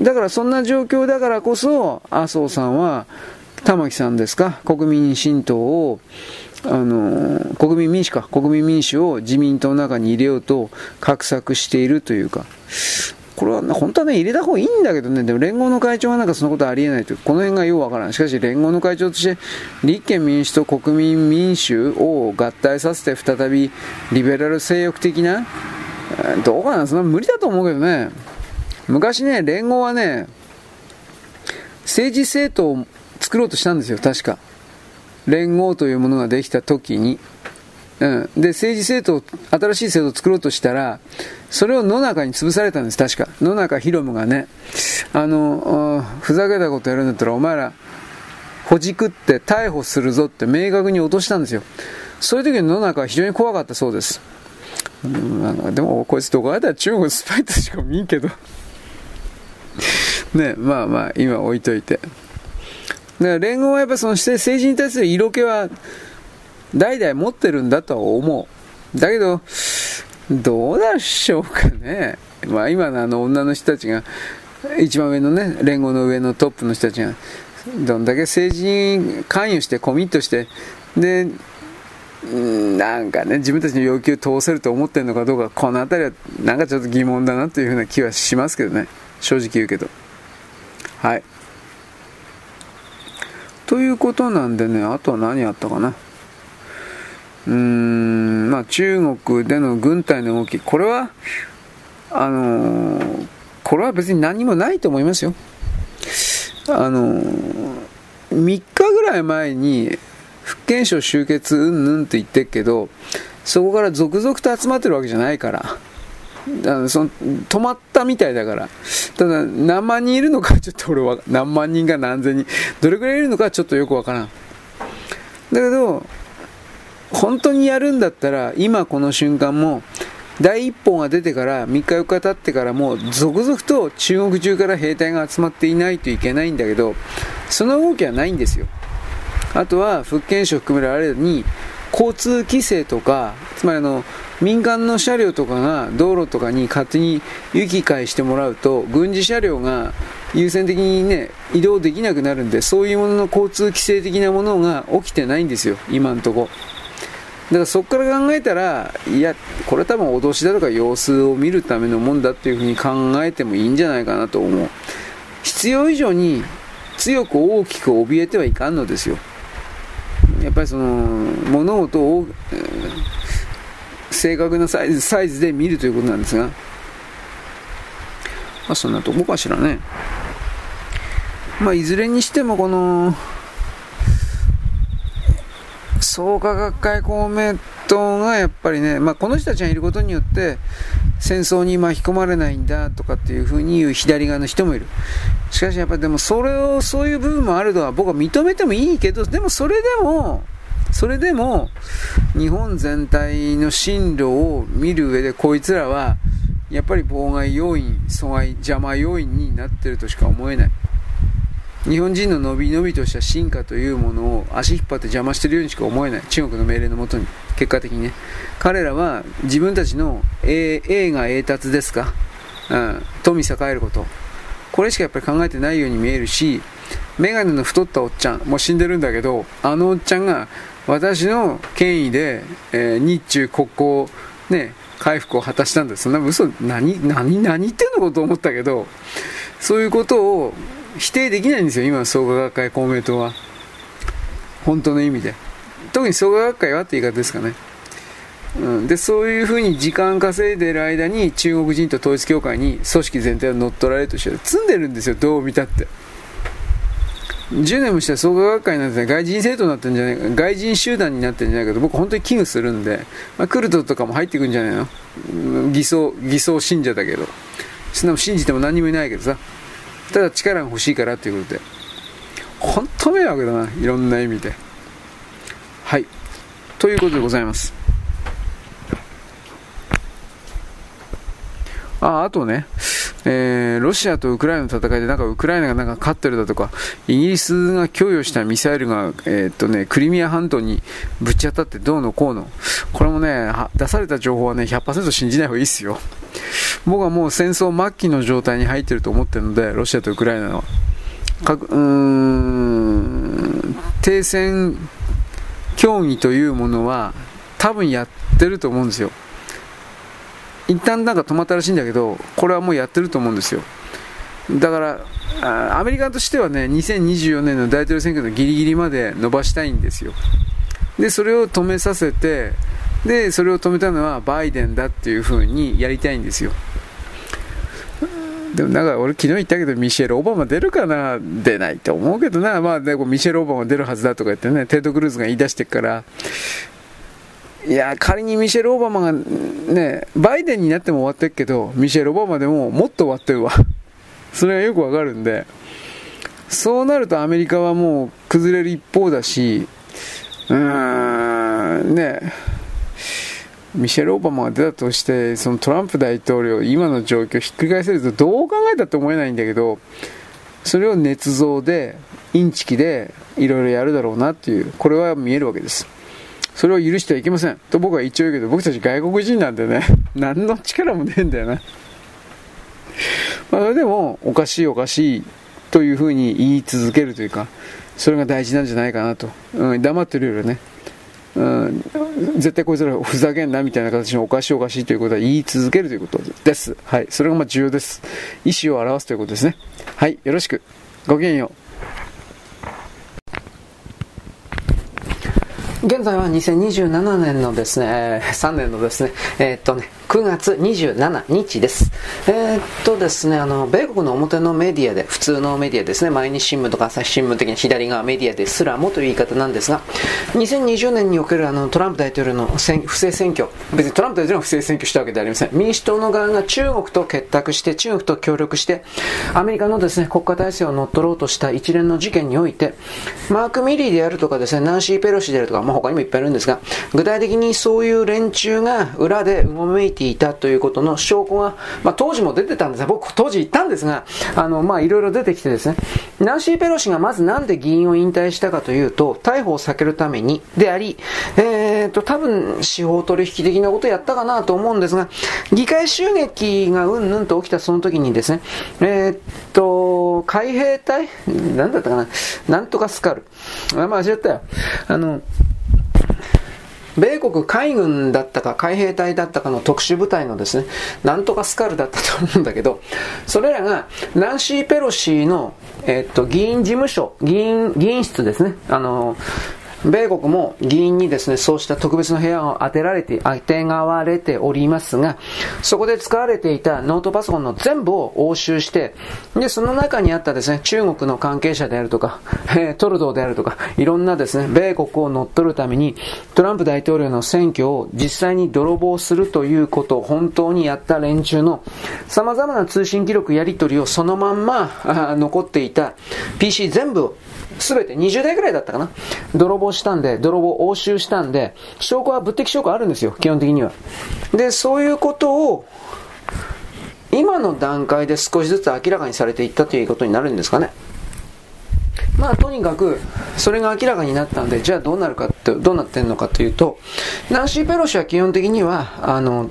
だからそんな状況だからこそ、麻生さんは、玉木さんですか、国民新党をあの、国民民主か、国民民主を自民党の中に入れようと画策しているというか、これは本当はね、入れた方がいいんだけどね、でも連合の会長はなんかそのことありえないという、この辺がようわからない。しかし連合の会長として、立憲民主と国民民主を合体させて再びリベラル性欲的な、どうかな、そんな無理だと思うけどね。昔ね、連合はね、政治政党作ろうとしたんですよ、確か。連合というものができた時に。うん、で、政治政党、新しい政党を作ろうとしたら、それを野中に潰されたんです、確か。野中博夢がね、あの、ふざけたことやるんだったら、お前ら、ほじくって逮捕するぞって明確に落としたんですよ。そういう時に野中は非常に怖かったそうです。うん、でも、こいつどこやったら中国スパイとしか見んけど。ね、まあまあ、今置いといて。だから連合はやっぱその政治に対する色気は代々持ってるんだとは思う。だけど、どうでしょうかね。まあ今のあの女の人たちが、一番上のね、連合の上のトップの人たちが、どんだけ政治に関与してコミットして、で、なんかね、自分たちの要求を通せると思ってるのかどうか、この辺りはなんかちょっと疑問だなというふうな気はしますけどね。正直言うけど。はい。ということなんでね、あとは何あったかな。うーん、まあ中国での軍隊の動き、これは、あのー、これは別に何もないと思いますよ。あのー、3日ぐらい前に、福建省集結うんぬんって言ってるけど、そこから続々と集まってるわけじゃないから。あのその止まったみたいだから、ただ何万人いるのかちょっと俺は、何万人が何千人、どれくらいいるのかちょっとよくわからん。だけど、本当にやるんだったら、今この瞬間も、第一報が出てから3日4日経ってからもう続々と中国中から兵隊が集まっていないといけないんだけど、その動きはないんですよ。あとは福建省含められるに交通規制とか、つまりあの、民間の車両とかが道路とかに勝手に行き交いしてもらうと、軍事車両が優先的にね、移動できなくなるんで、そういうものの交通規制的なものが起きてないんですよ、今んとこ。だからそこから考えたら、いや、これ多分脅しだとか様子を見るためのもんだっていうふうに考えてもいいんじゃないかなと思う。必要以上に強く大きく怯えてはいかんのですよ。やっぱりその物事を、正確なサイズサイズで見るということなんですが、まあ、そんなとこかしらね。まあ、いずれにしてもこの創価学会公明党がやっぱりね、まあ、この人たちがいることによって戦争に巻き込まれないんだとかっていうふうに言う左側の人もいる。しかしやっぱりでもそれを、そういう部分もあるとは僕は認めてもいいけど、でもそれでも、それでも日本全体の進路を見る上でこいつらはやっぱり妨害要因、阻害、邪魔要因になってるとしか思えない。日本人の伸び伸びとした進化というものを足引っ張って邪魔してるようにしか思えない。中国の命令のもとに。結果的にね。彼らは自分たちの栄が栄達ですか、うん、富栄えること。これしかやっぱり考えてないように見えるし、メガネの太ったおっちゃん、もう死んでるんだけど、あのおっちゃんが私の権威で、えー、日中国交、ね、回復を果たしたんです。そんな嘘、何、何、何言ってんのかと思ったけど、そういうことを否定できないんですよ、今創価学会、公明党は。本当の意味で。特に創価学会はって言い方ですかね。うん、でそういうふうに時間稼いでる間に中国人と統一教会に組織全体を乗っ取られるとして積んでるんですよ、どう見たって。10年もしたら創価学会なんて外人生徒になってんじゃないか、外人集団になってるんじゃないかと僕本当に危惧するんで、まあ、クルトとかも入ってくんじゃないの？偽装、偽装信者だけど。そんなの信じても何もいないけどさ。ただ力が欲しいからということで。本当迷惑だな、いろんな意味で。はい。ということでございます。あ、あとね、えー、ロシアとウクライナの戦いでなんかウクライナがなんか勝ってるだとか、イギリスが供与したミサイルが、えー、っとね、クリミア半島にぶち当たってどうのこうの。これもね、出された情報はね、100%信じない方がいいですよ。僕はもう戦争末期の状態に入ってると思ってるので、ロシアとウクライナは。かうーん、停戦協議というものは多分やってると思うんですよ。一旦なんか止まったらしいんだけど、これはもうやってると思うんですよ。だから、アメリカとしてはね、2024年の大統領選挙のギリギリまで伸ばしたいんですよ。で、それを止めさせて、で、それを止めたのはバイデンだっていう風にやりたいんですよ。でもなんか俺昨日言ったけどミシェル・オバマ出るかな？出ないと思うけどな、まあ、ね、ミシェル・オバマ出るはずだとか言ってね、テッド・クルーズが言い出してから、いや、仮にミシェル・オバマがね、バイデンになっても終わってるけど、ミシェル・オバマでももっと終わってるわ。それがよくわかるんで、そうなるとアメリカはもう崩れる一方だし、うーん、ね、ミシェル・オバマが出たとして、そのトランプ大統領、今の状況をひっくり返せるとどう考えたって思えないんだけど、それを捏造で、インチキでいろいろやるだろうなっていう、これは見えるわけです。それを許してはいけません。と僕は一応言うけど、僕たち外国人なんでね、何の力もねえんだよな。まあ、それでも、おかしいおかしいというふうに言い続けるというか、それが大事なんじゃないかなと。うん、黙ってるよりね。うん、絶対こいつらふざけんなみたいな形のおかしいおかしいということは言い続けるということです。はい。それがま重要です。意思を表すということですね。はい。よろしく。ごきげんよう。現在は2027年のですね、3年のですね、えー、っとね、9月27日です。えー、っとですね、あの、米国の表のメディアで、普通のメディアですね、毎日新聞とか朝日新聞的な左側メディアですらもという言い方なんですが、2020年におけるあのトランプ大統領の不正選挙、別にトランプ大統領が不正選挙したわけではありません。民主党の側が中国と結託して、中国と協力して、アメリカのですね、国家体制を乗っ取ろうとした一連の事件において、マーク・ミリーであるとかですね、ナンシー・ペロシであるとか、まあ、他にもいっぱいいるんですが、具体的にそういう連中が裏でうごめいてていたということの証拠が、まあ、当時も出てたんですが、僕当時言ったんですが、あの、まあ、いろいろ出てきてですね、ナンシー・ペロシがまずなんで議員を引退したかというと、逮捕を避けるためにであり、えー、と、多分司法取引的なことやったかなと思うんですが、議会襲撃がうんぬんと起きたその時にですね、えー、っと、海兵隊？なんだったかな？なんとかスカル。あ、間違ったよ。あの、米国海軍だったか海兵隊だったかの特殊部隊のですね、なんとかスカルだったと思うんだけど、それらがナンシー・ペロシーの、えっと、議員事務所、議員、議員室ですね、あの、米国も議員にですね、そうした特別な部屋を当てられて、当てがわれておりますが、そこで使われていたノートパソコンの全部を押収して、で、その中にあったですね、中国の関係者であるとか、え、トルドーであるとか、いろんなですね、米国を乗っ取るために、トランプ大統領の選挙を実際に泥棒するということを本当にやった連中の様々な通信記録やり取りをそのまんま残っていた。PC 全部をすべて20台ぐらいだったかな。泥棒したんで、泥棒押収したんで、証拠は物的証拠あるんですよ、基本的には。で、そういうことを、今の段階で少しずつ明らかにされていったということになるんですかね。まあとにかく、それが明らかになったんで、じゃあどうなるかって、どうなってんのかというと、ナンシー・ペロシは基本的には、あの、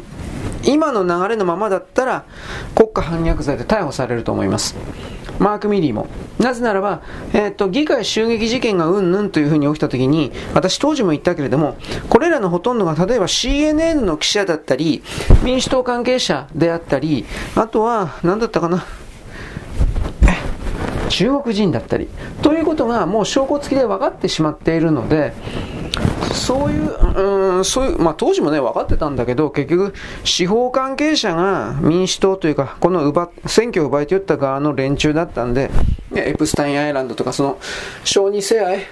今の流れのままだったら、国家反逆罪で逮捕されると思います。マーク・ミリーも。なぜならば、えー、っと、議会襲撃事件がうんぬんというふうに起きたときに、私当時も言ったけれども、これらのほとんどが例えば CNN の記者だったり、民主党関係者であったり、あとは、何だったかな、中国人だったり、ということがもう証拠付きで分かってしまっているので、そういう、うん、そういう、まあ当時もね、分かってたんだけど、結局、司法関係者が民主党というか、この奪、選挙を奪い取った側の連中だったんで、ねエプスタインアイランドとか、その、小児性愛、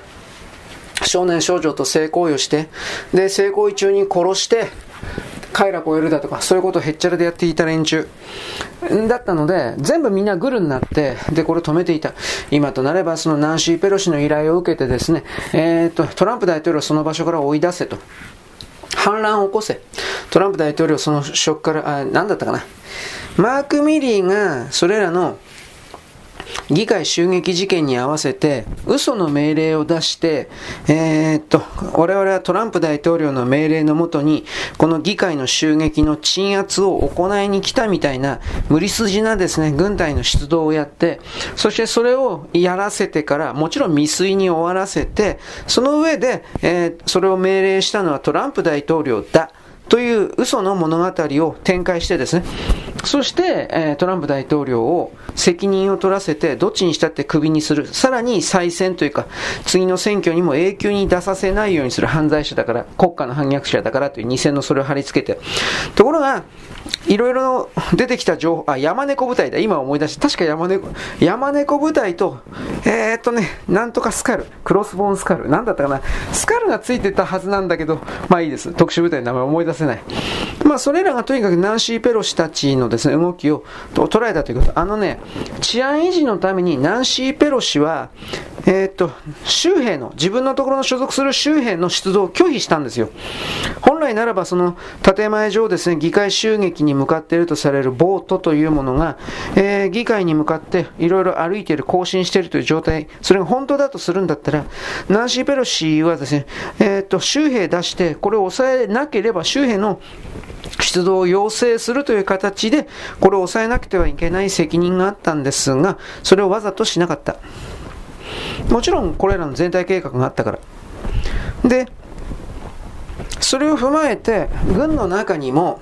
少年少女と性行為をして、で、性行為中に殺して、快楽を得るだとか、そういうことをへっちゃらでやっていた連中だったので、全部みんなグルになって、で、これ止めていた。今となれば、そのナンシー・ペロシの依頼を受けてですね、えー、っと、トランプ大統領をその場所から追い出せと。反乱を起こせ。トランプ大統領その職から、あ、なんだったかな。マーク・ミリーが、それらの議会襲撃事件に合わせて嘘の命令を出して、えー、っと、我々はトランプ大統領の命令のもとに、この議会の襲撃の鎮圧を行いに来たみたいな無理筋なですね、軍隊の出動をやって、そしてそれをやらせてから、もちろん未遂に終わらせて、その上で、えー、それを命令したのはトランプ大統領だ。という嘘の物語を展開してですね、そして、えー、トランプ大統領を責任を取らせて、どっちにしたってクビにする。さらに再選というか、次の選挙にも永久に出させないようにする犯罪者だから、国家の反逆者だからという偽のそれを貼り付けて。ところが、いろいろ出てきた情報、あ、山猫部隊だ。今思い出して。確か山猫、山猫部隊と、えー、っとね、なんとかスカル、クロスボーンスカル、なんだったかな。スカルがついてたはずなんだけど、まあいいです。特殊部隊の名前思い出せない。まあそれらがとにかくナンシー・ペロシたちのですね、動きを捉えたということ。あのね、治安維持のためにナンシー・ペロシは、えー、っと、州兵の、自分のところの所属する州兵の出動を拒否したんですよ。本来ならばその建前上ですね、議会襲撃に向かっているとされるボートというものが、えー、議会に向かっていろいろ歩いている、行進しているという状態、それが本当だとするんだったら、ナンシー・ペロシはですね、えー、っと、州兵出して、これを抑えなければ州兵の出動を要請するという形で、これを抑えなくてはいけない責任があったんですが、それをわざとしなかった。もちろんこれらの全体計画があったから。で、それを踏まえて、軍の中にも、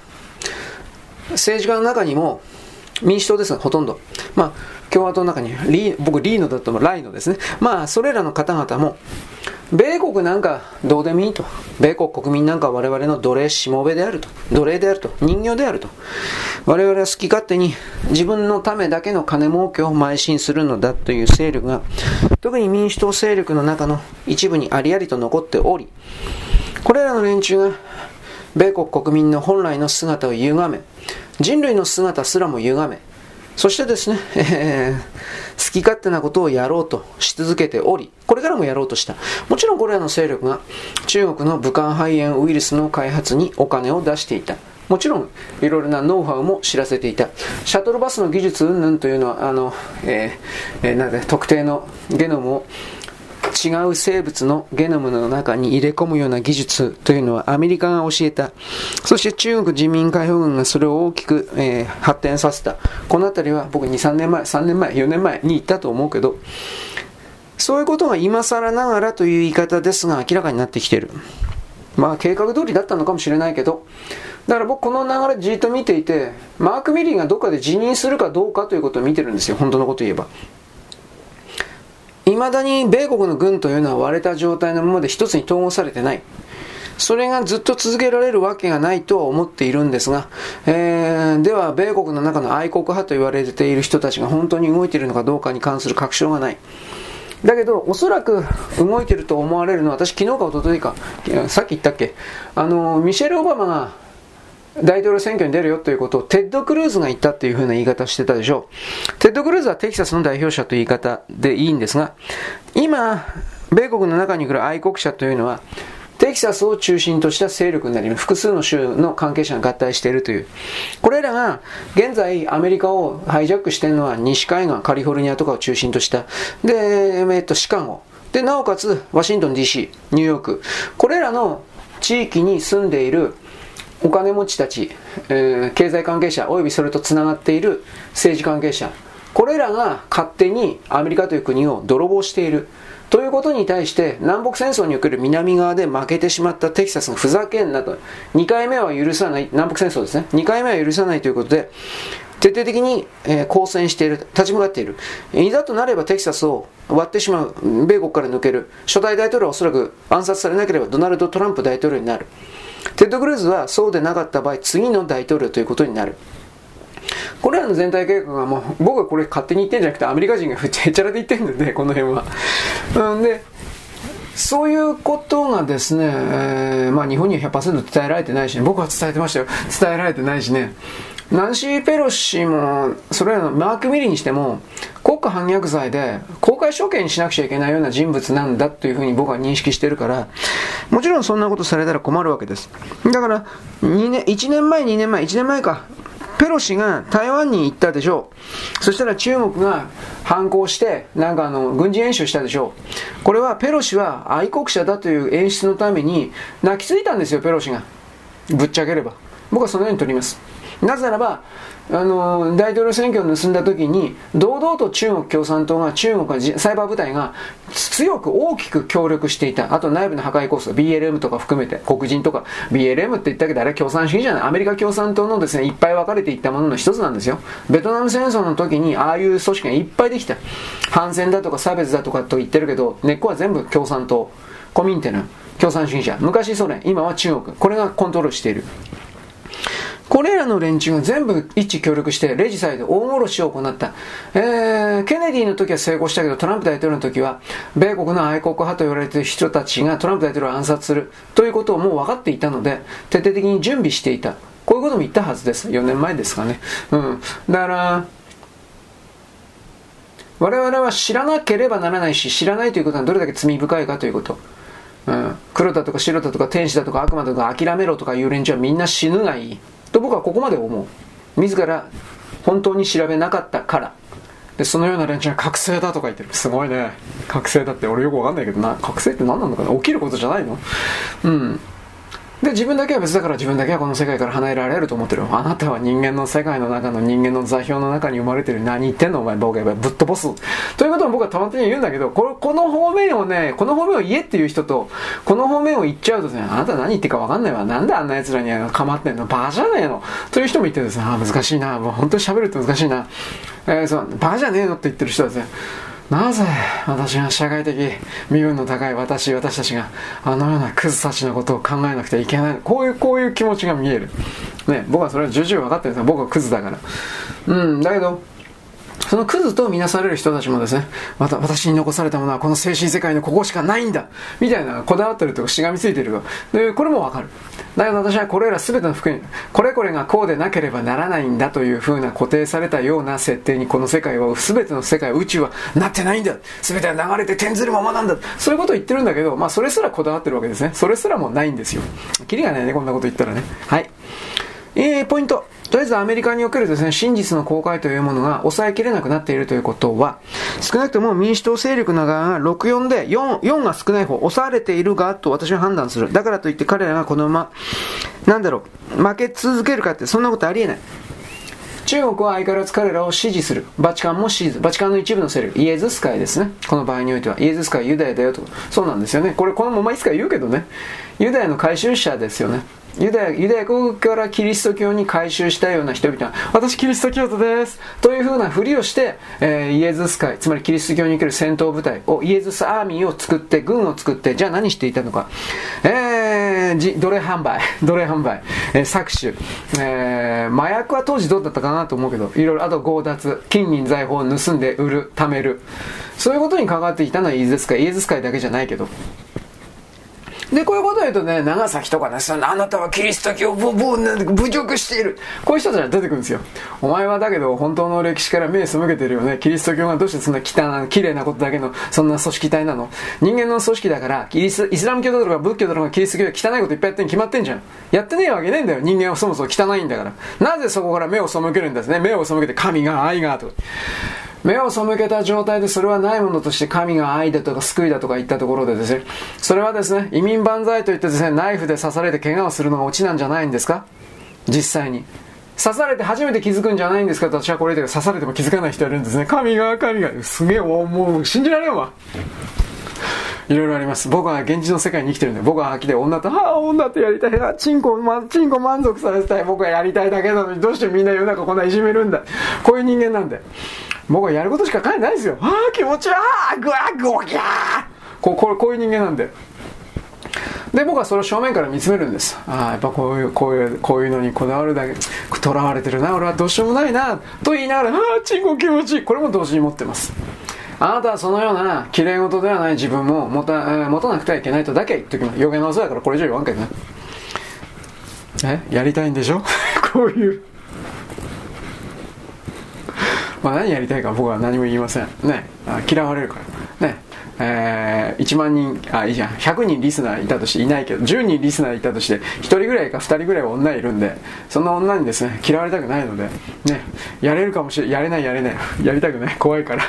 政治家の中にも、民主党ですが、ほとんど。まあ、共和党の中に、リ僕、リーノだともライノですね。まあ、それらの方々も、米国なんかどうでもいいと。米国国民なんか我々の奴隷しもべであると。奴隷であると。人形であると。我々は好き勝手に自分のためだけの金儲けを邁進するのだという勢力が、特に民主党勢力の中の一部にありありと残っており、これらの連中が米国国民の本来の姿を歪め、人類の姿すらも歪め、そしてですね、えー、好き勝手なことをやろうとし続けており、これからもやろうとした。もちろんこれらの勢力が中国の武漢肺炎ウイルスの開発にお金を出していた。もちろん、いろいろなノウハウも知らせていた。シャトルバスの技術云々というのは、あの、えー、えー、なんで、特定のゲノムを違う生物のゲノムの中に入れ込むような技術というのはアメリカが教えた。そして中国人民解放軍がそれを大きく、えー、発展させた。この辺りは僕2、3年前、3年前、4年前に言ったと思うけど、そういうことが今更ながらという言い方ですが明らかになってきてる。まあ計画通りだったのかもしれないけど、だから僕この流れじっと見ていて、マーク・ミリーがどっかで辞任するかどうかということを見てるんですよ。本当のこと言えば。未だに米国の軍というのは割れた状態のままで一つに統合されてない。それがずっと続けられるわけがないとは思っているんですが、えー、では、米国の中の愛国派と言われている人たちが本当に動いているのかどうかに関する確証がない。だけど、おそらく動いていると思われるのは、私昨日か一昨日か、さっき言ったっけ、あの、ミシェル・オバマが大統領選挙に出るよということをテッド・クルーズが言ったっていう風な言い方してたでしょう。テッド・クルーズはテキサスの代表者という言い方でいいんですが、今、米国の中に来る愛国者というのは、テキサスを中心とした勢力になり、複数の州の関係者が合体しているという。これらが、現在アメリカをハイジャックしているのは西海岸、カリフォルニアとかを中心とした。で、えっと、シカゴ。で、なおかつ、ワシントン DC、ニューヨーク。これらの地域に住んでいるお金持ちたち、えー、経済関係者、およびそれとつながっている政治関係者、これらが勝手にアメリカという国を泥棒している。ということに対して、南北戦争における南側で負けてしまったテキサスがふざけんなと。2回目は許さない、南北戦争ですね。2回目は許さないということで、徹底的に、えー、抗戦している、立ち向かっている。いざとなればテキサスを割ってしまう、米国から抜ける。初代大統領はおそらく暗殺されなければドナルド・トランプ大統領になる。テッド・クルーズはそうでなかった場合、次の大統領ということになる。これらの全体計画はもう、僕はこれ勝手に言ってんじゃなくて、アメリカ人がへちゃらで言ってるんで、この辺は。うんで、そういうことがですね、えー、まあ日本には100%伝えられてないし、ね、僕は伝えてましたよ。伝えられてないしね。ナンシー・ペロシも、それらのマーク・ミリにしても、国家反逆罪で公開処刑にしなくちゃいけないような人物なんだというふうに僕は認識してるから、もちろんそんなことされたら困るわけです。だから、2年、1年前、2年前、1年前か、ペロシが台湾に行ったでしょう。そしたら中国が反抗して、なんかあの、軍事演習したでしょう。これはペロシは愛国者だという演出のために泣きついたんですよ、ペロシが。ぶっちゃければ。僕はそのように取ります。なぜならば、あの大統領選挙を盗んだ時に堂々と中国共産党が中国がサイバー部隊が強く大きく協力していた。あと内部の破壊コス BLM とか含めて黒人とか BLM って言ったけどあれは共産主義じゃない。アメリカ共産党のですねいっぱい分かれていったものの一つなんですよ。ベトナム戦争の時にああいう組織がいっぱいできた。反戦だとか差別だとかと言ってるけど根っこは全部共産党。コミンテナ共産主義者。昔ソ連今は中国。これがコントロールしている。これらの連中が全部一致協力してレジサイド大殺しを行った。えー、ケネディの時は成功したけどトランプ大統領の時は米国の愛国派と言われている人たちがトランプ大統領を暗殺するということをもう分かっていたので徹底的に準備していた。こういうことも言ったはずです。4年前ですかね。うん。だから、我々は知らなければならないし、知らないということはどれだけ罪深いかということ。うん、黒だとか白だとか天使だとか悪魔だとか諦めろとかいう連中はみんな死ぬがいい。と僕はここまで思う。自ら本当に調べなかったから。でそのような連中は覚醒だとか言ってる。すごいね。覚醒だって俺よくわかんないけどな。覚醒って何なのかな。起きることじゃないの？うん。で、自分だけは別だから自分だけはこの世界から離れられると思ってる。あなたは人間の世界の中の人間の座標の中に生まれてる。何言ってんのお前、僕はぶっ飛ばす。ということを僕はたまに言うんだけど、これ、この方面をね、この方面を言えっていう人と、この方面を言っちゃうとね、あなた何言ってるかわかんないわ。なんであんな奴らに構ってんの？バカじゃねえの？という人もいてですね、あ難しいな。もう本当に喋るって難しいな。えー、そう、バカじゃねえの？って言ってる人はですね、なぜ私が社会的身分の高い私、私たちがあのようなクズたちのことを考えなくてはいけない。こういう、こういう気持ちが見える。ね、僕はそれは重々分かってるんですよ。僕はクズだから。うん、だけど、そのクズとみなされる人たちもですね、また私に残されたものはこの精神世界のここしかないんだみたいなこだわってるとかしがみついてるでこれもわかる。だけど私はこれら全ての福音、これこれがこうでなければならないんだという風な固定されたような設定にこの世界は、全ての世界、宇宙はなってないんだ全ては流れて転ずるままなんだそういうことを言ってるんだけど、まあそれすらこだわってるわけですね。それすらもないんですよ。キリがないね、こんなこと言ったらね。はい。えー、ポイント。とりあえずアメリカにおけるですね、真実の公開というものが抑えきれなくなっているということは、少なくとも民主党勢力の側が64で4、4が少ない方、抑われているがと私は判断する。だからといって彼らがこのまま、なんだろう、負け続けるかってそんなことありえない。中国は相変わらず彼らを支持する。バチカンも支持する。バチカンの一部の勢力。イエズス会ですね。この場合においては。イエズス会ユダヤだよと。そうなんですよね。これこのままいつか言うけどね。ユダヤの回収者ですよね。ユダヤ、ユダヤ国からキリスト教に改宗したような人々。は、私キリスト教徒です。というふうなふりをして、えー、イエズス会、つまりキリスト教における戦闘部隊を、イエズスアーミーを作って、軍を作って、じゃあ何していたのか。えー、奴隷販売、奴隷販売、えー、搾取、えー、麻薬は当時どうだったかなと思うけど、いろいろ、あと強奪、金銀財宝を盗んで売る、貯める。そういうことに関わっていたのはイエズス会、イエズス会だけじゃないけど。で、こういうことを言うとね、長崎とかね、そのあなたはキリスト教を侮辱している。こういう人たちが出てくるんですよ。お前はだけど、本当の歴史から目を背けてるよね。キリスト教がどうしてそんな汚い、綺麗なことだけの、そんな組織体なの人間の組織だから、キリス、イスラム教だとか仏教だとかキリスト教で汚いこといっぱいやってんに決まってんじゃん。やってねえわけねえんだよ。人間はそもそも汚いんだから。なぜそこから目を背けるんですね。目を背けて神が愛がと。目を背けた状態でそれはないものとして神が愛だとか救いだとか言ったところでですね、それはですね、移民万歳といってですね、ナイフで刺されて怪我をするのがオチなんじゃないんですか？実際に。刺されて初めて気づくんじゃないんですかと私はこれで刺されても気づかない人いるんですね。神が、神が、すげえ、もう信じられんわ。いろいろあります。僕は現実の世界に生きてるんで、僕は秋で女と、はあ、女とやりたいな、チンコ、ま、チンコ満足させたい。僕はやりたいだけなのに、どうしてみんな世の中こんないじめるんだ？こういう人間なんで。僕はやることしか考えないですよ。ああ、気持ちいい。ああ、ぐわ、ごぎゃー。こう、こうこういう人間なんで。で、僕はそれを正面から見つめるんです。ああ、やっぱこういう、こういう、こういうのにこだわるだけ、囚われてるな、俺はどうしようもないな、と言いながら、ああ、チンコ気持ちいい。これも同時に持ってます。あなたはそのような綺麗事ではない自分も持た,、えー、持たなくてはいけないとだけ言っときます。余計なお世話だからこれ以上言わんけどね。えやりたいんでしょ？こういう。まあ何やりたいか僕は何も言いません。ね。嫌われるから。ね。えー、1万人、あ、いいじゃん。100人リスナーいたとしていないけど、10人リスナーいたとして、1人ぐらいか2人ぐらいは女いるんで、そんな女にですね、嫌われたくないので、ね、やれるかもしれ、やれないやれない。やりたくない。怖いから。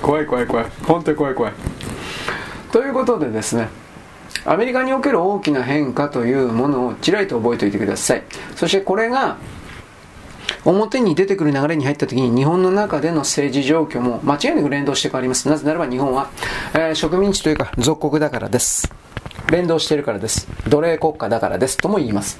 怖い怖い怖い。本当に怖い怖い。ということでですね、アメリカにおける大きな変化というものをちらりと覚えておいてください。そしてこれが、表に出てくる流れに入った時に日本の中での政治状況も間違いなく連動して変わります。なぜならば日本は、えー、植民地というか属国だからです。連動しているからです。奴隷国家だからです。とも言います。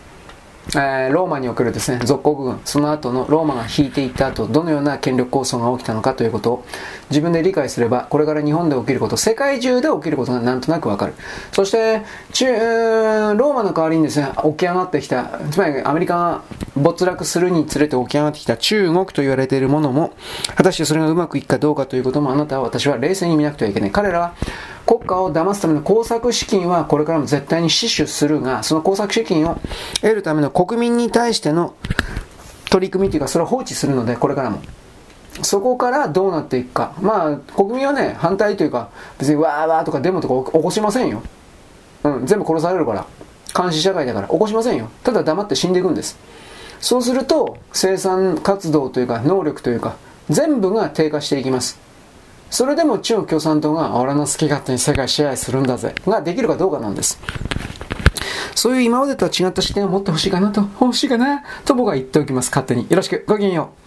えー、ローマにおけるですね、属国軍、その後のローマが引いていった後、どのような権力構想が起きたのかということを自分で理解すれば、これから日本で起きること、世界中で起きることがなんとなくわかる。そして、中、ローマの代わりにですね、起き上がってきた、つまりアメリカが没落するにつれて起き上がってきた中国と言われているものも、果たしてそれがうまくいくかどうかということもあなたは私は冷静に見なくてはいけない。彼らは国家を騙すための工作資金はこれからも絶対に死守するが、その工作資金を得るための国民に対しての取り組みというか、それを放置するので、これからも。そこからどうなっていくか。まあ、国民はね、反対というか、別にわーわーとかデモとか起こしませんよ。うん、全部殺されるから。監視社会だから起こしませんよ。ただ黙って死んでいくんです。そうすると、生産活動というか、能力というか、全部が低下していきます。それでも中国共産党が俺の好き勝手に世界支配するんだぜができるかどうかなんです。そういう今までとは違った視点を持ってほしいかなと、ほしいかなと僕は言っておきます。勝手に。よろしく。ごきげんよう。